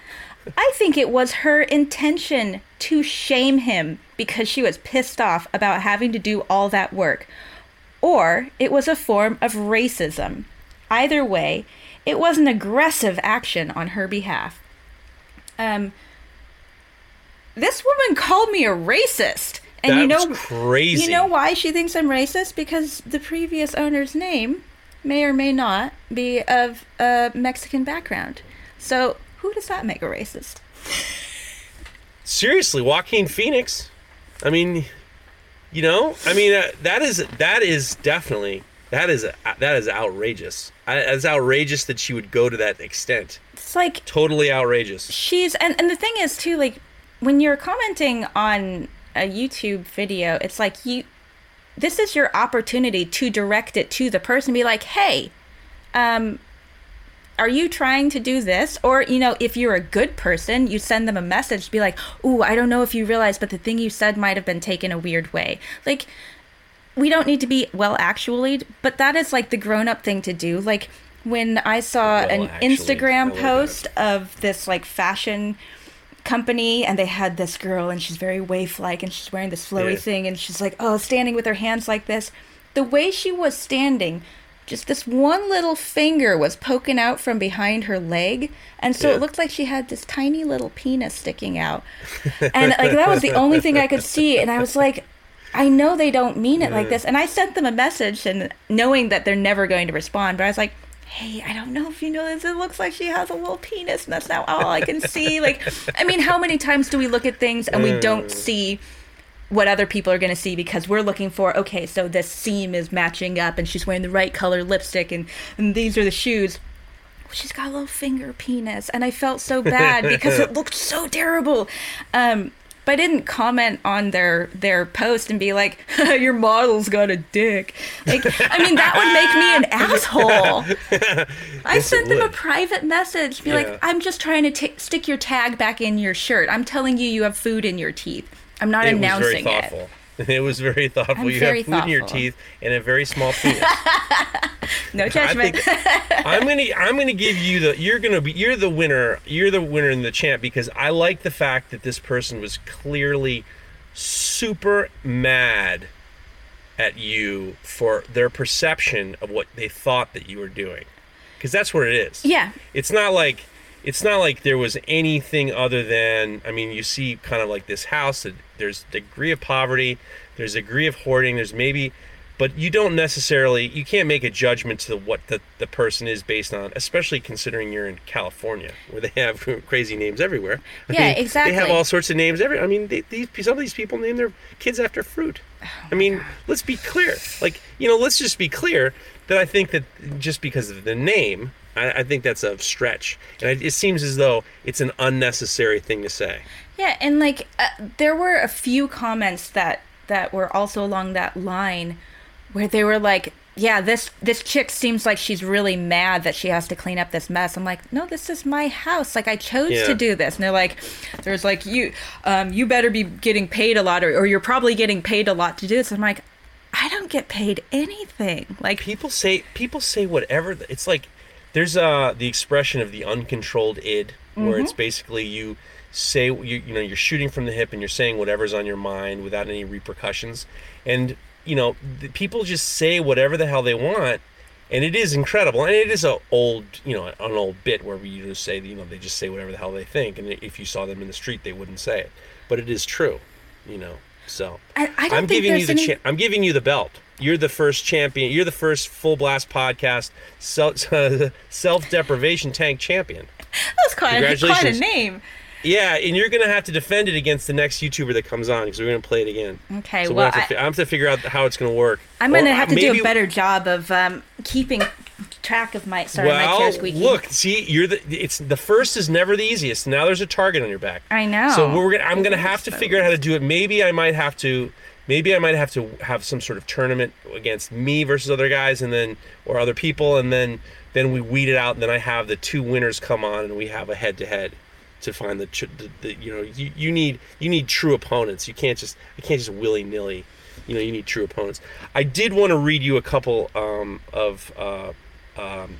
I think it was her intention to shame him because she was pissed off about having to do all that work. Or it was a form of racism. Either way, it was an aggressive action on her behalf. Um, this woman called me a racist. And That you know crazy. You know why she thinks I'm racist? Because the previous owner's name may or may not be of a Mexican background. So who does that make a racist? Seriously, Joaquin Phoenix. I mean, you know, I mean uh, that is that is definitely that is that is outrageous. I, it's outrageous that she would go to that extent. It's like Totally outrageous. she's and, and the thing is too like when you're commenting on a youtube video it's like you this is your opportunity to direct it to the person be like hey um are you trying to do this? Or you know if you're a good person you send them a message to be like ooh i don't know if you realize but the thing you said might have been taken a weird way. Like we don't need to be well actually but that is like the grown up thing to do. Like when i saw Well, an actually, instagram post of this like fashion company and they had this girl and she's very waif like and she's wearing this flowy Yeah. thing and she's like oh standing with her hands like this. The way she was standing just this one little finger was poking out from behind her leg and so Yeah. it looked like she had this tiny little penis sticking out. And like that was the only thing i could see and i was like i know they don't mean it like this. And i sent them a message and knowing that they're never going to respond but i was like hey i don't know if you know this. It looks like she has a little penis and that's not all i can see. Like i mean how many times do we look at things and we don't see what other people are going to see because we're looking for okay so this seam is matching up and she's wearing the right color lipstick and, and these are the shoes she's got a little finger penis and i felt so bad [LAUGHS] because it looked so terrible um but I didn't comment on their their post and be like, [LAUGHS] "Your model's got a dick." Like, I mean, that would make me an [LAUGHS] asshole. I Yes, it sent them a private message, be Yeah. like, "I'm just trying to t- stick your tag back in your shirt. I'm telling you, you have food in your teeth. I'm not It was very announcing it." thoughtful. [LAUGHS] It was very thoughtful. I'm you very have food in your teeth and a very small [LAUGHS] penis. No I judgment. [LAUGHS] I'm gonna I'm gonna give you the you're gonna be you're the winner you're the winner in the champ because I like the fact that this person was clearly super mad at you for their perception of what they thought that you were doing because that's what it is yeah, it's not like it's not like there was anything other than I mean you see kind of like this house that there's degree of poverty there's degree of hoarding there's maybe but you don't necessarily you can't make a judgment to what the, the person is based on especially considering you're in California where they have [LAUGHS] crazy names everywhere. I Yeah, mean, they have all sorts of names every I mean they, these some of these people name their kids after fruit. Oh I mean let's be clear like you know let's just be clear that I think that just because of the name I, I think that's a stretch and it, it seems as though it's an unnecessary thing to say Yeah, and like uh, there were a few comments that that were also along that line where they were like yeah, this this chick seems like she's really mad that she has to clean up this mess. I'm like, no, this is my house. Like I chose Yeah. to do this. And they're like, there's like you, um, you better be getting paid a lot, or, or you're probably getting paid a lot to do this. I'm like, I don't get paid anything. Like people say people say whatever it's like there's uh the expression of the uncontrolled id where it's basically you say you, you know you're shooting from the hip and you're saying whatever's on your mind without any repercussions and you know the people just say whatever the hell they want and it is incredible and it is a old you know an old bit where we just say you know they just say whatever the hell they think and if you saw them in the street they wouldn't say it but it is true you know so I, I don't I'm think giving you the any. cha- I'm giving you the belt. You're the first champion. You're the first full blast podcast self deprivation tank champion. That's quite, quite a name. Yeah, and you're gonna have to defend it against the next YouTuber that comes on because we're gonna play it again. Okay, So well, we'll have to, I- have to figure out how it's gonna work. I'm gonna have to do a better job of um, keeping track of my. Sorry, my chair squeaking. look, see, you're the. It's the first is never the easiest. Now there's a target on your back. I know. So we're gonna, I'm gonna have to figure out how to do it. Maybe I might have to, maybe I might have to have some sort of tournament against me versus other guys, and then or other people, and then then we weed it out, and then I have the two winners come on, and we have a head to head to find the, the, the you know you, you need you need true opponents. You can't just you can't just willy nilly. You know you need true opponents. I did want to read you a couple um, of uh, um,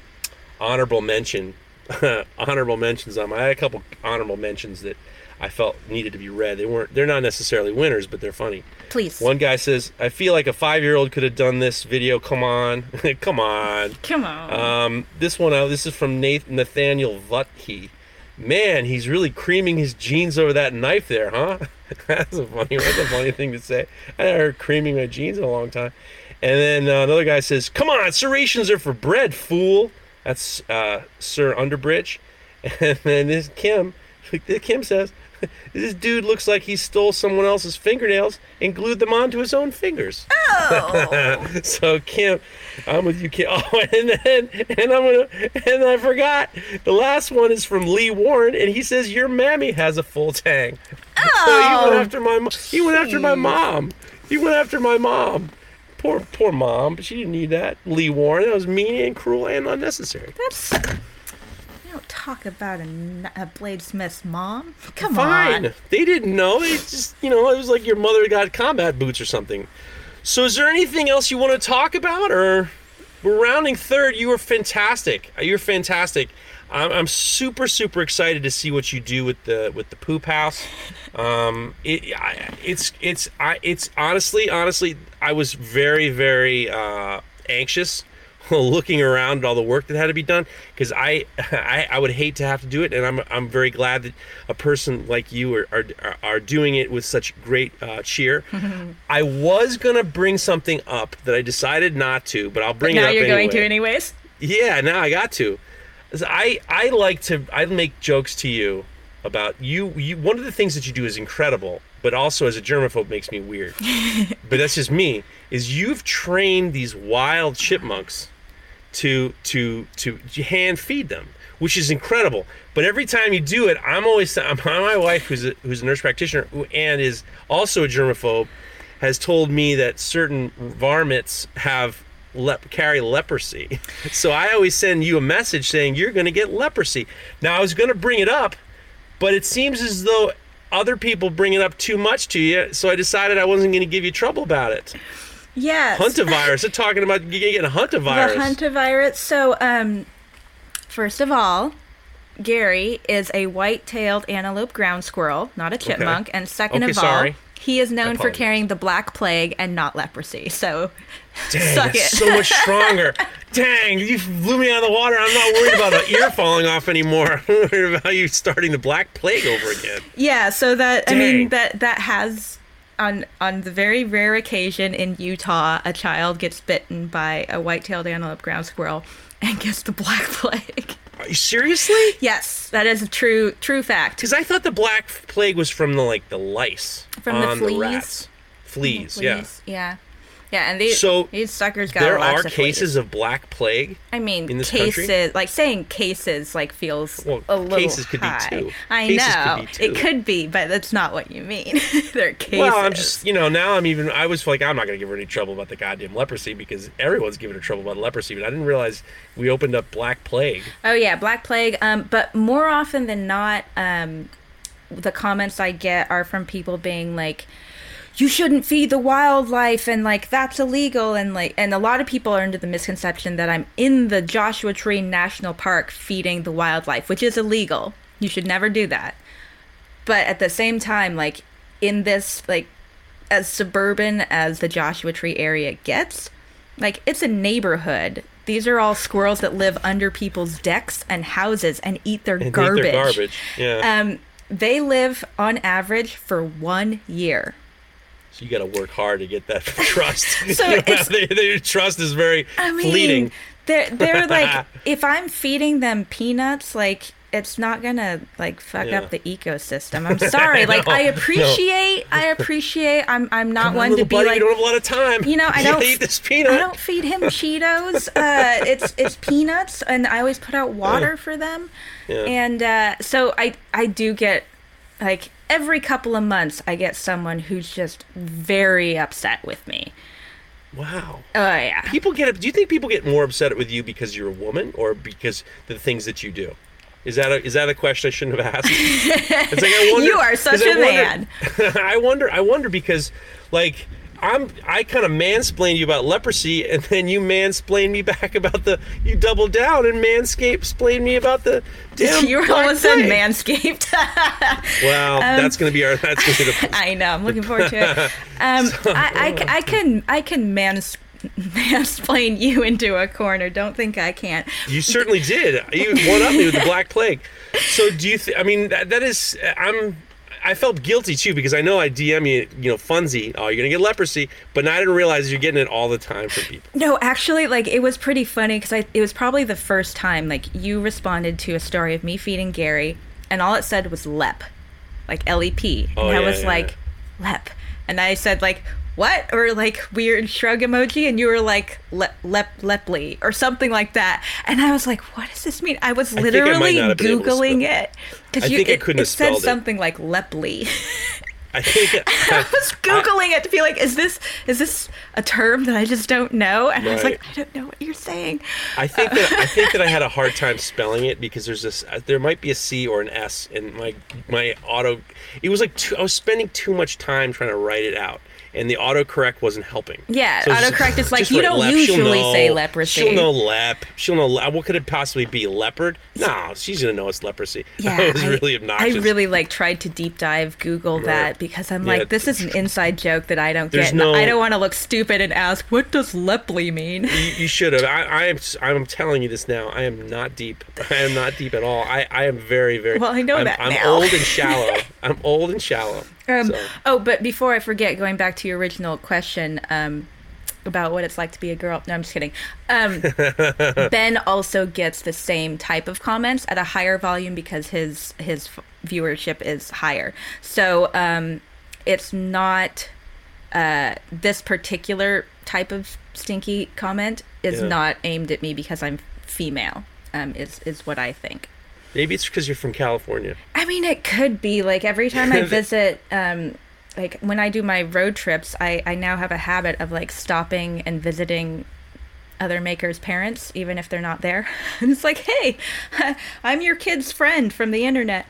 honorable mention [LAUGHS] honorable mentions on my I had a couple honorable mentions that I felt needed to be read. They weren't they're not necessarily winners, but they're funny. Please. One guy says, "I feel like a 5-year-old could have done this video. Come on. [LAUGHS] Come on." Come on. Um, this one uh, this is from Nath- Nathaniel Vutke. Man, he's really creaming his jeans over that knife there, huh? [LAUGHS] that's a funny that's a funny thing to say. I haven't heard creaming my jeans in a long time. And then uh, another guy says, "Come on, serrations are for bread, fool." That's uh, Sir Underbridge. [LAUGHS] And then this Kim, Kim says, [LAUGHS] "This dude looks like he stole someone else's fingernails and glued them onto his own fingers." oh. [LAUGHS] so Kim, I'm with you, Kim. [LAUGHS] Oh, and then and I'm gonna and I forgot. The last one is from Lee Warren, and he says your mammy has a full tang. So oh, he went after my he went after my mom. He went after my mom. Poor poor mom. But she didn't need that. Lee Warren. That was mean and cruel and unnecessary. That's. Don't talk about a, a Bladesmith's mom. Come Fine. on. They didn't know. They just, you know, it was like your mother got combat boots or something. So, is there anything else you want to talk about, or we're rounding third? You were fantastic. You're fantastic. I'm, I'm super, super excited to see what you do with the with the poop house. Um, it, I, it's, it's, I, it's honestly, honestly, I was very, very uh, anxious [LAUGHS] looking around at all the work that had to be done because I, [LAUGHS] I I would hate to have to do it and I'm I'm very glad that a person like you are are, are doing it with such great uh, cheer. [LAUGHS] I was gonna bring something up that I decided not to, but I'll bring it up. now you're anyway. going to anyways. Yeah, now I got to. I I like to I make jokes to you about you. You one of the things that you do is incredible, but also as a germaphobe makes me weird. but that's just me. Is you've trained these wild chipmunks to to to hand feed them, which is incredible. But every time you do it, I'm always I'm, [LAUGHS] my wife, who's a, who's a nurse practitioner and is also a germaphobe, has told me that certain varmints have lep- carry leprosy. [LAUGHS] So I always send you a message saying you're going to get leprosy. Now I was going to bring it up, but it seems as though other people bring it up too much to you, so I decided I wasn't going to give you trouble about it. Yes. Huntavirus. They're talking about getting a huntavirus. The hantavirus. So, um, first of all, Gary is a white-tailed antelope ground squirrel, not a chipmunk. And second Okay, of all, sorry. he is known for carrying the black plague and not leprosy. So, Dang, [LAUGHS] suck it. so much stronger. Dang, you blew me out of the water. I'm not worried about the [LAUGHS] ear falling off anymore. I'm [LAUGHS] worried about you starting the black plague over again. yeah. So that I mean that that has. On, on the very rare occasion in Utah, a child gets bitten by a white-tailed antelope ground squirrel and [LAUGHS] gets the black plague. Are you seriously? Yes, that is a true true fact. Because I thought the black plague was from the like the lice From the fleas? rats. Fleas, yeah. Fleas, yeah. Yeah, and these So, these suckers got there are cases of black plague. I mean, in this cases country? like saying cases like feels Well, a little cases could be high. two. I Cases could know be it could be, but that's not what you mean. [LAUGHS] They're cases. Well, I'm just, you know, now I'm even. I was like, I'm not gonna give her any trouble about the goddamn leprosy because everyone's giving her trouble about leprosy, but I didn't realize we opened up black plague. Oh yeah, Black Plague. Um, but more often than not, um, the comments I get are from people being like, "You shouldn't feed the wildlife," and like that's illegal, and like, and a lot of people are under the misconception that I'm in the Joshua Tree National Park feeding the wildlife, which is illegal. You should never do that. But at the same time, like in this like as suburban as the Joshua Tree area gets, like it's a neighborhood. These are all squirrels that live under people's decks and houses and eat their And eat garbage. their garbage. Yeah. Um, they live on average for one year. So you got to work hard to get that [LAUGHS] trust. [LAUGHS] So You [LAUGHS] know, it's- they- their trust is very I mean, fleeting. they're they're like if I'm feeding them peanuts, like it's not gonna like fuck Yeah. up the ecosystem. I'm sorry. like No, I no. appreciate, I appreciate. I'm I'm not on, one to be buddy, like you don't have a lot of time. You know, I don't- eat this peanut. I don't feed him Cheetos. Uh, it's it's peanuts, and I always put out water for them. Yeah. And uh, so I I do get like every couple of months I get someone who's just very upset with me. Wow. Oh yeah. People get. Do you think people get more upset with you because you're a woman or because the things that you do? Is that a, is that a question I shouldn't have asked? [LAUGHS] It's like I wonder, You are such 'cause I a wonder- [LAUGHS] I wonder. I wonder because like. I'm I kind of mansplained you about leprosy, and then you mansplained me back about the you doubled down and manscaped explained me about the damn. [LAUGHS] you were almost said manscaped. [LAUGHS] Well, that's gonna be our that's gonna be the [LAUGHS] I know. I'm looking forward to it. Um, I, I, I can I can mans mansplain you into a corner. Don't think I can't. You certainly did. You one up me with the Black Plague. So do you? Th- I mean, that, that is. I'm. I felt guilty too because I know I DM you, you know, Funzy. Oh, you're gonna get leprosy, but I didn't realize you're getting it all the time from people. No, actually, like it was pretty funny because I it was probably the first time like you responded to a story of me feeding Gary, and all it said was lep, like L E P, oh, and Oh, I yeah, was yeah, like lep, and I said like what or like weird shrug emoji, and you were like lep lep leply or something like that, and I was like, what does this mean? I was I literally not have been able to googling it because you think I it, couldn't it have said it. something like leply. [LAUGHS] I think. [LAUGHS] I was googling it to be like, is this is this a term that I just don't know? And I was like, I don't know what you're saying. I think that I think that I had a hard [LAUGHS] time spelling it because there's this. uh, There might be a C or an S in my my auto. It was like too, I was spending too much time trying to write it out, and the autocorrect wasn't helping. Yeah, So it's autocorrect is like, you don't lep. Usually say leprosy. She'll know lep. She'll know. le- What could it possibly be? Leopard? No, she's gonna know it's leprosy. [LAUGHS] Yeah, it was I, really obnoxious. I really like tried to deep dive Google that Right. because I'm Yeah, like, this is an inside joke that I don't get. no- I don't want to look stupid and ask, what does leply mean? You, [LAUGHS] you should have. I, am. I'm telling you this now. I am not deep. I am not deep at all. I, I am very very. Well, I know I'm, that I'm now. old and [LAUGHS] shallow. I'm old and shallow. Um, so. Oh, but before I forget, going back to your original question um, about what it's like to be a girl. No, I'm just kidding. Um, [LAUGHS] ben also gets the same type of comments at a higher volume because his his viewership is higher. So um, it's not uh, this particular type of stinky comment is Yeah. not aimed at me because I'm female. Um, is is what I think. Maybe it's because you're from California. I mean, it could be like every time I [LAUGHS] visit, um, like when I do my road trips, I, I now have a habit of like stopping and visiting other makers' parents, even if they're not there. [LAUGHS] And it's like, hey, [LAUGHS] I'm your kid's friend from the internet.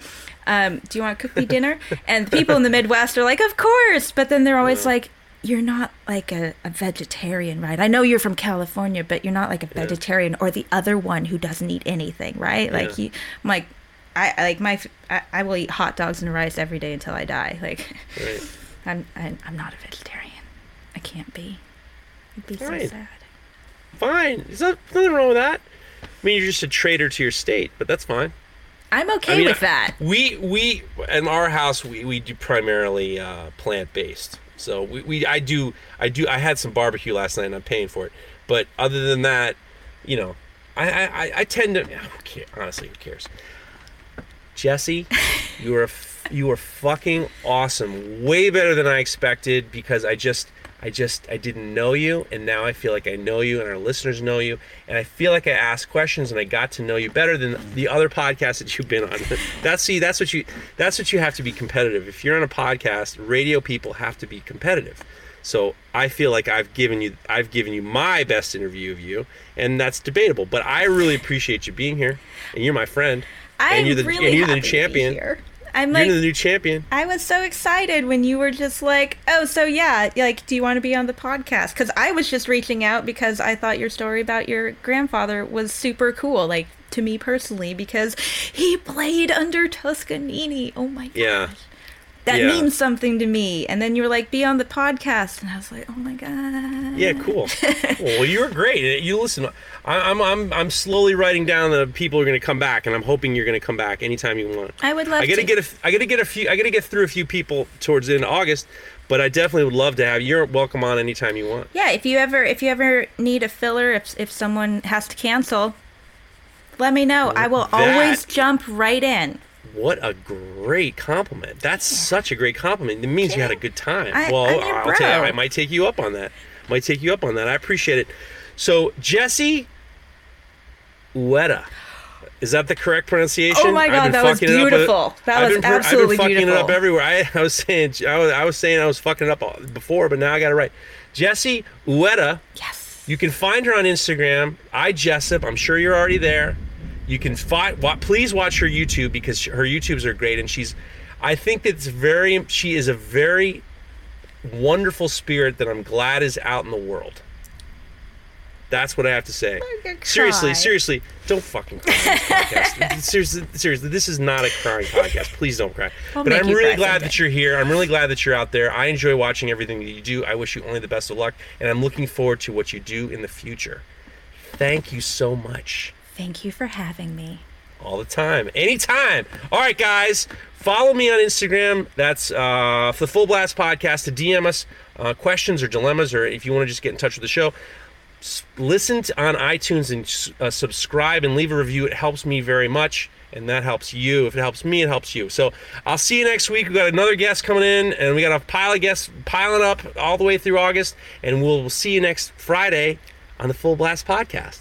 Um, do you want to cook me dinner? And people in the Midwest are like, of course. But then they're always like, you're not like a, a vegetarian, right? I know you're from California, but you're not like a vegetarian or the other one who doesn't eat anything, right? Like Yeah. you, I'm like, I I- like my, I will eat hot dogs and rice every day until I die. Like, Right. [LAUGHS] I'm, I'm, I'm not a vegetarian. I can't be. It'd be so sad. Fine. There's no- nothing wrong with that. I mean, you're just a traitor to your state, but that's fine. I'm okay I mean, with that. We we in our house we, we do primarily uh, plant based. So we, we I do I do I had some barbecue last night and I'm paying for it. But other than that, you know, I I, I- tend to cares? honestly who cares? Jesse, you are you are fucking awesome. Way better than I expected because I just I just I didn't know you, and now I feel like I know you, and our listeners know you, and I feel like I asked questions and I got to know you better than the other podcasts that you've been on. [LAUGHS] that's see, that's what you that's what you have to be competitive. If you're on a podcast, radio people have to be competitive. So I feel like I've given you I've given you my best interview of you, and that's debatable. But I really appreciate you being here, and you're my friend, I'm and you're the really and you're the happy new to be champion. I'm You're like, the new champion. I was so excited when you were just like, oh, so yeah, like, do you want to be on the podcast? Because I was just reaching out because I thought your story about your grandfather was super cool, like, to me personally, because he played under Toscanini. Oh my god. Yeah. That Yeah. means something to me. And then you were like, be on the podcast. And I was like, oh my god. Yeah, cool. [LAUGHS] well, you're great. Uh, you listen. I- I'm I'm I'm slowly writing down the people who are going to come back, and I'm hoping you're going to come back anytime you want. I would love I got to get a I got to get a few. I got to get through a few people towards the end of August, but I definitely would love to have. you. You're welcome on anytime you want. Yeah, if you ever if you ever need a filler, if if someone has to cancel, let me know. I will That- always jump right in. What a great compliment. That's such a great compliment. It means you had a good time. I- well, I'm your I'll tell you. I might take you up on that. Might take you up on that. I appreciate it. So, Jesse Uyeda. Is that the correct pronunciation? Oh my God, that was beautiful. That I've was been absolutely I've been fucking it up everywhere. I, I was saying I was, I was saying I was fucking it up all- before, but now I got it right. Jesse Uyeda. Yes. You can find her on Instagram. I Jessup. I'm sure you're already there. You can find. Wa- please watch her YouTube because her YouTubes are great, and she's. I think it's very. She is a very wonderful spirit that I'm glad is out in the world. That's what I have to say. Seriously, seriously, don't fucking cry on this podcast. [LAUGHS] seriously, seriously, this is not a crying podcast. Please don't cry. I'll but I'm really glad someday. that you're here. I'm really glad that you're out there. I enjoy watching everything that you do. I wish you only the best of luck, and I'm looking forward to what you do in the future. Thank you so much. Thank you for having me. All the time. Anytime. All right, guys. Follow me on Instagram. That's uh, the Full Blast Podcast to DM us uh, questions or dilemmas, or if you want to just get in touch with the show. S- Listen to, on iTunes and uh, subscribe and leave a review. It helps me very much, and that helps you. If it helps me, it helps you. So I'll see you next week. We got another guest coming in, and we got a pile of guests piling up all the way through August, and we'll, we'll see you next Friday on the Full Blast Podcast.